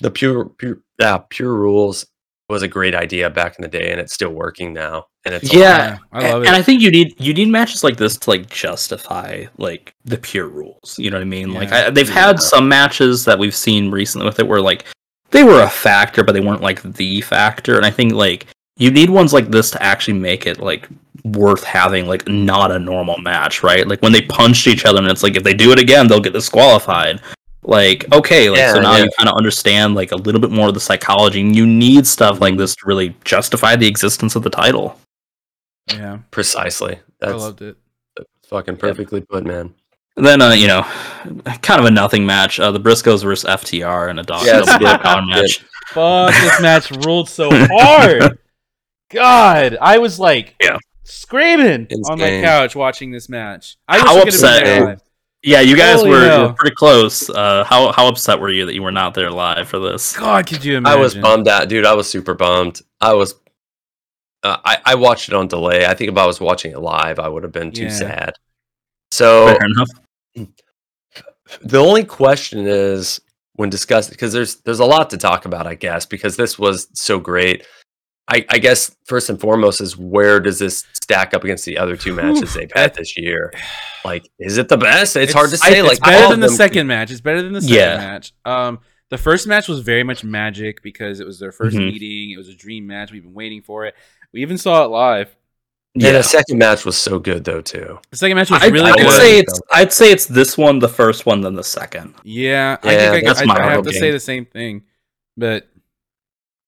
The pure, pure, yeah, pure rules was a great idea back in the day, and it's still working now. And it's Yeah, I love it and. I think you need you need matches like this to like justify like the pure rules. You know what I mean? Like I, they've had some matches that we've seen recently with it where like they were a factor, but they weren't like the factor. And I think like you need ones like this to actually make it like worth having like not a normal match, right? Like when they punched each other and it's like if they do it again, they'll get disqualified. Like okay, like so now yeah. you kind of understand like a little bit more of the psychology, and you need stuff like this to really justify the existence of the title. yeah, precisely. that's, I loved it. fucking perfectly put, man. Then, uh, you know, kind of a nothing match. Uh, the Briscoes versus FTR in a dog [LAUGHS] Yeah, no it's block good. on match. Fuck, this [LAUGHS] match ruled so hard. God, I was like, Yeah. screaming on my couch watching this match. I How wish I could have upset- there live. Yeah, you guys Holy were, hell. were pretty close. Uh, how how upset were you that you were not there live for this? God, could you I was bummed out, dude. I was super bummed. I was. Uh, I I watched it on delay. I think if I was watching it live, I would have been too Yeah. sad. So Fair enough. the only question is when discussed because there's there's a lot to talk about, I guess, because this was so great. I, I guess first and foremost is where does this stack up against the other two matches they've had this year? Like, is it the best? It's, hard to say. it's like, all better of than the them- second match. It's better than the second Yeah. match. Um, the first match was very much magic because it was their 1st Mhm. meeting. It was a dream match. We've been waiting for it. We even saw it live. And Yeah, the second match was so good though too. The second match was I'd, really I'd good. say it's I'd say it's this one, the first one, then the second. Yeah, Yeah, I think I, that's I, my I have to opinion. say the same thing. But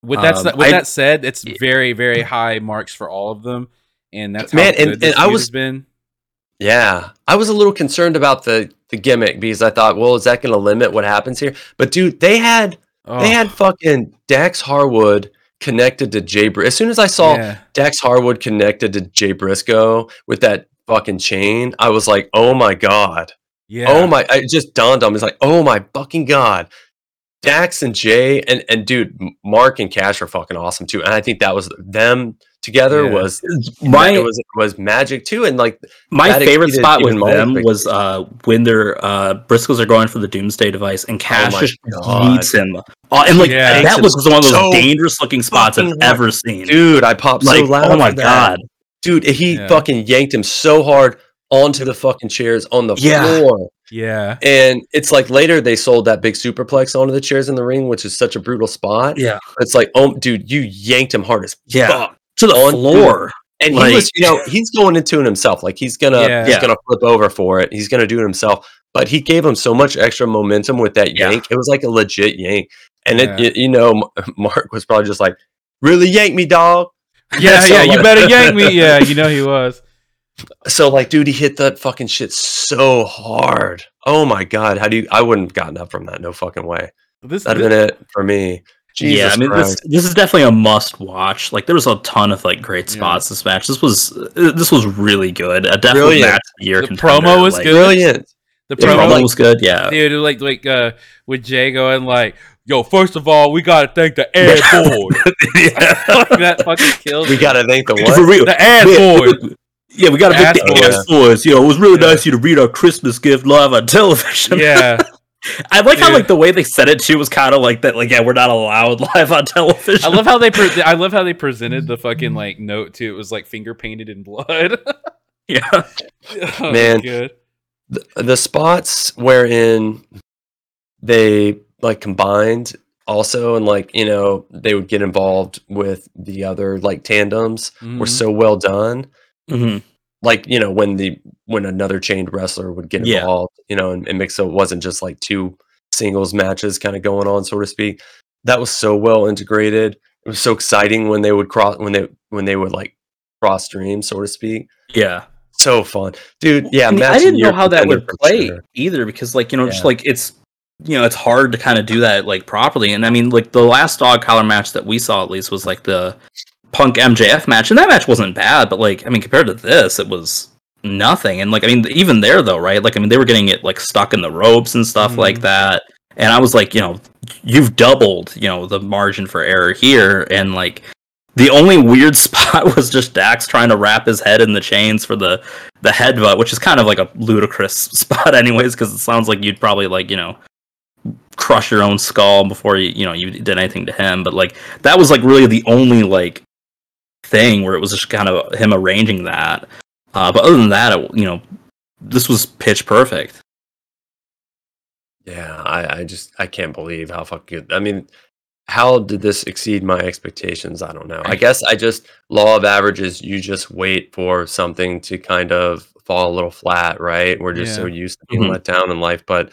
with that Um, with I- that said, it's very very high marks for all of them, and that's how Man, and- and I was- been. Yeah, I was a little concerned about the the gimmick because I thought, well, is that going to limit what happens here? But dude, they had Oh, they had fucking Dax Harwood connected to Jay. Br- as soon as I saw yeah. Dax Harwood connected to Jay Briscoe with that fucking chain, I was like, oh my god, yeah. oh my! It just dawned on me. It's like, oh my fucking god. Dax and Jay and and dude, Mark and Cash are fucking awesome too, and I think that was them together Yeah. was My it was was magic too, and like my favorite spot with even my them was uh, when their uh, Briscoes are going for the Doomsday device and Cash my just God. beats him. Uh, and like Yeah. that was one of those so dangerous looking spots I've hard. ever seen. dude, I popped like, so loud. oh my for that. god. dude, he Yeah. fucking yanked him so hard onto the fucking chairs on the Yeah. floor. yeah. And it's like later they sold that big superplex onto the chairs in the ring, which is such a brutal spot. Yeah. It's like, oh, dude, you yanked him hard as Yeah. fuck. To the On- floor. And Like- he was, you know, he's going into it himself. Like he's gonna, Yeah. he's gonna flip over for it. He's gonna do it himself. But he gave him so much extra momentum with that Yeah. yank. It was like a legit yank. And Yeah. it, you, you know, Mark was probably just like, "Really yank me, dog." Yeah, [LAUGHS] So, yeah, you better yank me. Yeah, you know he was. So like, dude, he hit that fucking shit so hard. Oh my god, how do you? I wouldn't have gotten up from that. No fucking way. This, That'd have been it for me. Jesus yeah, I mean this Christ. this is definitely a must watch. Like there was a ton of like great Yeah. spots this match. This was uh, this was really good. A definitely Brilliant. match of the year. The promo was like, good. brilliant. the The promo, promo like, was good. Yeah. dude, like like uh, with Jay going like, "Yo, first of all, we gotta thank the ad board." Like, that fucking killed We me. gotta thank the [LAUGHS] For what? real. the ad Yeah, board. Yeah, we got to Ass make the boys. ass boys. You know, it was really Yeah. nice of you to read our Christmas gift live on [LAUGHS] television. Yeah, [LAUGHS] I like how like the way they said it too was kind of like that. Like, yeah, we're not allowed [LAUGHS] live on television. I love how they pre- I love how they presented the fucking like note too. It was like finger painted in blood. yeah, Oh, Man. good. the, the spots wherein they like combined also and like you know they would get involved with the other like tandems were Mhm. so well done Mhm. like you know when the when another chained wrestler would get Yeah. involved you know and, and mix so it wasn't just like two singles matches kind of going on so to speak that was so well integrated it was so exciting when they would cross when they when they would like cross stream so to speak yeah. so fun dude yeah I, mean, I didn't know how that would play sure. either because, like, you know, just like it's you know, it's hard to kind of do that like properly. And I mean, like the last dog collar match that we saw at least was like the Punk MJF match, and that match wasn't bad, but like, I mean, compared to this, it was nothing. And like, I mean, even there though, right? Like, I mean, they were getting it like stuck in the ropes and stuff Mhm. like that. And I was like, you know, you've doubled, you know, the margin for error here, and like. The only weird [LAUGHS] spot was just Dax trying to wrap his head in the chains for the the headbutt, which is kind of like a ludicrous [LAUGHS] spot, anyways, because it sounds like you'd probably like you know crush your own skull before you you know you did anything to him. But like that was like really the only like thing where it was just kind of him arranging that. Uh, but other than that, it, you know, this was pitch perfect. Yeah, I, I just I can't believe how fucking good. I mean, how did this exceed my expectations? I don't know. I guess I just law of averages. You just wait for something to kind of fall a little flat, right? We're just so used to being Mhm. let down in life. But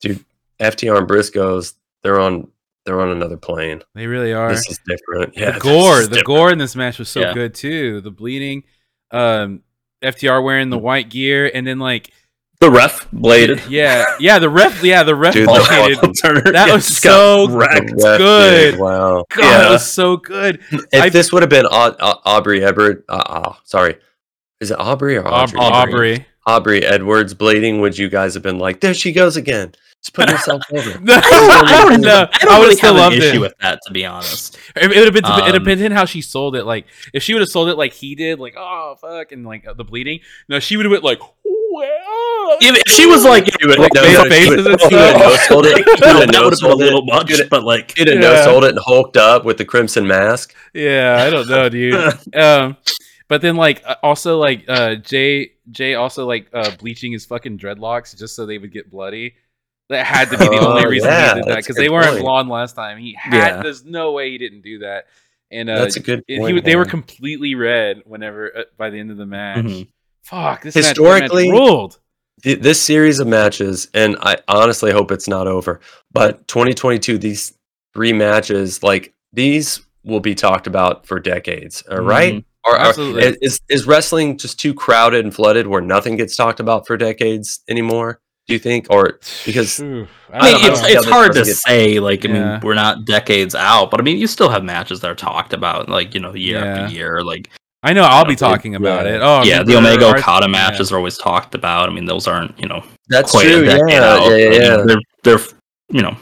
dude, FTR and Briscoes, they're on they're on another plane. They really are. This is different. Yeah, the gore, is the different. gore in this match was so Yeah. good too. The bleeding, um, FTR wearing the white gear, and then like, The ref blade. yeah, yeah, the ref, yeah, the ref Dude, located. the- That yeah, was so wrecked. Good. did, Wow. God, Yeah. that was so good. If I- this would have been Au- Au- Aubrey Edward, uh, uh, sorry, is it Aubrey or Aub- Audrey? Aubrey. Aubrey Edwards blading, would you guys have been like, there she goes again? Just put yourself [LAUGHS] over. No, I don't, no, I don't I would really have still have loved an issue it. with that, to be honest. It would have been. it Um, depends on how she sold it. Like if she would have sold it like he did, like oh fuck, and like the bleeding. No, she would have went like. Well, If, if she was like, You would- Like, no, faces would- and stuff. no sold it. You would have would no have been a little it. much, but like, you'd have Yeah. no sold it and hulked up with the crimson mask. Yeah, I don't know, dude. [LAUGHS] um, but then like uh, also like uh Jay Jay also like uh bleaching his fucking dreadlocks just so they would get bloody. That had to be the Oh, only reason yeah, he did that because they weren't point. blonde last time. He had. Yeah. There's no way he didn't do that. And uh, That's a good point. he, they were completely red whenever uh, by the end of the match. Mhm. Fuck, this match- that match Historically- ruled. Th- this series of matches, and I honestly hope it's not over. But 2022, these three matches, like these, will be talked about for decades. All right. Mhm. Or, or- Absolutely. is is wrestling just too crowded and flooded where nothing gets talked about for decades anymore? Do you think, or because Phew, I mean, it's, it's hard to doesn't say. Like, I Yeah. mean, we're not decades out, but I mean, you still have matches that are talked about, like you know, year Yeah. after year. Like, I know I'll be Yeah. talking about Yeah. it. Oh, yeah, the Omega our- Okada yeah. matches are always talked about. I mean, those aren't you know that's quite true. a decade Yeah, out. yeah, but, yeah. you know, They're they're you know.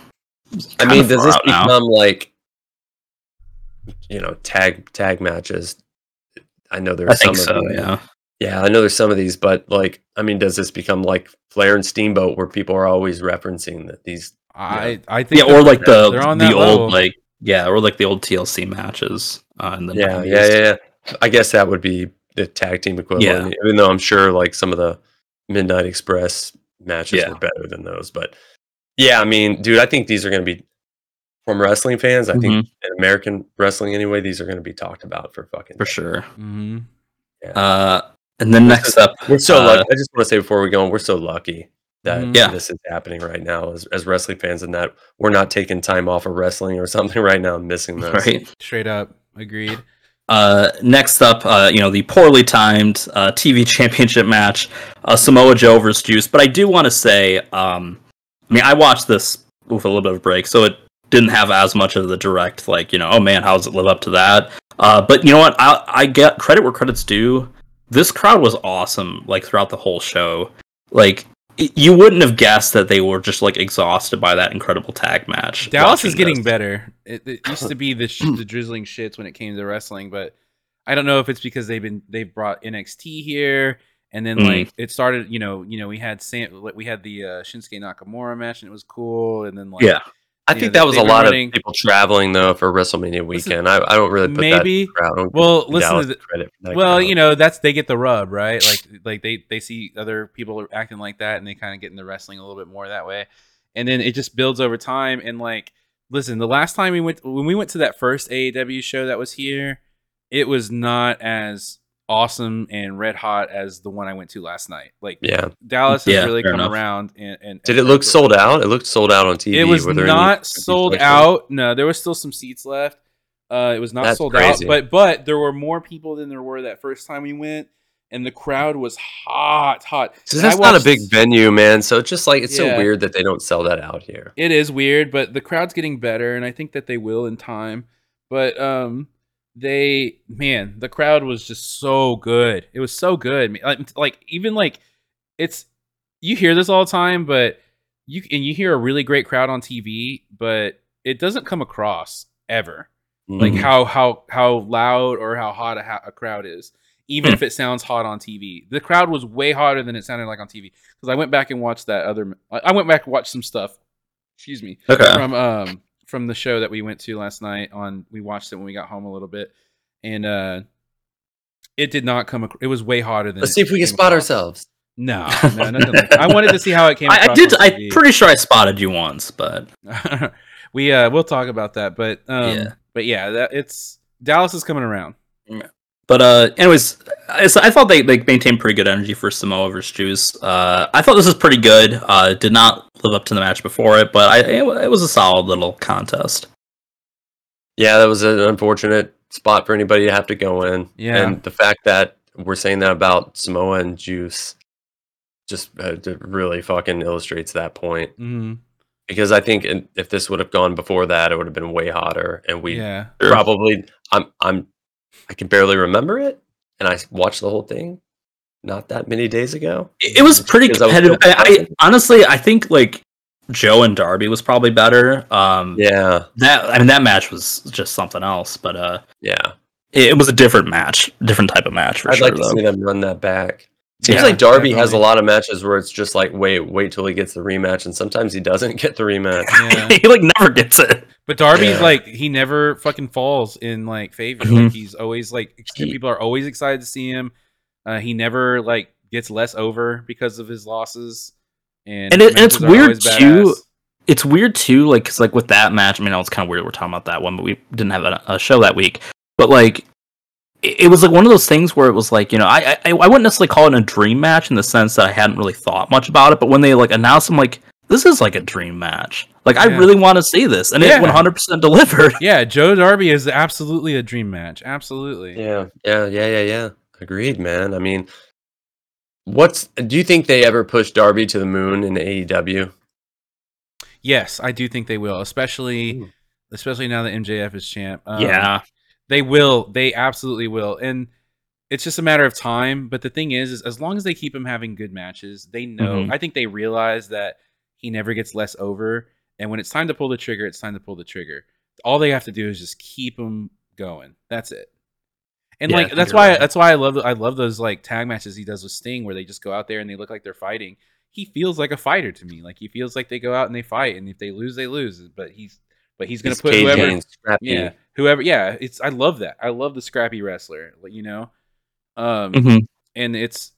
I mean, does this out now. become like, you know, tag tag matches? I know there's I think some so. of these. Yeah. Yeah, I know there's some of these, but like, I mean, does this become like Flair and Steamboat, where people are always referencing that these? I I think Yeah, or like the the that old level. like yeah, or like the old TLC matches. Uh, in the Yeah, 90s. yeah, yeah, yeah. I guess that would be the tag team equivalent. Yeah. Even though I'm sure like some of the Midnight Express matches Yeah. were better than those, but yeah, I mean, dude, I think these are going to be from wrestling fans. I Mm-hmm. think in American wrestling anyway, these are going to be talked about for fucking for sure. Mhm. Uh, and then next up, We're so uh, lucky. I just want to say before we go on, we're so lucky that Mhm. Yeah. this is happening right now as, as wrestling fans, and that we're not taking time off of wrestling or [LAUGHS] something right now and missing this. right. Straight up, agreed. Uh, next up, uh, you know, the poorly timed uh, TV championship match, uh, Samoa Joe versus Juice. But I do want to say, um, I mean, I watched this with a little bit of a break, so it didn't have as much of the direct like you know, oh man, how does it live up to that? Uh, but you know what? I I get credit where credit's due. This crowd was awesome, like throughout the whole show. Like you wouldn't have guessed that they were just like exhausted by that incredible tag match. Dallas watching is getting this. better. It, it [COUGHS] used to be the sh- the drizzling shits when it came to wrestling, but I don't know if it's because they've been they've brought NXT here, and then Mm. like it started. You know, you know, we had Sam, like, we had the uh, Shinsuke Nakamura match, and it was cool, and then like Yeah. I think know, that was a lot running- of people traveling though for WrestleMania Listen, weekend. I, I don't really put maybe- that crowd. Well, listen to the- credit well, crowd. you know, that's they get the rub, right? Like like they they see other people are acting like that, and they kind of get into wrestling a little bit more that way, and then it just builds over time. And like, listen, the last time we went when we went to that first AEW show that was here, it was not as awesome and red hot as the one I went to last night. Like yeah. Dallas has Yeah, really come enough. around, and, and Did it look sold out? It looked sold out on TV. It was there any not sold out. No, there was still some seats left. Uh, it was not That's sold crazy. out, but but there were more people than there were that first time we went, and the crowd was hot, hot. So And that's not a big venue, man. So it's just like it's Yeah. so weird that they don't sell that out here. It is weird, but the crowd's getting better, and I think that they will in time. But um, they man, the crowd was just so good. It was so good. Like, like even like it's you hear this all the time, but you and you hear a really great crowd on TV, but it doesn't come across ever. like Mhm. how how how loud or how hot a, ha- a crowd is even if it sounds hot on tv the crowd was way hotter than it sounded like on tv because i went back and watched that other i I went back and watched some stuff excuse me Okay. from um from the show that we went to last night on we watched it when we got home a little bit and uh it did not come ac- it was way hotter than Let's see if we can spot across. ourselves. no [LAUGHS] no nothing like i wanted to see how it came I, I did. on I'm pretty sure I spotted you once, but [LAUGHS] we uh we'll talk about that but um Yeah. but yeah that it's dallas is coming around But uh, anyways, I, so I thought they they maintained pretty good energy for Samoa versus Juice. Uh, I thought this was pretty good. Uh, did not live up to the match before it, but I it, it was a solid little contest. Yeah, that was an unfortunate spot for anybody to have to go in. Yeah. And the fact that we're saying that about Samoa and Juice just uh, really fucking illustrates that point. mm-hmm. Because I think if this would have gone before that, it would have been way hotter, and we yeah probably I'm I'm I can barely remember it, and I watched the whole thing not that many days ago. It, was pretty Because I was competitive. I, I honestly, I think like Joe and Darby was probably better. Um, Yeah, that I mean that match was just something else, but uh, yeah. it, it was a different match, different type of match for I'd sure. like to though. see them run that back. Seems Yeah, like Darby has a lot of matches where it's just like wait, wait till he gets the rematch, and sometimes he doesn't get the rematch. yeah [LAUGHS] he like never gets it. But darby's Yeah. like he never fucking falls in like favor Mhm. like he's always like He- people are always excited to see him uh he never like gets less over because of his losses and And it- and it's weird, too, it's weird too, like because like with that match, I mean, I was kind of weird we're talking about that one, but we didn't have a, a show that week. But like, it, it was like one of those things where it was like, you know, I, I I wouldn't necessarily call it a dream match in the sense that I hadn't really thought much about it, but when they like announced, I'm like, this is like a dream match. Like, I really want to see this, and Yeah. it 100 percent delivered. [LAUGHS] yeah joe darby is absolutely a dream match absolutely Yeah, yeah, yeah, yeah, yeah. Agreed, man. I mean, what's do you think they ever push Darby to the moon in AEW? yes i do think they will especially Ooh. especially now that mjf is champ Um, yeah, They will. They absolutely will. And it's just a matter of time. But the thing is, is as long as they keep him having good matches, they know. Mhm. I think they realize that he never gets less over. And when it's time to pull the trigger, it's time to pull the trigger. All they have to do is just keep him going. That's it. And Yeah, like that's why right. that's why I love I love those like tag matches he does with Sting where they just go out there and they look like they're fighting. He feels like a fighter to me. Like he feels like they go out and they fight, and if they lose, they lose. But he's but he's gonna He's put whoever yeah whoever yeah it's i love that i love the scrappy wrestler you know um Mhm. and it's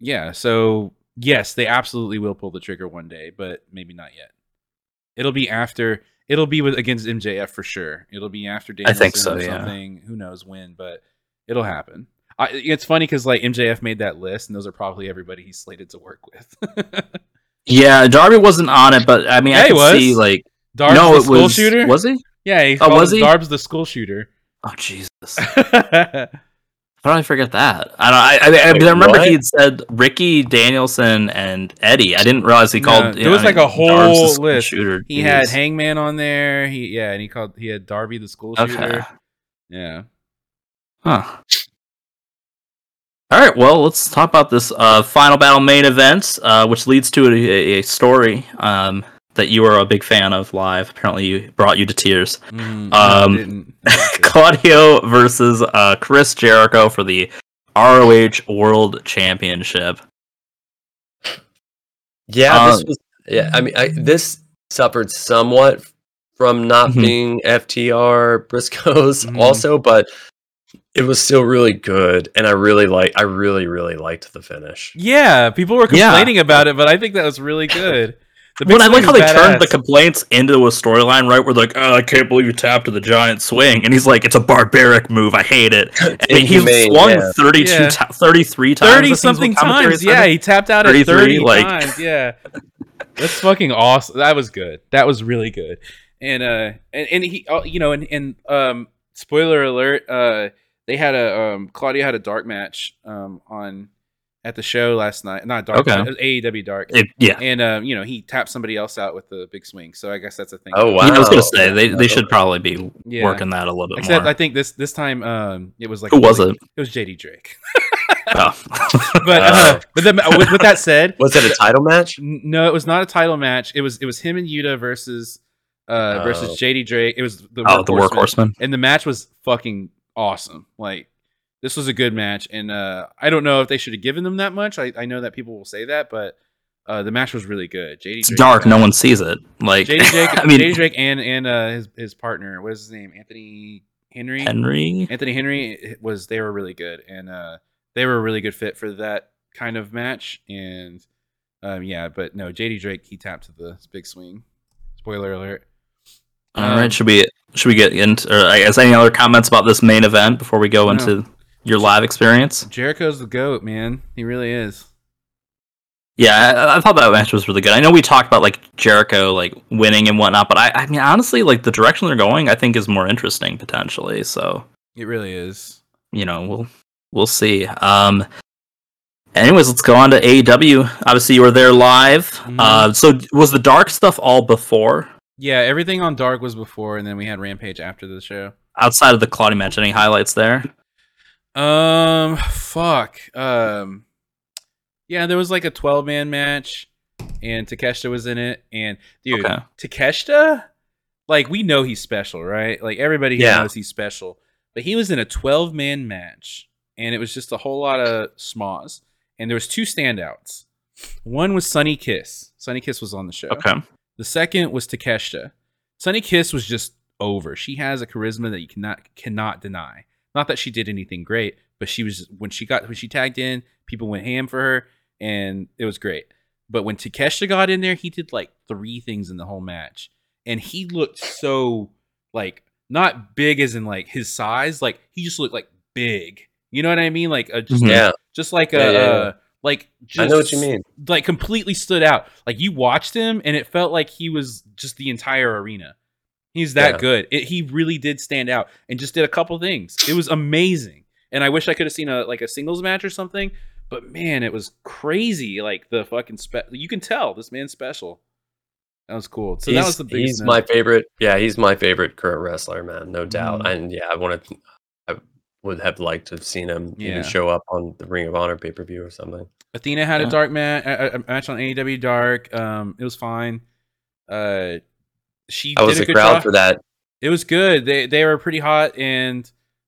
yeah so yes they absolutely will pull the trigger one day but maybe not yet it'll be after it'll be with against mjf for sure it'll be after I think Danielson so, or yeah. something who knows when but it'll happen I, it's funny because like mjf made that list and those are probably everybody he's slated to work with [LAUGHS] yeah. Darby wasn't on it, but I mean, Yeah, I could see like Darb's no, the it school was shooter was he? yeah he Oh, was he? darb's the school shooter Oh Jesus. [LAUGHS] How did I forget that? I don't. I, I, I, Wait, I remember what? he had said Ricky Danielson and Eddie. I didn't realize he No, called. there was like a whole Darby's list. Shooter. He had Hangman on there. He yeah, and he called he had Darby the school Okay. shooter. Yeah. Huh. All right. Well, let's talk about this uh, final battle main event, uh, which leads to a, a story um, that you are a big fan of live. Apparently, you brought you to tears. Mm, Um, didn't. [LAUGHS] Claudio versus uh, Chris Jericho for the ROH World Championship. Yeah, this Uh, was. Yeah, I mean, I, this suffered somewhat from not Mhm. being FTR Briscoes, Mhm. also, but it was still really good, and I really like. I really, really liked the finish. yeah, people were Yeah. complaining about it, but I think that was really good. The Well, I like how was they turned the complaints into a storyline, right? Where they're like, oh, I can't believe you tapped to the giant swing. And he's like, it's a barbaric move. I hate it. [LAUGHS] And he Inhumane, swung yeah. 32, Yeah. ti- 33 times. I think thirty is something times. Yeah, he tapped out at 33, thirty like- times. [LAUGHS] Yeah, that's fucking awesome. That was good. That was really good. And uh, and, and he, uh, you know, and, and um, spoiler alert. Uh, they had a um, Claudio had a dark match um on at the show last night. Not dark, Okay. it was AEW dark. It- yeah. and uh, you know, he tapped somebody else out with the big swing. So I guess that's a thing. Oh, wow. I was going to say, they, they should probably be Yeah. working that a little bit Except more. I think this this time um, it was like Who was it? It was JD Drake. [LAUGHS] Oh. [LAUGHS] But uh, but then, with, with that said, [LAUGHS] Was it a title match? N- No, it was not a title match. It was it was him and Yuta versus uh Oh. versus JD Drake. It was the oh, the workhorseman. and the match was fucking awesome. Like this was a good match, and uh I don't know if they should have given them that much. I, I know that people will say that, but uh the match was really good. JD It's Drake dark. No one sees it. Like, JD [LAUGHS] Drake, I mean, JD Drake and and uh his his partner, what is his name? Anthony Henry. Henry. Anthony Henry was they were really good, and uh they were a really good fit for that kind of match. And um, yeah, but no, JD Drake he tapped to the big swing. Spoiler alert. All Um, right. Should we should we get into? Or I guess any other comments about this main event before we go No. into your live experience? Jericho's the goat, man. He really is. Yeah, I, I thought that match was really good. I know we talked about like Jericho like winning and whatnot, but I, I mean honestly, like the direction they're going, I think is more interesting potentially. So It really is. you know, we'll we'll see. Um. Anyways, let's go on to AEW. Obviously, you were there live. Mhm. Uh, so was the dark stuff all before, Yeah, everything on Dark was before, and then we had Rampage after the show. outside of the Claudio match? Any highlights there? Um, fuck. Um, yeah, there was like a twelve man match, and Takeshita was in it. And dude, Okay. Takeshita, like we know he's special, right? Like everybody Yeah. knows he's special. But he was in a twelve man match, and it was just a whole lot of smas. And there was two standouts. One was Sunny Kiss. Sunny Kiss was on the show. Okay. The second was Takeshita. Sunny Kiss was just over. She has a charisma that you cannot cannot deny. Not that she did anything great, but she was when she got when she tagged in, people went ham for her, and it was great. But when Takeshita got in there, he did like three things in the whole match, and he looked so like not big as in like his size, like he just looked like big. You know what I mean? Like a, just Mhm. Yeah, just like a Yeah, yeah, yeah. uh, like just I know what you mean. like completely stood out. Like you watched him and it felt like he was just the entire arena. He's that Yeah. good. It, he really did stand out and just did a couple things. It was amazing. And I wish I could have seen a like a singles match or something, but man, it was crazy. Like the fucking spe- you can tell this man's special. That was cool. So he's, that was the biggest he's note. my favorite. Yeah, he's my favorite current wrestler, man, no doubt. Mhm. And yeah, I wanted, I would have liked to have seen him Yeah. even show up on the Ring of Honor pay per view or something. Athena had Yeah. a dark match, a, a match on AEW Dark. Um, it was fine. Uh, she How was did the a good crowd job. for that? It was good. They they were pretty hot and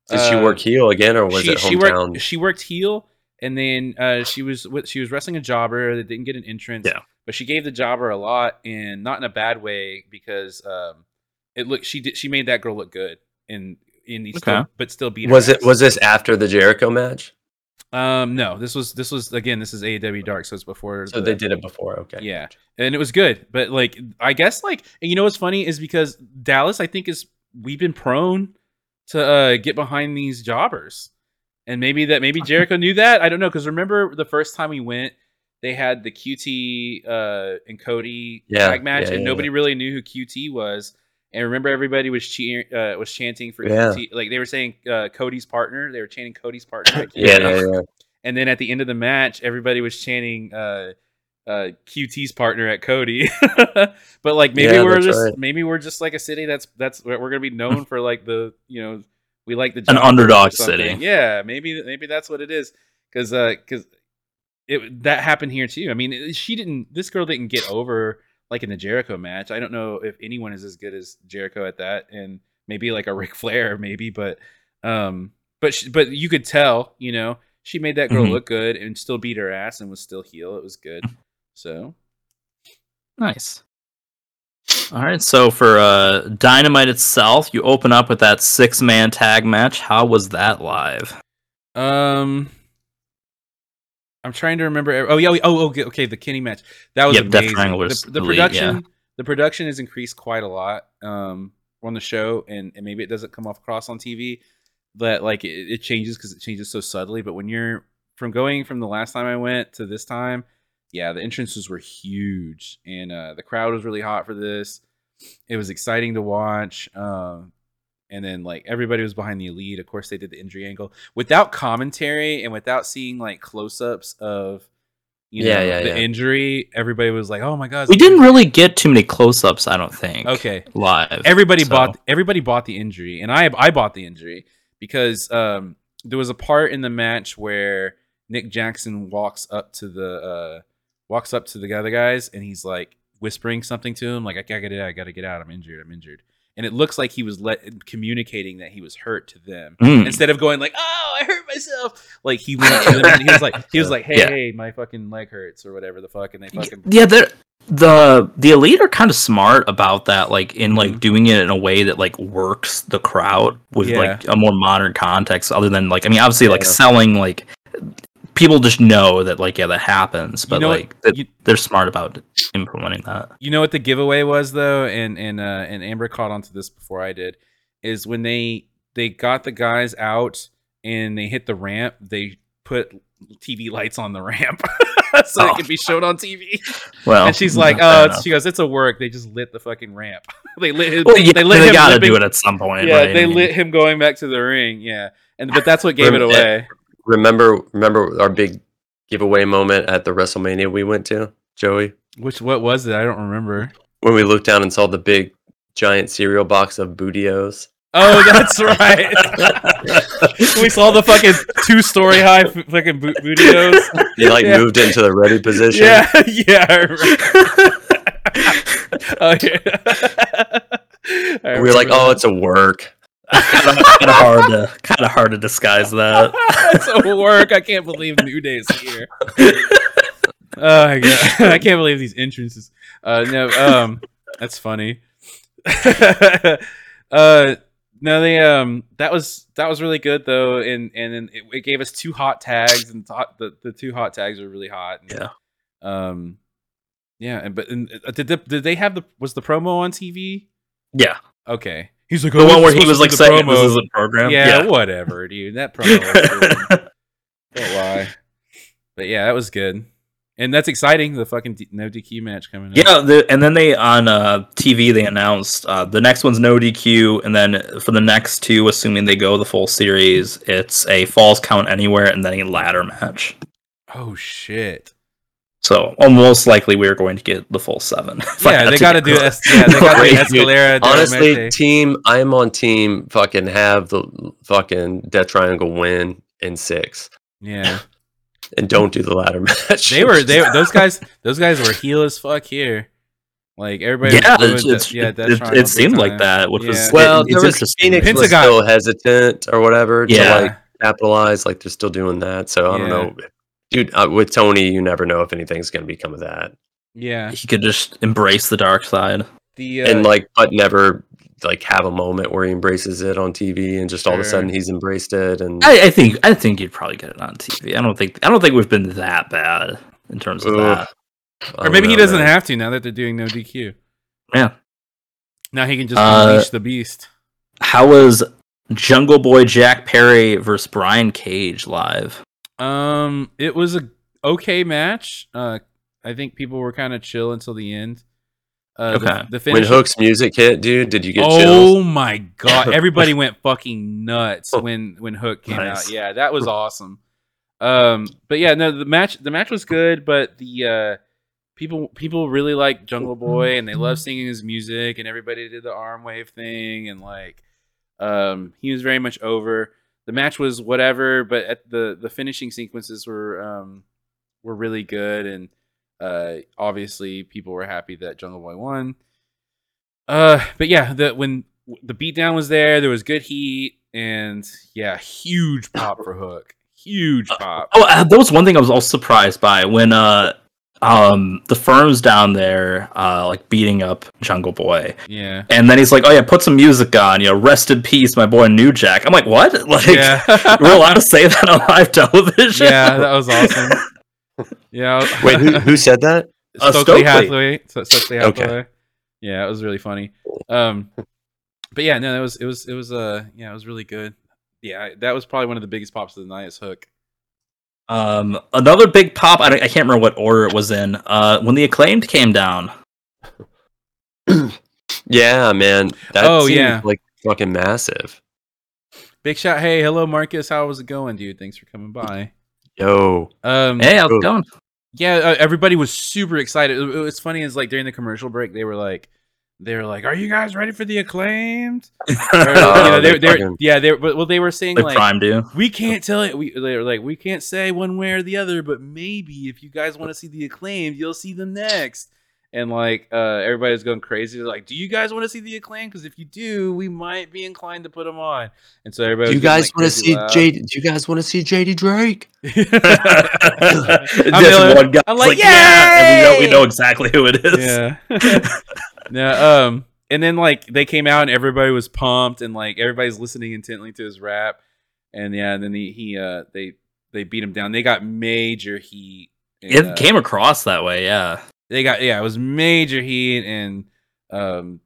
Did she uh, work heel again, or was she, it she hometown? worked she worked heel and then uh, she was she was wrestling a jobber that didn't get an entrance. Yeah. But she gave the jobber a lot and not in a bad way because um, it looked she did she made that girl look good and in Okay. still, but still beat her was it ass. was this after the Jericho match? Um no this was this was again this is AEW Dark so it's before So the- they did it before. Okay. yeah and it was good but like i guess like and you know what's funny is because dallas i think is we've been prone to uh get behind these jobbers and maybe that maybe [LAUGHS] jericho knew that i don't know because remember the first time we went they had the qt uh and cody Yeah, tag match yeah, and yeah, nobody really knew who qt was And remember, everybody was cheering, uh, was chanting for Yeah. QT, like they were saying uh, Cody's partner. They were chanting Cody's partner. at [LAUGHS] Yeah, yeah, yeah. And then at the end of the match, everybody was chanting uh, uh, QT's partner at Cody. [LAUGHS] but like maybe Yeah, we're just right. maybe we're just like a city that's that's we're gonna be known [LAUGHS] for like the you know we like the An underdog city. Yeah, maybe maybe that's what it is because because it that happened here too. I mean, she didn't. This girl didn't get over like in the Jericho match. I don't know if anyone is as good as Jericho at that, and maybe like a Ric [LAUGHS] Flair, maybe, but um, but she, but you could tell, you know, she made that girl Mhm. look good and still beat her ass and was still heel. It was good. So Nice. All right, so for uh, Dynamite itself, you open up with that six man tag match. How was that live? um. I'm trying to remember. Oh yeah. Oh okay. Okay. The Kenny match. That was Yep, Death amazing. Triangle was the, the elite, production. The production has increased quite a lot um, on the show, and, and maybe it doesn't come off across on TV. That like it, it changes because it changes so subtly. But when you're from going from the last time I went to this time, yeah, the entrances were huge, and uh, the crowd was really hot for this. It was exciting to watch. Um, and then like everybody was behind the elite. Of course, they did the injury angle without commentary and without seeing like close-ups of you Yeah, know yeah, the yeah. injury. Everybody was like, "Oh my god!" We didn't really get too many close ups, I don't think. Okay, Live. everybody so- bought everybody bought the injury, and I I bought the injury because um there was a part in the match where Nick Jackson walks up to the uh walks up to the other guys, and he's like whispering something to him, like, "I gotta get out, I gotta get out, I'm injured, I'm injured." And it looks like he was let communicating that he was hurt to them. Mm. instead of going like, "Oh, I hurt myself," like he went to them and he was like, he was [LAUGHS] like, "Hey, Yeah. hey, my fucking leg hurts" or whatever the fuck, and they fucking yeah, they're, the the elite are kind of smart about that, like in like Mhm. doing it in a way that like works the crowd with Yeah. like a more modern context. Other than like, I mean, obviously, like Yeah. selling like people just know that like yeah that happens, but know like that- you- they're smart about implementing that. You know what the giveaway was though, and and uh, and Amber caught onto this before I did, is when they they got the guys out and they hit the ramp, they put TV lights on the ramp [LAUGHS] so Oh. it could be shown on TV. Well, and she's like, "Oh," she goes, "It's a work. They just lit the fucking ramp. [LAUGHS] they lit. His, well, they, yeah, they lit they him gotta limping- do it at some point. Yeah, right? They lit him going back to the ring. Yeah, and but that's what gave it away. Remember, remember our big giveaway moment at the WrestleMania we went to, Joey, Which what was it? I don't remember. when we looked down and saw the big giant cereal box of Bootios. Oh, that's right. [LAUGHS] we saw the fucking two story high fucking boot bootios. [LAUGHS] He like Yeah. moved into the ready position. Yeah, [LAUGHS] yeah. Oh yeah. We were like, "Oh, it's a work." Kind of hard to kind of hard to disguise that. it's a work. I can't believe New Day's is here. oh my god, [LAUGHS] I can't believe these entrances. Uh, no, um, that's funny. [LAUGHS] uh, no, they um, that was that was really good though, and and then it, it gave us two hot tags, and hot, the the two hot tags are really hot. And, Yeah. Um, yeah, and but and, uh, did the, did they have the was the promo on TV? Yeah, Okay, he's like the "Oh, one where he was like saying this is a program. Yeah, whatever, dude. That [LAUGHS] promo. Don't lie. But yeah, that was good. And that's exciting. The fucking D- no DQ match coming up. Yeah, the, and then they on uh, TV they announced uh, the next one's no DQ, and then for the next two, assuming they go the full series, it's a falls count anywhere and then a ladder match. Oh shit. So almost likely we are going to get the full seven. [LAUGHS] Yeah, had they to got to do. Es- yeah, they got to do [LAUGHS] Escalera. Honestly, Muerte. team, I'm on team. Fucking have the fucking Death Triangle win in six, yeah, [LAUGHS] and don't do the ladder match. they were. They those guys. Those guys were heel as fuck here. Like everybody. Yeah, was it's, it's, the- yeah. it, it, Triangle it big seemed like that, which was well, it- there it's was interesting. Fénix Penta was still hesitant or whatever Yeah. to like capitalize. Like they're still doing that, so I don't know, dude. Uh, with Tony, you never know if anything's gonna become of that, Yeah. he could just embrace the dark side. The uh, and like, but never like have a moment where he embraces it on TV, and just all of a sudden he's embraced it, and I, I think I think you'd probably get it on TV. I don't think I don't think we've been that bad in terms of Oof. that. Or maybe don't he doesn't man. have to now that they're doing no DQ. Yeah. Now he can just Uh, unleash the beast. How was Jungle Boy Jack Perry versus Brian Cage live? Um, it was a okay match. Uh, I think people were kind of chill until the end. Uh, the- Okay. The, When finish. Hook's music hit, dude, did you get oh chills? my god! [LAUGHS] Everybody went fucking nuts when when Hook came Nice. out. Yeah, that was awesome. Um, but yeah, no, the match the match was good, but the uh, people people really like Jungle Boy and they love singing his music, and everybody did the arm wave thing, and like, um, he was very much over. The match was whatever, but at the the finishing sequences were um were really good, and uh, obviously people were happy that Jungle Boy won. Uh, but yeah, the when the beatdown was there, there was good heat, and yeah, huge pop for Hook, huge pop. Oh, uh, that was one thing I was all surprised by when uh um the firm's down there uh like beating up Jungle Boy. Yeah, And then he's like, "Oh yeah, put some music on. You know, rest in peace, my boy New Jack." I'm like, "What? [LAUGHS] Like, yeah, [LAUGHS] we're allowed to say that on live television?" yeah, that was awesome. [LAUGHS] Yeah, Wait, who, who said that? Uh, Stokely, Stokely. Hathaway. So, Stokely Okay. Yeah, it was really funny. Um, but yeah, no, it was it was it was uh yeah, it was really good. Yeah, that was probably one of the biggest pops of the night. Is Hook. Um, another big pop. I, I can't remember what order it was in. Uh, when the acclaimed came down. [CLEARS THROAT] Yeah, man. That Oh, seemed, yeah. like fucking massive. Big shot. Hey, hello, Marcus. How was it going, dude? Thanks for coming by. Yo. Um, Hey, how's it going? yeah, uh, everybody was super excited. It- What's funny is like during the commercial break, they were like, they were like, "Are you guys ready for the acclaimed?" [LAUGHS] Or, you know, they, they they, fucking- yeah, they were, well, they were saying They like, primed you. we can't tell it. We they were like, we can't say one way or the other, but maybe if you guys want to see the acclaimed, you'll see them next. And like, uh, everybody was going crazy. They're like, "Do you guys want to see the acclaimed? Because if you do, we might be inclined to put them on." And so everybody, Do you guys like, want to see loud. J? Do you guys want to see JD Drake? [LAUGHS] [LAUGHS] Just like- one guy. I'm was like, yeah, and we know, we know exactly who it is. yeah. Yeah. Um. And then like they came out and everybody was pumped and like everybody's listening intently to his rap. And yeah, and then he, he uh they they beat him down. They got major heat. and, It uh, came across that way. Yeah. they got yeah, it was major heat and um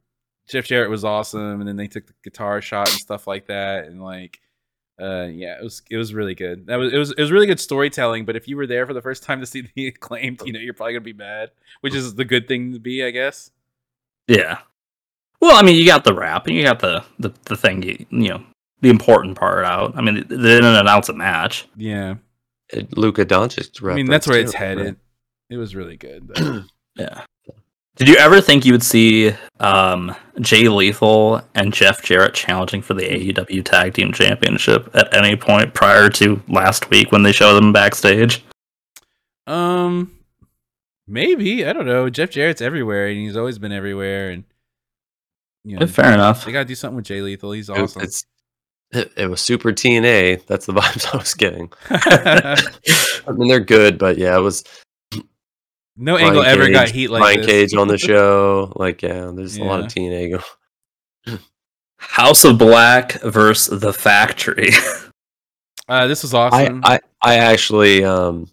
Jeff Jarrett was awesome and then they took the guitar shot and stuff like that and like uh yeah, it was it was really good. That was it was it was really good storytelling, but if you were there for the first time to see the [LAUGHS] acclaimed, you know, you're probably gonna be mad, which is the good thing to be, I guess. Yeah. Well, I mean, you got the rap and you got the the, the thing you you know the important part out. I mean, they didn't announce a match. Yeah. It, Luka Doncic. I mean, that's where it's too, headed. It was really good. though. [CLEARS THROAT] Yeah. Did you ever think you would see um, Jay Lethal and Jeff Jarrett challenging for the AEW Tag Team Championship at any point prior to last week when they showed them backstage? um, maybe I don't know. Jeff Jarrett's everywhere, and he's always been everywhere, and you know, Fair enough. they gotta do something with Jay Lethal. He's awesome. It's it, it was super TNA. That's the [LAUGHS] vibes I was getting. [LAUGHS] I mean, they're good, but yeah, it was no Brian angle ever got heat like Brian this. Cage on the [LAUGHS] show. Like, yeah, there's a lot of Yeah. TNA going. House of Black versus The Factory. Uh, this was I, awesome. I I actually um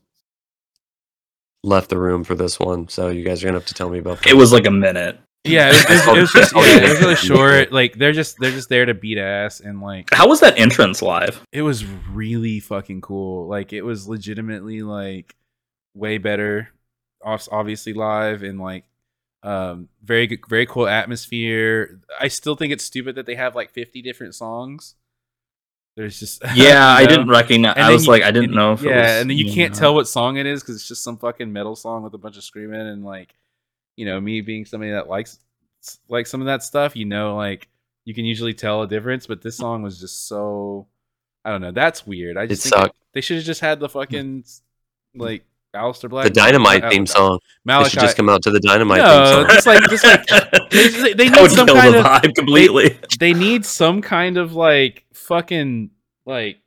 left the room for this one, so you guys are gonna have to tell me about that. it was like a minute. yeah, it was, it was, it was just [LAUGHS] Oh, yeah, yeah. it was really short. Like they're just they're just there to beat ass, and like How was that entrance live? it was really fucking cool. Like it was legitimately like way better, obviously live and like um very good, very cool atmosphere. I still think it's stupid that they have like fifty different songs. There's just [LAUGHS] Yeah, I you know? didn't recognize. And I was you- like, I didn't know if it yeah, was, and then you know, can't tell what song it is because it's just some fucking metal song with a bunch of screaming and like, you know, me being somebody that likes like some of that stuff, you know, like you can usually tell a difference, but this song was just so I don't know. That's weird. I It just think sucked. they should have just had the fucking like Aleister Black The Dynamite uh, theme song. They Malakai. should just come out to the Dynamite no, theme song. just like just like [LAUGHS] they, they, they that need would some kill kind the of vibe completely. they need some kind of like fucking like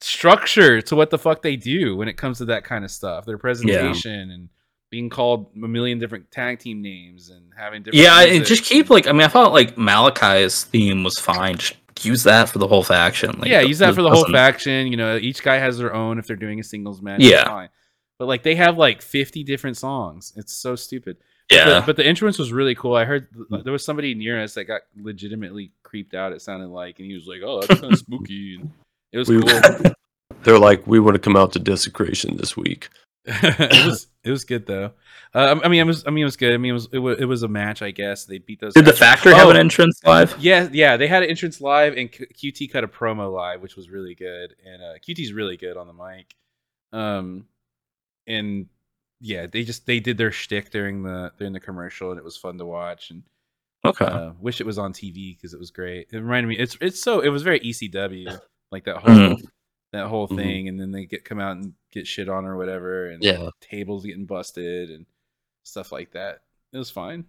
structure to what the fuck they do when it comes to that kind of stuff. Their presentation and being called a million different tag team names and having different yeah, I, music just keep like. I mean, I thought like Malakai's theme was fine. Just use that for the whole faction. Like, yeah, use that for the whole faction. You know, each guy has their own if they're doing a singles match. it's Yeah. But like they have like 50 different songs. It's so stupid. But Yeah, the, but the entrance was really cool. I heard th- there was somebody near us that got legitimately creeped out. It sounded like, and he was like, "Oh, that's kind of [LAUGHS] spooky." And it was We- cool. [LAUGHS] They're like, we want to come out to desecration this week. [LAUGHS] it was it was good though. Uh, I mean, it was I mean it was good. I mean it was it was, it was a match, I guess. They beat those. Did the guys. Factory have Oh. an entrance live? Yeah, yeah, they had an entrance live, and QT cut a promo live, which was really good. And uh, QT's really good on the mic. Um, and yeah, they just they did their shtick during the during the commercial, and it was fun to watch. And Okay. uh, wish it was on TV because it was great. It reminded me, it's it's so it was very ECW, like that whole Mhm. that whole Mhm. thing, and then they get come out and get shit on or whatever, and Yeah. tables getting busted and stuff like that. It was fine.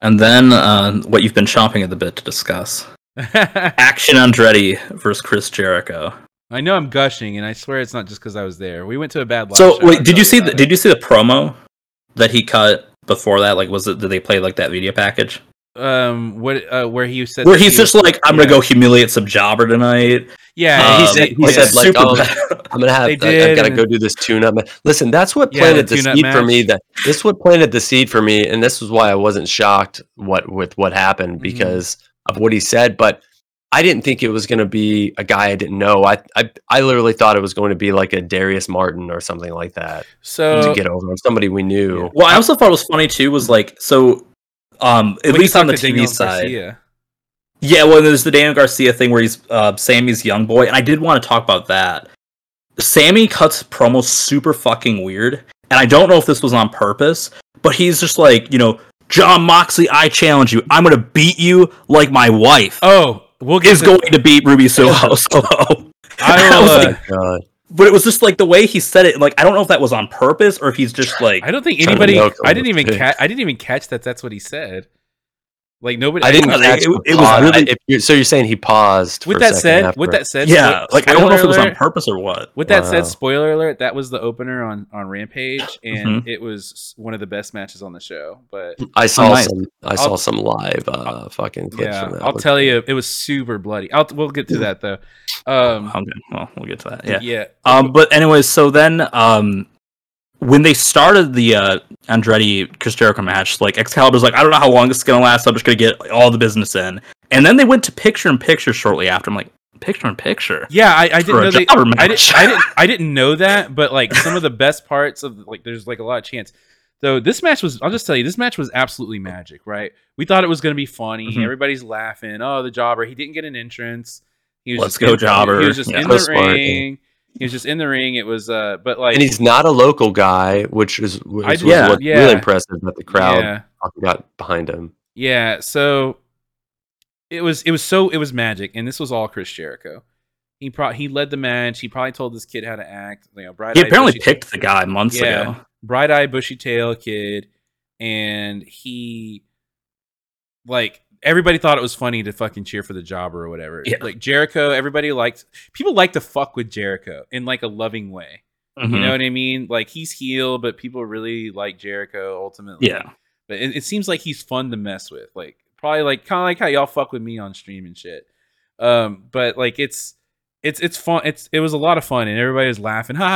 And then uh, what you've been chomping at the bit to discuss: [LAUGHS] Action Andretti versus Chris Jericho. I know I'm gushing, and I swear it's not just because I was there. We went to a bad live So show, wait, did you see? The, it. did you see the promo that he cut before that? Like, was it? Did they play like that video package um what uh, where he said where he's he just was- like, "I'm yeah. go humiliate some jobber tonight." yeah he Um, said- he like, said, like, oh. [LAUGHS] I'm gonna have. They i've got to go do this tune-up. Listen, that's what Yeah, planted the the, tune-up seed for me. That this what planted the seed for me, and this was why I wasn't shocked what with what happened Mhm. because of what he said. But I didn't think it was going to be a guy I didn't know. I, I I literally thought it was going to be like a Darius Martin or something like that so to get over somebody we knew. Yeah. Well, I also thought it was funny too. Was like so, um, at when least on the TV Daniel side. Garcia. Yeah, well, there's the Daniel Garcia thing where he's uh, Sammy's young boy, and I did want to talk about that. Sammy cuts promos super fucking weird, and I don't know if this was on purpose, but he's just like, you know, Jon Moxley, I challenge you. I'm gonna beat you like my wife oh we'll is to- going to beat Ruby Soho. Solo. [LAUGHS] I I was uh, like, God. but it was just like the way he said it. Like I don't know if that was on purpose or if he's just like I don't think anybody. I didn't even catch. I didn't even catch that. That's what he said. Like nobody. I didn't It- catch it- it was really- I- if you- so you're saying he paused. With for a that second said, after. with that said, yeah, spo- like I don't know if it was on purpose or what. With that Wow. said, spoiler alert, that was the opener on on Rampage, and Mhm. it was one of the best matches on the show. But I saw nice. some. I I'll- saw some live uh, fucking clips yeah, from that. I'll Looked tell you, it was super bloody. I'll we'll get to that though. Um, Okay, well, we'll get to that. Yeah. yeah, Um, but anyways, so then um, when they started the uh, Andretti Chris Jericho match, like Excalibur's like, I don't know how long this is gonna last. So I'm just gonna get all the business in. And then they went to picture in picture shortly after. I'm like, picture in picture. yeah. I, I didn't know they. I didn't, I didn't. I didn't know that. But like some of the best parts of like, there's like a lot of chance. Though this match was, I'll just tell you, this match was absolutely magic. Right? We thought it was going to be funny. Mhm. Everybody's laughing. Oh, the jobber. He didn't get an entrance. He was Let's just go, in- jobber. He was just Yeah. in the smart. ring. He was just in the ring. It was, uh, but like, and he's not a local guy, which is which I- was yeah, what yeah. really impressive that the crowd Yeah. got behind him. Yeah, so it was it was so it was magic, and this was all Chris Jericho. He pro- he led the match. He probably told this kid how to act. You know, bright He apparently picked the guy months Yeah. ago. bright eye, bushy tail kid, and he like everybody thought it was funny to fucking cheer for the jobber or whatever. Yeah. Like Jericho, everybody liked people like to fuck with Jericho in like a loving way. You Mhm. know what I mean? Like he's heel, but people really like Jericho ultimately. Yeah. But it, it seems like he's fun to mess with. Like probably like kind of like how y'all fuck with me on stream and shit. Um, but like it's it's it's fun. It's it was a lot of fun, and everybody was laughing. Ha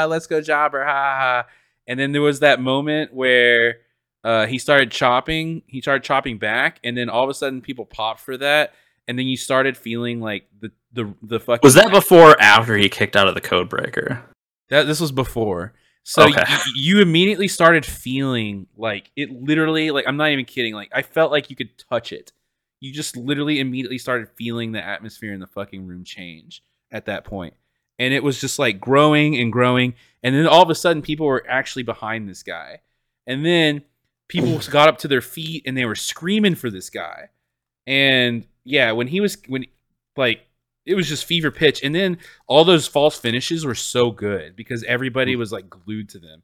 ha! Let's go, Jobber! Ha! ha. And then there was that moment where uh, he started chopping. He started chopping back, and then all of a sudden people popped for that, and then you started feeling like the the the fucking Was that before or after he kicked out of the code breaker? That this was before. So Okay. y- you immediately started feeling like it literally like I'm not even kidding. Like I felt like you could touch it. You just literally immediately started feeling the atmosphere in the fucking room change at that point. And it was just like growing and growing and then all of a sudden people were actually behind this guy. And then people got up to their feet and they were screaming for this guy. And yeah, when he was when like it was just fever pitch. And then all those false finishes were so good because everybody was like glued to them.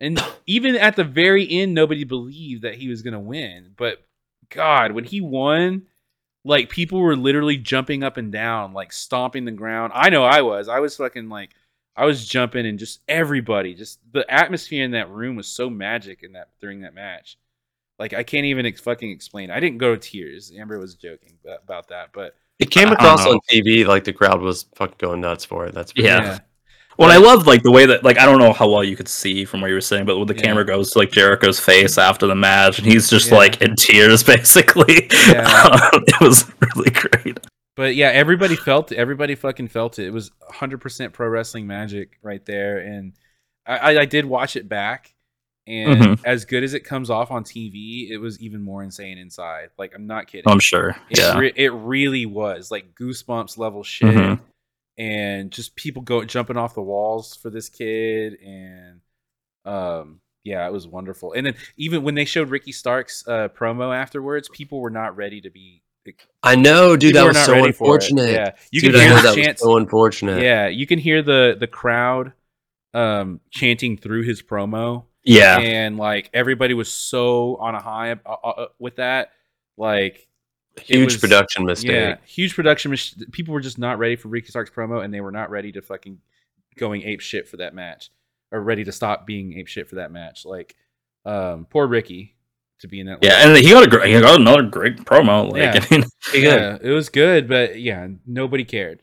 And even at the very end nobody believed that he was going to win. But god when he won like people were literally jumping up and down like stomping the ground. I know i was. I was fucking like i was jumping and just everybody just the atmosphere in that room was so magic in that during that match like i can't even ex- fucking explain i didn't go to tears amber was joking about that but It came across on TV like the crowd was fucking going nuts for it. That's for Yeah. Well, I love like the way that like I don't know how well you could see from where you were sitting, but when the Yeah. camera goes to like Jericho's face after the match, and he's just Yeah. like in tears, [LAUGHS] basically. Yeah. [LAUGHS] it was really great. But yeah, everybody felt it. Everybody fucking felt it. It was 100% pro wrestling magic right there. And I, I, did watch it back. And Mhm. as good as it comes off on TV, it was even more insane inside. Like, I'm not kidding. I'm sure. It, Yeah. re- it really was like goosebumps level shit, Mhm. and just people go jumping off the walls for this kid, and um, yeah, it was wonderful. And then even when they showed Ricky Starks' uh, promo afterwards, people were not ready to be. I know, dude. people That was so ready for it. unfortunate. Yeah, you dude, can hear the was so unfortunate. yeah, you can hear the the crowd um chanting through his promo Yeah. and like everybody was so on a high uh, uh, with that like Huge was- production mistake. Yeah, huge production. People were just not ready for Ricky Starks' promo, and they were not ready to fucking going ape shit for that match, or ready to stop being ape shit for that match. Like, um, poor Ricky to be in that. Yeah, and he got a great, he got another great promo. Like, Yeah. [LAUGHS] I mean, yeah, it was good, but yeah, nobody cared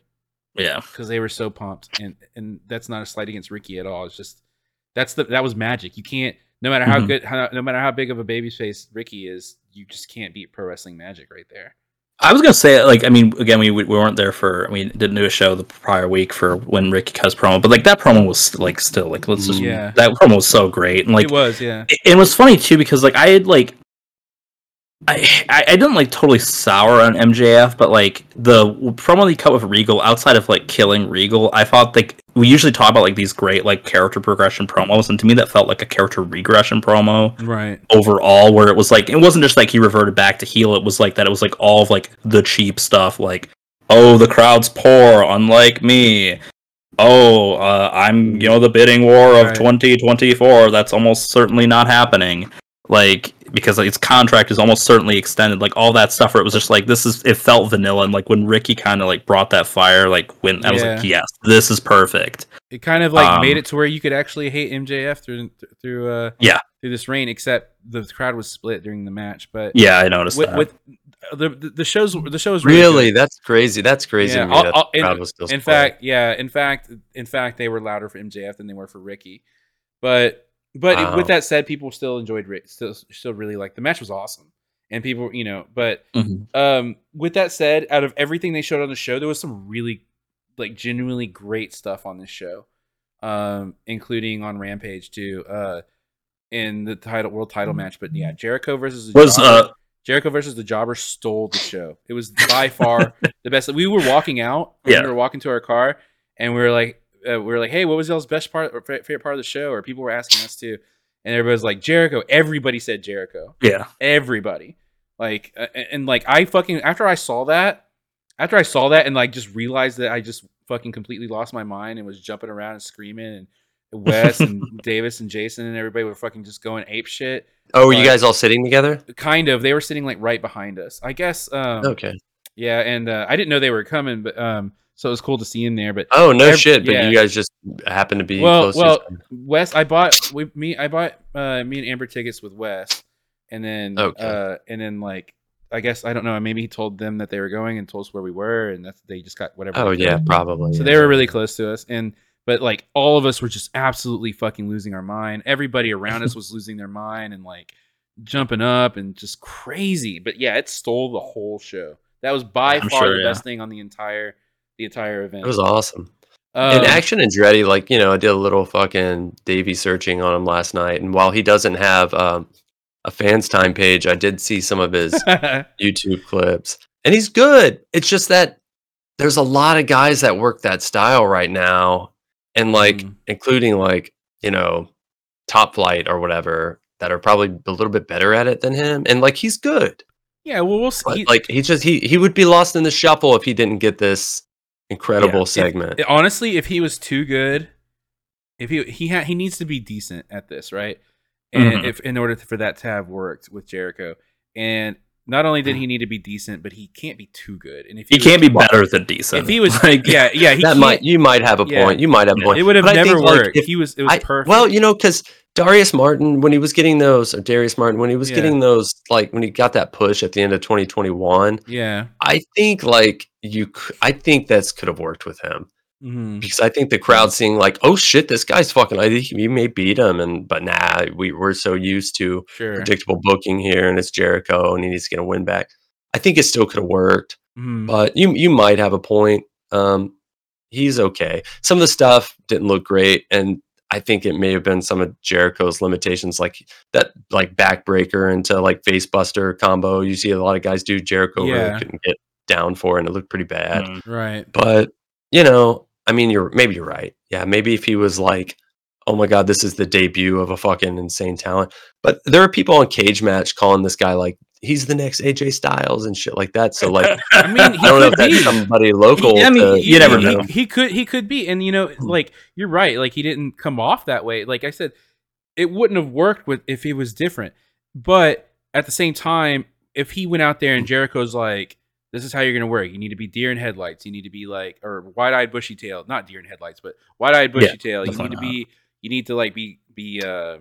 yeah, because they were so pumped, and and that's not a slight against Ricky at all. It's just that's the that was magic. You can't. No matter how Mhm. good, how, no matter how big of a babyface Ricky is, you just can't beat pro wrestling magic right there. I was gonna say, like, I mean, again, we we weren't there for, we didn't do a show the prior week for when Ricky his promo, but like that promo was like still like let's just Yeah. that promo was so great, and like it was, yeah. it, it was funny too because like I had like I, I didn't like totally sour on MJF, but like the promo they cut with Regal outside of like killing Regal, I thought like we usually talk about like these great like character progression promos, and to me that felt like a character regression promo Right. overall, where it was like it wasn't just like he reverted back to heel, it was like that it was like all of like the cheap stuff, like oh the crowd's poor, unlike me. Oh, uh, I'm you know the bidding war of Right. 2024. That's almost certainly not happening. Like because like, its contract is almost certainly extended. Like all that stuff where it was just like this is it felt vanilla. And like when Ricky kind of like brought that fire, like when I was like Yeah. yes, this is perfect. It kind of like Um, made it to where you could actually hate MJF through through uh Yeah. through this reign, except the crowd was split during the match. But Yeah, I noticed with, that. with the, the the shows the show was really, Really, that's crazy. That's crazy. Yeah, I'll- I'll- the in- crowd was still in fact, yeah, in fact, in fact, they were louder for MJF than they were for Ricky. But but with that said, people still enjoyed. Still still really like the match was awesome, and people you know. But Mhm. um, with that said, out of everything they showed on the show, there was some really like genuinely great stuff on this show, um, including on Rampage too. Uh, in the title world title match, but yeah, Jericho versus the Was, Jobber- uh, Jericho versus the Jobber stole the show. It was by far [LAUGHS] the best. We were walking out. Yeah. We were walking to our car, and we were like, uh, we were like, hey, what was y'all's best part or favorite part of the show? Or people were asking us too, and everybody was like, Jericho. Everybody said Jericho yeah. everybody like uh, and, and, like i fucking after i saw that after i saw that and like just realized that i just fucking completely lost my mind and was jumping around and screaming and wes and [LAUGHS] davis and jason and everybody were fucking just going ape shit oh, were you guys all sitting together? kind of they were sitting like right behind us i guess um Okay. yeah and uh, i didn't know they were coming but um so it was cool to see him there but Oh no Ev- shit! But yeah. you guys just happened to be Well- close. to well. Wes, I bought we me I bought uh me and Amber tickets with Wes, and then Okay. uh and then like I guess I don't know maybe he told them that they were going and told us where we were and that's they just got whatever. Oh yeah, probably. So yeah. they were really close to us and but like all of us were just absolutely fucking losing our mind. Everybody around us [LAUGHS] was losing their mind and like jumping up and just crazy. But yeah, it stole the whole show. That was by I'm far sure, the yeah. best thing on the entire the entire event. It was awesome. Um, and Action and Andretti, like you know, I did a little fucking Davy searching on him last night, and while he doesn't have um, a fans time page, I did see some of his [LAUGHS] YouTube clips, and he's good. It's just that there's a lot of guys that work that style right now, and like Mhm. including like you know, Top Flight or whatever that are probably a little bit better at it than him, and like he's good. yeah, well we'll see. But like he just he he would be lost in the shuffle if he didn't get this incredible Yeah. segment. If- honestly, if he was too good, if he he ha- he needs to be decent at this, right? And Mhm. if in order for that to have worked with Jericho, and not only did he need to be decent, but he can't be too good. And if He was- can't be better than decent. If he was, [LAUGHS] like, yeah, yeah, he that might you might have a yeah. point. You might have a point. It would have But never think, like, worked. if he was. It was I- perfect. Well, you know, because Darius Martin, when he was getting those, or Darius Martin, when he was Yeah. getting those, like when he got that push at the end of 2021, yeah. I think like you, I think that's could have worked with him Mhm. because I think the crowd seeing like, oh shit, this guy's fucking, I think he may beat him, and but nah, we we're so used to Sure. predictable booking here, and it's Jericho, and he's gonna get a win back. I think it still could have worked. Mhm. but you you might have a point. Um, he's okay. Some of the stuff didn't look great, and I think it may have been some of Jericho's limitations, like that like backbreaker into like facebuster combo. You see a lot of guys do. Jericho Yeah. really couldn't get down for, and it looked pretty bad. Mm. Right. But you know, I mean, you're maybe you're right. Yeah, maybe if he was like, "Oh my god, this is the debut of a fucking insane talent," but there are people on Cage Match calling this guy like he's the next AJ Styles and shit like that. So like, [LAUGHS] I mean, he I don't know if be. that's somebody local. I mean, to- you never he, know. He could he could be, and you know, like you're right. Like he didn't come off that way. Like I said, it wouldn't have worked with if he was different. But at the same time, if he went out there and Jericho's like, "This is how you're gonna work. You need to be deer in headlights. You need to be like, or wide eyed bushy tail, not deer in headlights, but wide eyed bushy Yeah, tail. You need to be. You need to like be be uh."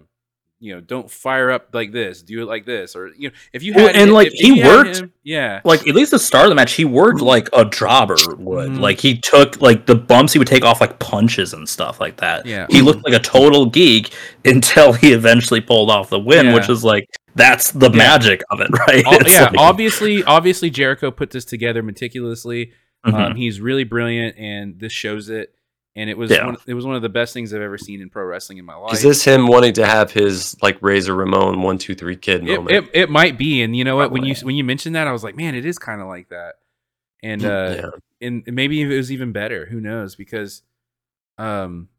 You know, don't fire up like this. Do it like this, or you know, if you Well, had and, if- like, he worked- him- yeah, like at least the start of the match, he worked like a jobber would. Mhm. Like he took like the bumps he would take off like punches and stuff like that. Yeah. He looked like a total geek [LAUGHS] until he eventually pulled off the win, Yeah. which is like that's the Yeah. magic of it, [LAUGHS] right? Al- It's yeah, like- obviously, obviously Jericho put this together meticulously. Mhm. Um, he's really brilliant, and this shows it. And it was Yeah. one, it was one of the best things I've ever seen in pro wrestling in my life. is this him wanting to have his like Razor Ramon one two three kid moment? it, it might be, and you know what? When you when you mentioned that, I was like, man, it is kind of like that. And uh, yeah. and maybe it was even better. Who knows? Because, um,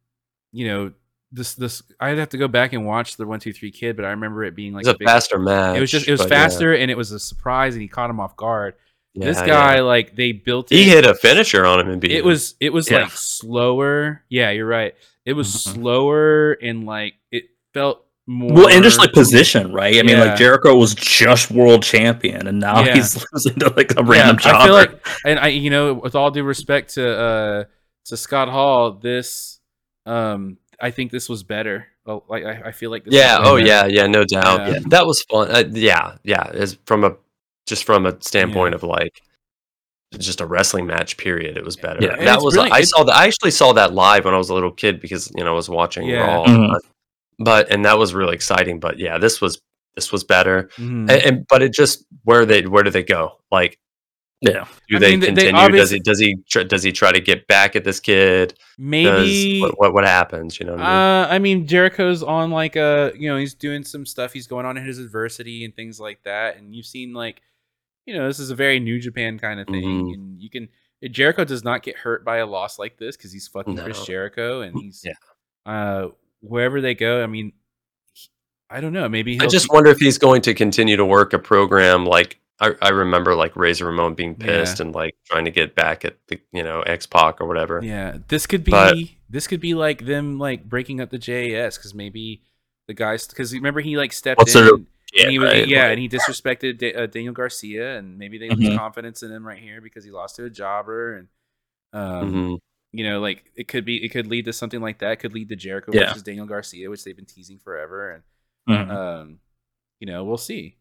you know, this this I'd have to go back and watch the one two three kid, but I remember it being like It was a big- faster match. It was just it was but yeah. faster, and it was a surprise, and he caught him off guard. This guy, yeah. like they built he it- hit a finisher on him and beat it him. was it was Yeah. like slower yeah you're right it was Mhm. slower and like it felt more well, and just like position, right? I mean, like Jericho was just world champion, and now Yeah. he's [LAUGHS] losing to like a yeah, random jobber. i feel like and i you know with all due respect to uh to scott hall this um i think this was better Oh, like i, I feel like this yeah. was Oh better. yeah. Yeah. No doubt. Yeah. That was fun. Uh, yeah. Yeah. As from a just from a standpoint of like just a wrestling match. Period. It was better. Yeah. And That was. brilliant. I saw that. I actually saw that live when I was a little kid because you know I was watching Yeah. Raw. Mhm. But, but and that was really exciting. But yeah, this was this was better. Mhm. And, and but it just where they where do they go? Like yeah, do I they mean, they- they continue? does he does he tr- does he try to get back at this kid? maybe Does, what, what what happens? You know what I mean? Uh, I mean, Jericho's on like a, you know, he's doing some stuff. He's going on in his adversity and things like that. And you've seen like, you know, this is a very New Japan kind of thing. Mhm. And you can Jericho does not get hurt by a loss like this because he's fucking Chris Jericho and he's Yeah. uh wherever they go. I mean, he- I don't know. Maybe I just wonder if he's going to continue to work a program like I, I remember like Razor Ramon being Yeah. pissed and like trying to get back at the you know X Pac or whatever. Yeah, this could be But- this could be like them like breaking up the JAS because maybe the guys because remember he like stepped What's in. their- and- and he was, right, yeah, like- and he disrespected da- uh, Daniel Garcia, and maybe they lose Mhm. confidence in him right here because he lost to a jobber, and um, Mhm. you know, like it could be, it could lead to something like that. It could lead to Jericho Yeah. versus Daniel Garcia, which they've been teasing forever, and um, you know, we'll see.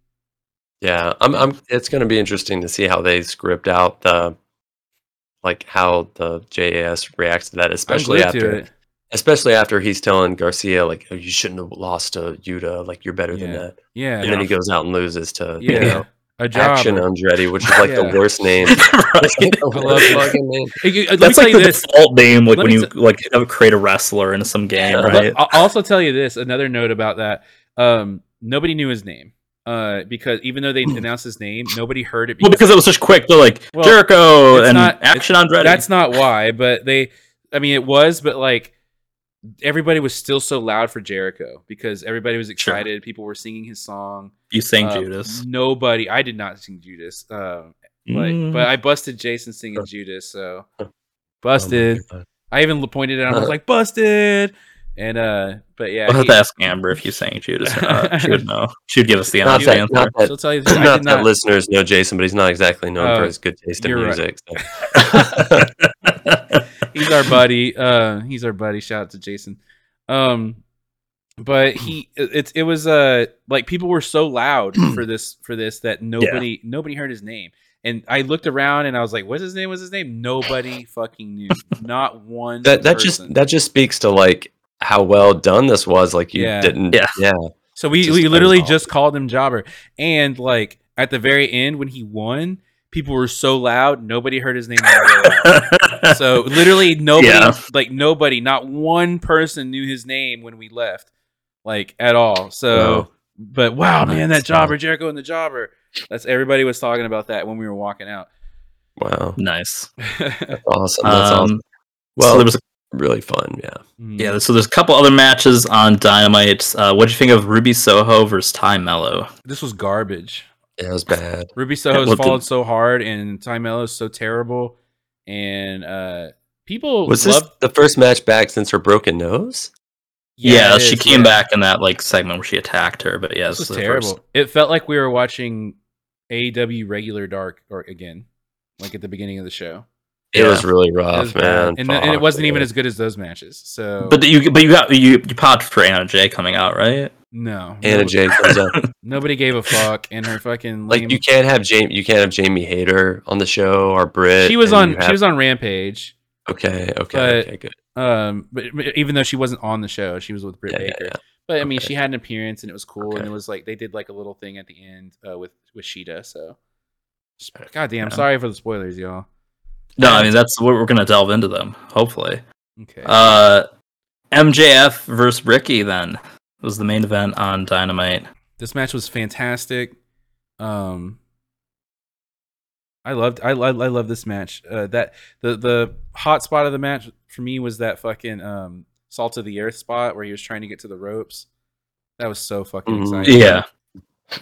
Yeah, I'm. I'm. It's going to be interesting to see how they script out the, like how the JAS reacts to that, especially after, it. Especially after he's telling Garcia like, oh, "You shouldn't have lost to Yuta. Like you're better than Yeah. that." Yeah, And then he goes out and loses to yeah, you know, a job. Action Andretti, which is like Yeah. the worst name. [LAUGHS] Right. the worst fucking name. Let That's me like the you this. default name, like Let when me you like create a wrestler in some game, Yeah. right? I'll I'll also tell you this. Another note about that. Um, nobody knew his name. Uh, because even though they announced his name, nobody heard it. Well, because it was such quick. They're like Well, Jericho it's and not- Action Andretti. that's not why. But they, I mean, it was, but like everybody was still so loud for Jericho because everybody was Sure. excited. People were singing his song. you sang Uh, Judas. Nobody. I did not sing Judas. Uh, but Mm. but I busted Jason singing Judas. So Oh busted. God. I even pointed it out. I was like busted. And uh, but yeah, We'll have to ask Amber if you sang Judas or not. She would [LAUGHS] know. She would give us the honest answer. not that, she'll tell you. I not did that listeners know Jason, but he's not exactly known Oh, for his good taste in you're right. music. so. [LAUGHS] [LAUGHS] he's our buddy. Uh, he's our buddy. Shout out to Jason. Um, but he, it, it was uh like people were so loud [CLEARS THROAT] for this for this that nobody nobody heard his name. And I looked around and I was like, "What's his name? What's his name?" Nobody fucking knew. Not one. that that just that just speaks to like how well done this was. Like you Yeah. didn't, Yeah. yeah. So we, Just we literally just called him Jobber. And like at the very end when he won, people were so loud, nobody heard his name. all the way out. so [LAUGHS] literally nobody, Yeah. like nobody, not one person knew his name when we left, like at all. So, Wow. but wow, man, that Nice. jobber, Jericho and the jobber. That's everybody was talking about that when we were walking out. Wow. nice. [LAUGHS] That's awesome. That's awesome. Um, Well, so there was a, really fun. Yeah. Mm. yeah. So there's a couple other matches on Dynamite. Uh, what do you think of Ruby Soho versus Tay Melo? this was garbage. It was bad. Ruby [LAUGHS] Soho's what the- followed so hard, and Tay Melo's so terrible, and uh people Was this the first match back since her broken nose? Yeah, it she is, came yeah. back in that like segment where she attacked her. But yeah, This was this is the terrible. first- It felt like we were watching AEW regular Dark or again, like at the beginning of the show. It Yeah. was really rough, was man. and, and it wasn't even as good as those matches. So, But you but you got you you popped for Anna Jay coming out, right? no, Anna nobody, Jay comes up. [LAUGHS] nobody gave a fuck, and her fucking Like you can't have Jamie. You can't have Jamie Hayter on the show or Britt. she was on. you She was on Rampage. Okay. Okay. but- okay. Good. Um, but even though she wasn't on the show, she was with Britt Yeah, Baker. yeah. But I mean, Okay. she had an appearance, and it was cool. And it was like they did like a little thing at the end uh, with with Shida. So, Okay. God damn, sorry for the spoilers, y'all. No, I mean that's what we're gonna delve into them. Hopefully, Okay. uh, MJF versus Ricky then was the main event on Dynamite. this match was fantastic. Um, I loved I I, I love this match. Uh, that the the hot spot of the match for me was that fucking um salt of the earth spot where he was trying to get to the ropes. That was so fucking Mhm. exciting. Yeah,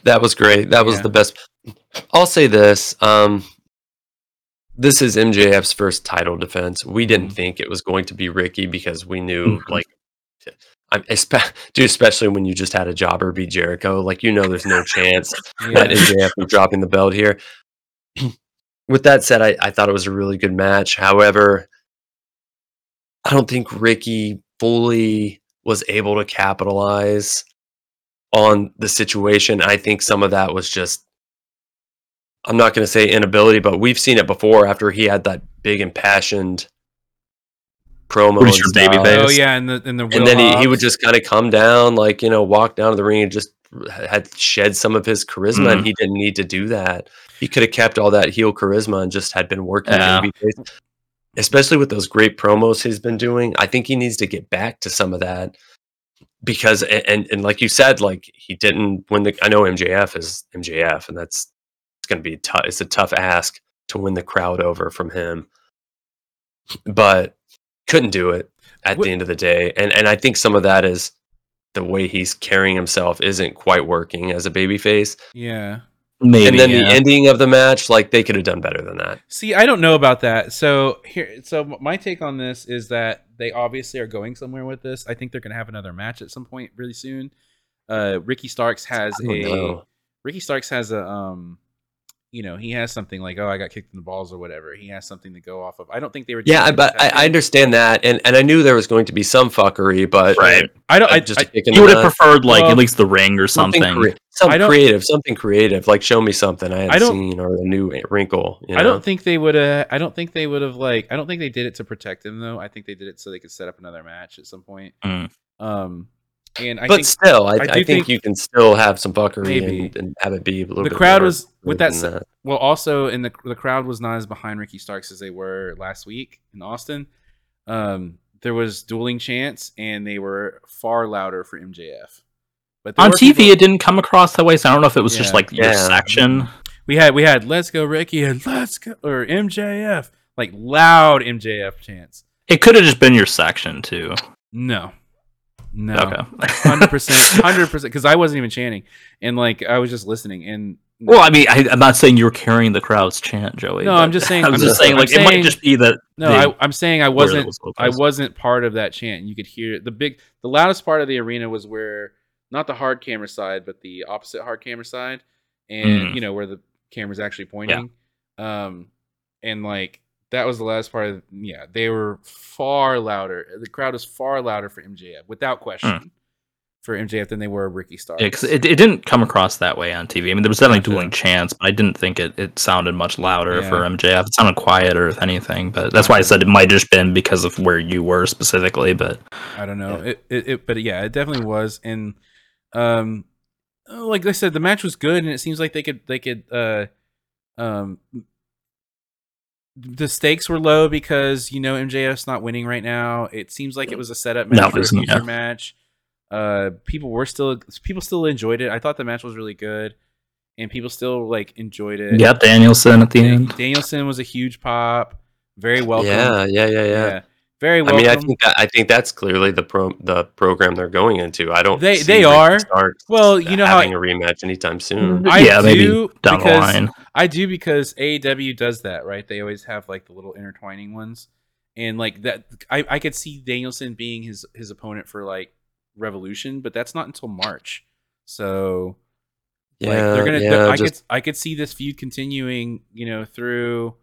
That was great. That was Yeah. the best. I'll say this. Um, this is MJF's first title defense. We didn't Mhm. think it was going to be Ricky because we knew, Mhm. like, I'm, espe- dude, especially when you just had a jobber beat Jericho. Like, you know, there's no chance [LAUGHS] that. MJF was dropping the belt here. [CLEARS THROAT] With that said, I, I thought it was a really good match. However, I don't think Ricky fully was able to capitalize on the situation. I think some of that was just I'm not going to say inability, but we've seen it before after he had that big impassioned promo. Pretty and sure stuff. Oh yeah, and the and the And then he, he would just kind of come down, like, you know, walk down to the ring and just had shed some of his charisma, and Mhm. he didn't need to do that. He could have kept all that heel charisma and just had been working Yeah. babyface. Especially with those great promos he's been doing. I think he needs to get back to some of that because and and like you said, like he didn't win the I know MJF is MJF, and that's it's gonna be tough. It's a tough ask to win the crowd over from him. But couldn't do it at Wh- the end of the day. And and I think some of that is the way he's carrying himself isn't quite working as a babyface. yeah. maybe. and then yeah. the ending of the match, like they could have done better than that. See, I don't know about that. So here, so my take on this is that they obviously are going somewhere with this. I think they're going to have another match at some point really soon. Uh, Ricky Starks has a know. Ricky Starks has a um, you know, he has something like oh, I got kicked in the balls or whatever. He has something to go off of. I don't think they were. Yeah, but I, I understand that, and and I knew there was going to be some fuckery, but Right. I don't. I, just I, a kick in you the would have preferred like Well, at least the ring or something. crea- some I creative, something creative. Like show me something I I hadn't don't- seen or a new wrinkle. You I don't think they would have. I don't think they would have like. I don't think they did it to protect him though. I think they did it so they could set up another match at some point. Mm. Um, and I but think still, I, I I, think, think- you can still have some fuckery Maybe. and, and have it be a little the bit crowd more was with that, than s- well also in the the crowd was not as behind Ricky Starks as they were last week in Austin. Um, there was dueling chants and they were far louder for MJF. But On TV, people- it didn't come across that way, so I don't know if it was just like your Yeah. section. we had we had let's go Ricky and let's go or MJF like loud MJF chants. It could have just been your section too. No, no, hundred percent, [LAUGHS] hundred percent. Because I wasn't even chanting and like I was just listening and. well, I mean, I, I'm not saying you were carrying the crowd's chant, Joey. No, I'm just saying- [LAUGHS] I'm I'm just saying, like, it might just be that. No, I, I'm saying I wasn't. was I wasn't part of that chant. You could hear the big, the loudest part of the arena was where not the hard camera side, but the opposite hard camera side, and Mm. you know where the camera's actually pointing. Um, and like that was the last part of. Yeah, they were far louder. The crowd was far louder for MJF, without question, for MJF than they were Ricky star Yeah, it, it didn't come across that way on TV. I mean, there was definitely Gotcha. dueling chants, but I didn't think it, it sounded much louder Yeah. for MJF. It sounded quieter, if anything. But that's why I said it might just been because of where you were specifically. But I don't know. It, it, it, but yeah, it definitely was. And um, like I said, the match was good, and it seems like they could, they could, uh, um, the stakes were low because you know MJF's not winning right now. It seems like it was a setup match Not for a losing, future yeah. match. Uh, people were still people still enjoyed it. I thought the match was really good, and people still like enjoyed it. Yeah, Danielson at the end. Danielson was a huge pop. Very welcome. Yeah, yeah, yeah, yeah. Very I mean, I think that I think that's clearly the pro the program they're going into. I don't. They- see they are. Starks Well, you know how having a rematch anytime soon. Mm, I yeah, maybe do down the because- line. I do because AEW does that, right? They always have like the little intertwining ones, and like that, I, I could see Danielson being his his opponent for like Revolution, but that's not until March. So Yeah, like, they're gonna. yeah. I just, could I could see this feud continuing, you know, through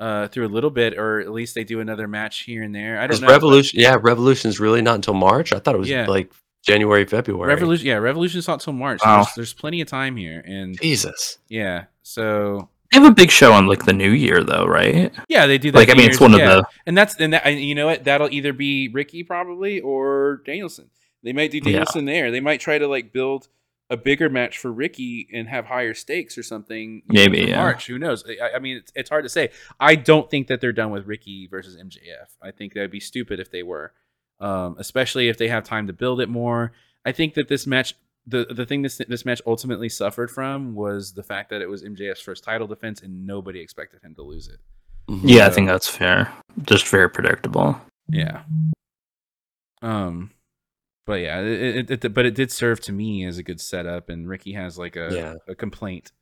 uh through a little bit, or at least they do another match here and there. I don't is know. but Revolution. Yeah, Revolution's really not until March. I thought it was Yeah. like January, February. Revolution, yeah, Revolution's not till March. Wow. There's, there's plenty of time here, and Jesus. yeah, so They have a big show on like the new year though, right? yeah, they do that. Like I mean, it's Year's- one yeah. of the and that's and that and you know what that'll either be Ricky probably or Danielson. They might do Yeah. Danielson there. They might try to like build a bigger match for Ricky and have higher stakes or something. you know, Maybe, yeah. March. Who knows? I, I mean, it's, it's hard to say. I don't think that they're done with Ricky versus MJF. I think that'd be stupid if they were, um, especially if they have time to build it more. I think that this match. The, the thing this this match ultimately suffered from was the fact that it was MJF's first title defense and nobody expected him to lose it. Mhm. Yeah, I think that's fair. Just very predictable. Yeah. Um, but yeah, it, it, it but it did serve to me as a good setup, and Ricky has like a Yeah. a complaint,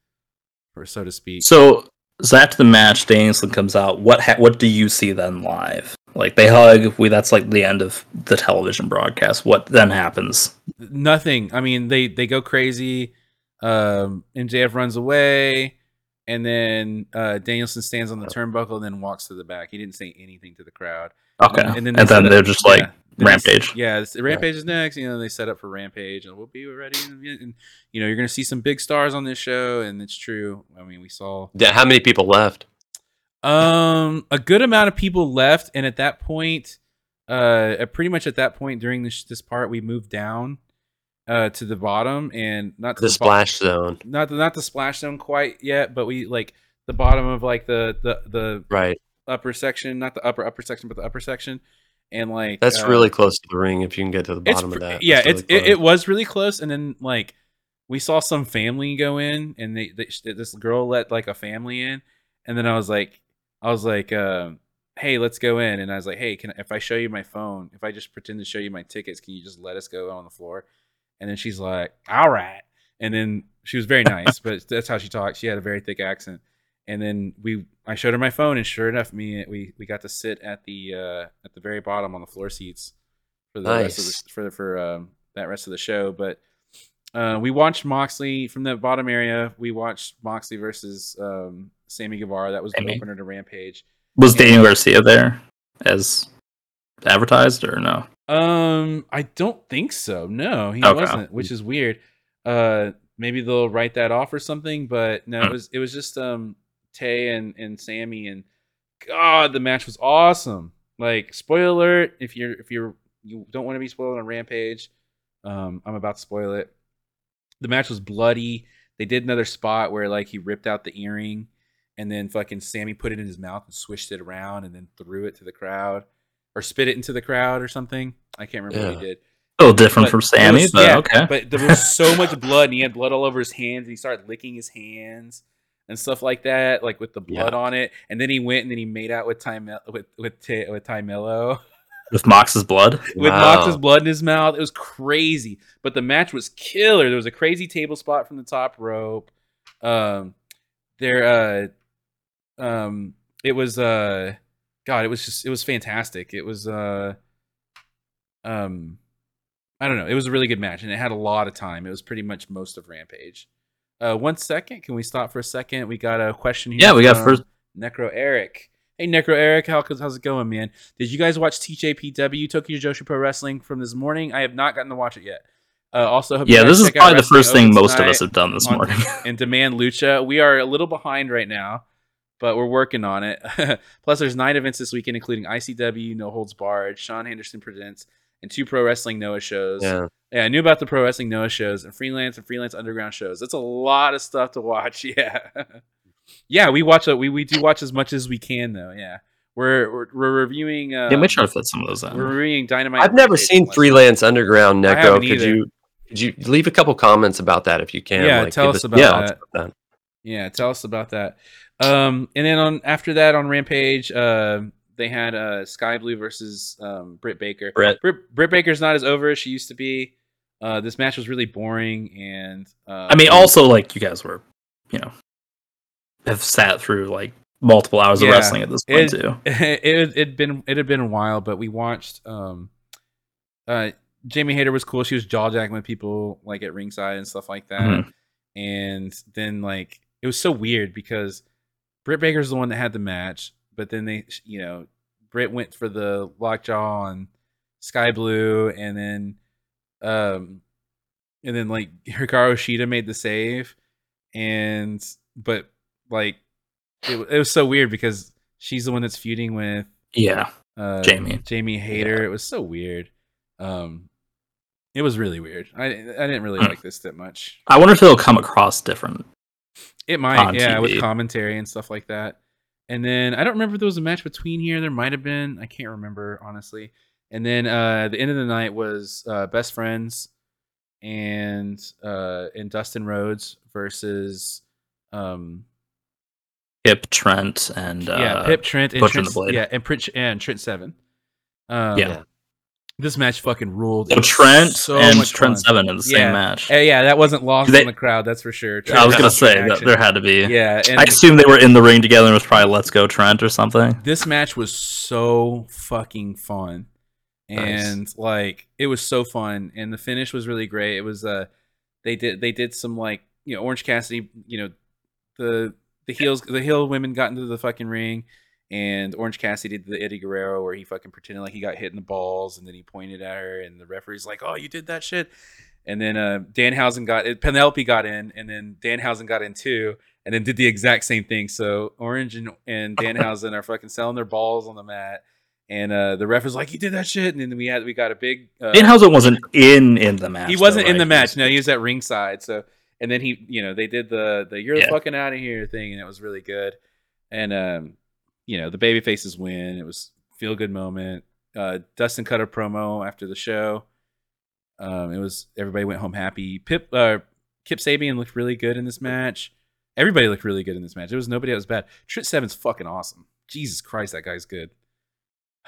or so to speak. So, so after the match, Danielson comes out. What ha- what do you see then live? Like they hug. We that's like the end of the television broadcast. What then happens? Nothing. I mean, they they go crazy. Um, MJF runs away, and then uh, Danielson stands on the turnbuckle and then walks to the back. He didn't say anything to the crowd. Okay, And and then then, they set up- they're just like yeah. Then they s- Rampage. Yeah, it's- Rampage is next. You know, they set up for Rampage, and we'll be ready. And, and you know, you're gonna see some big stars on this show, and it's true. I mean, we saw Yeah, how many people left? Um, a good amount of people left, and at that point, uh, at pretty much at that point during this this part, we moved down, uh, to the bottom, and not to The bo- splash zone. not the, not the splash zone quite yet, but we like the bottom of like the the the Right. Upper section, not the upper upper section, but the upper section, and like That's uh, really close to the ring if you can get to the bottom of that. Yeah, it's really it, it was really close, and then like we saw some family go in, and they, they this girl let like a family in, and then I was like, I was like, um, hey, let's go in, and I was like, hey, can if I show you my phone, if I just pretend to show you my tickets, can you just let us go on the floor? And then she's like, all right, and then she was very nice, but that's how she talked. She had a very thick accent. And then we, I showed her my phone, and sure enough, me we we got to sit at the uh, at the very bottom on the floor seats for the rest of the, for for um, that rest of the show. But uh, we watched Moxley from the bottom area. We watched Moxley versus um, Sammy Guevara. That was the Sammy. opener to Rampage. Was Daniel Garcia there as advertised or no? Um, I don't think so. No, he Okay. wasn't, which is weird. Uh, maybe they'll write that off or something. But no, it Hmm. was it was just um Tay and and Sammy and God, the match was awesome. Like spoiler alert, if you're if you're you don't want to be spoiled on Rampage, um, I'm about to spoil it. The match was bloody. They did another spot where like he ripped out the earring, and then fucking Sammy put it in his mouth and swished it around, and then threw it to the crowd, or spit it into the crowd or something. I can't remember what he did. A little different But from Sammy, was- but yeah, okay. But there was so much blood, and he had blood all over his hands, and he started licking his hands and stuff like that, like with the blood Yeah. on it. And then he went and then he made out with Ty with with Ty, with Tay Melo With Mox's blood. [LAUGHS] with Wow. Mox's blood in his mouth. It was crazy, but the match was killer. There was a crazy table spot from the top rope. Um, there, uh, um, it was uh, God, it was just it was fantastic. It was uh, um, I don't know. It was a really good match, and it had a lot of time. It was pretty much most of Rampage. Uh, one second, can we stop for a second? We got a question here. Yeah, we got first. Necro Eric. Hey, Necro Eric, how, how's it going, man? Did you guys watch TJPW Tokyo Joshi Pro Wrestling from this morning? I have not gotten to watch it yet. Uh, also, Yeah, this is probably the first thing most of us have done this on- morning. [LAUGHS] [LAUGHS] and Demand Lucha. We are a little behind right now, but we're working on it. [LAUGHS] Plus, there's nine events this weekend, including ICW, No Holds Barred, Sean Henderson Presents, and two Pro Wrestling Noah shows. Yeah. Yeah, I knew about the Pro Wrestling Noah shows and freelance and freelance underground shows. That's a lot of stuff to watch. [LAUGHS] Yeah. Yeah, we watch. it. We we do watch as much as we can, though. Yeah, we're we're, we're reviewing. Uh, yeah, we try to fit some of those in. We're reviewing Dynamite. I've never seen much. Freelance Underground. I Neko, could either. you could you leave a couple comments about that if you can? Yeah, like, tell give us about yeah, that. I'll talk about that. Yeah, tell us about that. Um, and then on after that on Rampage, uh, they had uh Skye Blue versus um Britt Baker. Brett. Britt, Britt Baker's not as over as she used to be. Uh, this match was really boring, and uh, I mean, also like you guys were, you know, have sat through like multiple hours Yeah. of wrestling at this point It- too. [LAUGHS] it it been it had been a while, but we watched. Um, uh, Jamie Hayter was cool. She was jaw jacking with people like at ringside and stuff like that. Mhm. And then like it was so weird because Britt Baker's the one that had the match, but then they, you know, Britt went for the lockjaw on Skye Blue, and then, um, and then like Hikaru Shida made the save, and but like it, it was so weird because she's the one that's feuding with Yeah, uh, Jamie. Jamie Hayter. It was so weird. Um, it was really weird. I I didn't really Hmm. like this that much. I wonder if it'll come across different. It might, yeah, with commentary and stuff like that. And then I don't remember if there was a match between here. There might have been. I can't remember honestly. And then uh, the end of the night was uh, best friends and uh, and Dustin Rhodes versus um, Hip Trent and uh, yeah Pip Trent and Trent, yeah and Trent and Trent Seven. Um, Yeah. this match fucking ruled. So Trent so and Trent fun. Seven in the same Yeah. match. Uh, yeah, that wasn't lost They- on the crowd. That's for sure. I was gonna say that there had to be. Yeah, and I assume they were in the ring together and it was probably "Let's Go Trent" or something. this match was so fucking fun Nice. and like it was so fun and the finish was really great it was uh they did they did some like you know orange cassidy you know the the heels the heel women got into the fucking ring and orange cassidy did the eddie guerrero where he fucking pretended like he got hit in the balls and then he pointed at her and the referee's like oh you did that shit and then uh danhausen got it penelope got in and then danhausen got in too and then did the exact same thing. So Orange and, and [LAUGHS] Danhausen are fucking selling their balls on the mat, and uh, the ref was like, "You did that shit," and then we had we got a big. Uh, Danhausen wasn't in in the match. he wasn't though, in the match. No, he was at ringside. So and then he, you know, they did the the "You're Yeah. fucking out of here" thing, and it was really good. And um, you know, the baby faces win. It was feel good moment. Uh, Dustin cut a promo after the show. Um, it was everybody went home happy. Pip, uh, Kip Sabian looked really good in this match. Everybody looked really good in this match. There was nobody that was bad. Trent Seven's fucking awesome. Jesus Christ, that guy's good.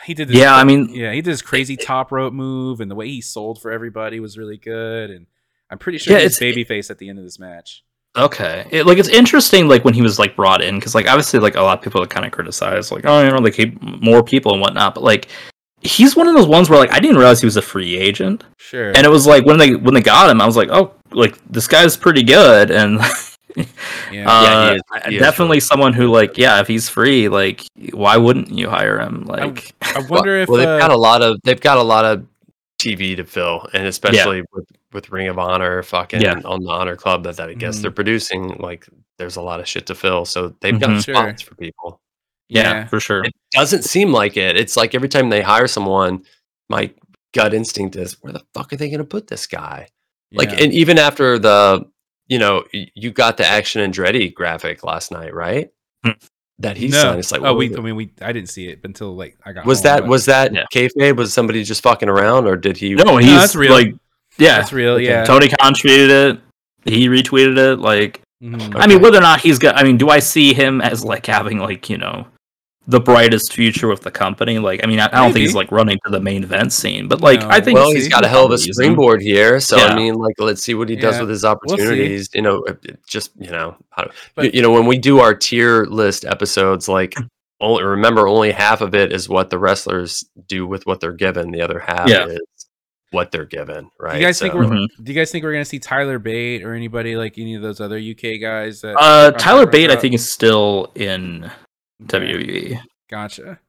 He did. This Yeah, I mean, yeah, he did this crazy top rope move, and the way he sold for everybody was really good. And I'm pretty sure Yeah, he's babyface at the end of this match. Okay, it, like it's interesting, like when he was like brought in, because like obviously, like a lot of people kind of criticized, like oh, you know, like he more people and whatnot, but like he's one of those ones where like I didn't realize he was a free agent, Sure. and it was like when they when they got him, I was like, oh, like this guy's pretty good, and [LAUGHS] yeah. Yeah, uh, he is- he definitely really someone who like yeah, if he's free, like why wouldn't you hire him? Like I wonder if well, they've uh, got a lot of they've got a lot of TV to fill, and especially with with Ring of Honor, fucking Yeah. on the Honor Club that, that I guess Mhm. they're producing. Like, there's a lot of shit to fill, so they've got Mhm. Sure. spots for people. yeah, Yeah. for sure. It doesn't seem like it. It's like every time they hire someone, my gut instinct is, where the fuck are they going to put this guy? Like, and even after the, you know, you got the Action Andretti graphic last night, right? Hmm. That he no. signed. It's like, oh, we. was I mean, we. I didn't see it until like I got. was home, that but was that Yeah. kayfabe? Was somebody just fucking around, or did he? No, he's that's real. like yeah, That's real. Okay. Yeah. Tony Khan tweeted it. He retweeted it. Like Mhm. I mean, whether or not he's got, I mean, do I see him as like having like you know the brightest future with the company? Like, I mean, I, I don't think he's like running to the main event scene, but like No. I think well, he's got a hell of a Use him. springboard here. So Yeah. I mean, like, let's see what he does Yeah. with his see. opportunities. You know, it- it just you know, But- you, you know, when we do our tier list episodes, like, [CLEARS THROAT] only remember only half of it is what the wrestlers do with what they're given. The other half Yeah. is what they're given. Right? Do you guys think we're? Mhm. Do you guys think we're gonna see Tyler Bate or anybody like any of those other UK guys? That Uh, Tyler runs Bate, I think, is still in Okay. WWE. Gotcha.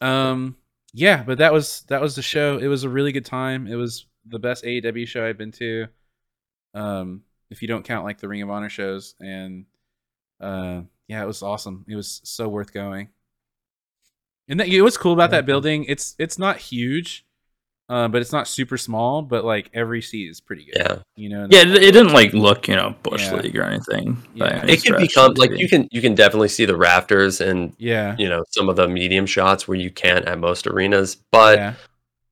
Um, yeah, but that was that was the show. It was a really good time. It was the best AEW show I've been to. Um, if you don't count like the Ring of Honor shows, and uh, yeah, it was awesome. It was so worth going. And that, what's cool about that building? It's it's not huge. Uh, but it's not super small. But like every seat is pretty good. Yeah. you know. Yeah, it, it didn't like look, you know, bush Yeah. league or anything. by Yeah. any It can become like you can you can definitely see the rafters and yeah, you know some of the medium shots where you can't at most arenas, but yeah.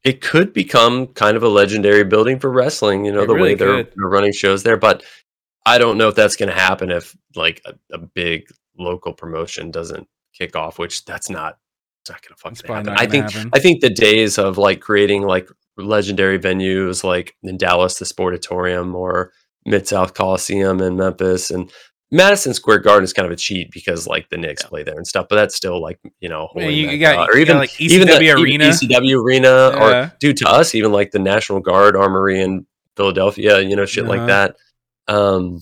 it could become kind of a legendary building for wrestling. You know It the really way they're, they're running shows there, but I don't know if that's going to happen if like a, a big local promotion doesn't kick off, which that's not. It's not to fucking happen. not I gonna think happen. I think the days of like creating like legendary venues like in Dallas, the Sportatorium, or Mid South Coliseum in Memphis, and Madison Square Garden is kind of a cheat because like the Knicks play there and stuff. But that's still like you know, holy you- you got- or you got, even like, even the ECW even Arena. ECW arena, Yeah. or due to us, even like the National Guard Armory in Philadelphia, you know, shit Uh-huh. like that. Um,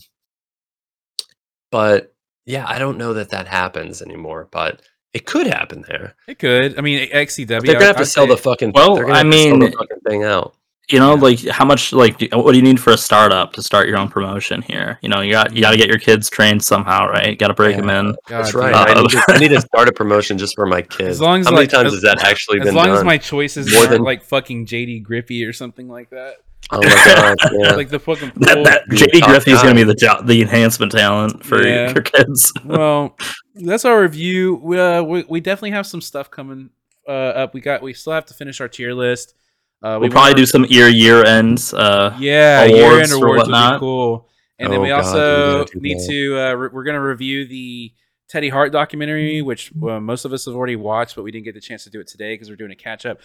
but yeah, I don't know that that happens anymore, but it could happen there. It could. I mean, XCW. They're gonna have I'd to sell say- the fucking. Well, gonna I have to sell the mean- fucking thing out. you know, Yeah. like how much, like, what do you need for a startup to start your own promotion here? You know, you got you got to get your kids trained somehow, right? Got to break Yeah. them in. God, That's right. Uh, I, need to, I need to [LAUGHS] start a promotion just for my kids. As long as, How many like, times as- has that actually As been long done? as my choices More aren't than- like fucking JD Griffey or something like that. oh my god! [LAUGHS] Yeah. Like the fucking That, pool. that Be JD Griffey is gonna be the jo- the enhancement talent for Yeah. your kids. well, [LAUGHS] that's our review. We, uh, we we definitely have some stuff coming uh, up. We got we still have to finish our tier list. Uh, We'll probably want- do some year year ends. Uh, yeah year end or awards would be cool. And then Oh, we God, also we need that. to uh, re- we're gonna review the Teddy Hart documentary, which uh, most of us have already watched, but we didn't get the chance to do it today because we're doing a catch up.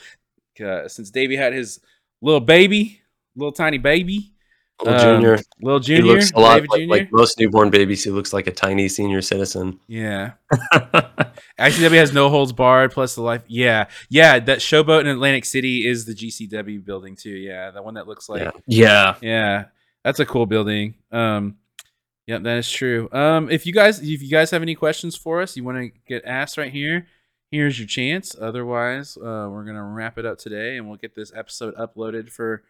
Uh, since Davey had his little baby, little tiny baby, Little um, junior. little He junior, looks a lot like, Junior. like most newborn babies. He looks like a tiny senior citizen. yeah, [LAUGHS] ICW has no holds barred plus the life. Yeah, yeah. That showboat in Atlantic City is the GCW building too. Yeah, the one that looks like Yeah. yeah, Yeah, that's a cool building. Um, yeah, that is true. Um, if you guys, if you guys have any questions for us, you want to get asked right here. Here's your chance. Otherwise, uh, we're gonna wrap it up today, and we'll get this episode uploaded for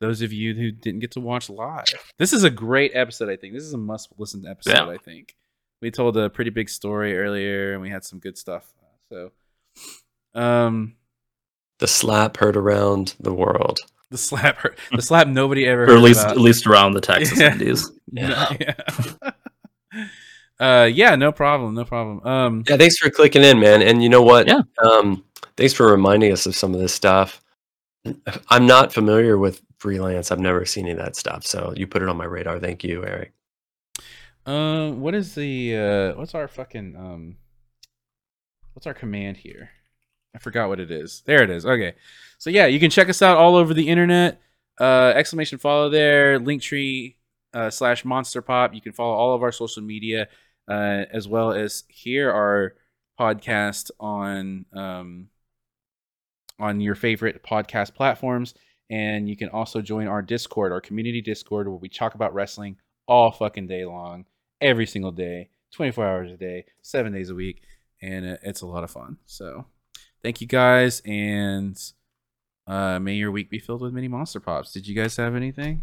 those of you who didn't get to watch live. This is a great episode. I think this is a must-listen episode. Yeah. I think we told a pretty big story earlier, and we had some good stuff. So, um, The slap heard around the world. the slap, hurt- the [LAUGHS] slap, nobody ever or heard at least about. at least around the Texas Yeah. Indies. No, [LAUGHS] yeah. uh yeah, no problem, no problem. Um Yeah, thanks for clicking in, man. And you know what? Yeah. Um, thanks for reminding us of some of this stuff. I'm not familiar with freelance. I've never seen any of that stuff. So you put it on my radar. Thank you, Eric. uh, what is the uh what's our fucking um what's our command here? I forgot what it is. There it is. Okay. So yeah, you can check us out all over the internet. Uh exclamation follow there, linktree uh slash monster pop. You can follow all of our social media, uh, as well as hear our podcast on um on your favorite podcast platforms. And you can also join our Discord, our community Discord, where we talk about wrestling all fucking day long, every single day, 24 hours a day, seven days a week. And uh, it's a lot of fun. So thank you guys. And uh, may your week be filled with many monster pops. Did you guys have anything?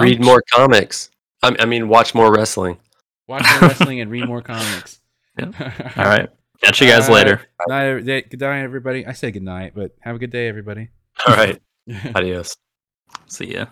Read more comics. I, I mean, watch more wrestling. Watch more wrestling and read more comics. [LAUGHS] Yeah. [LAUGHS] All right. Catch you guys Uh, later. Night, good night, everybody. I say good night, but have a good day, everybody. All right. [LAUGHS] Adios. See ya.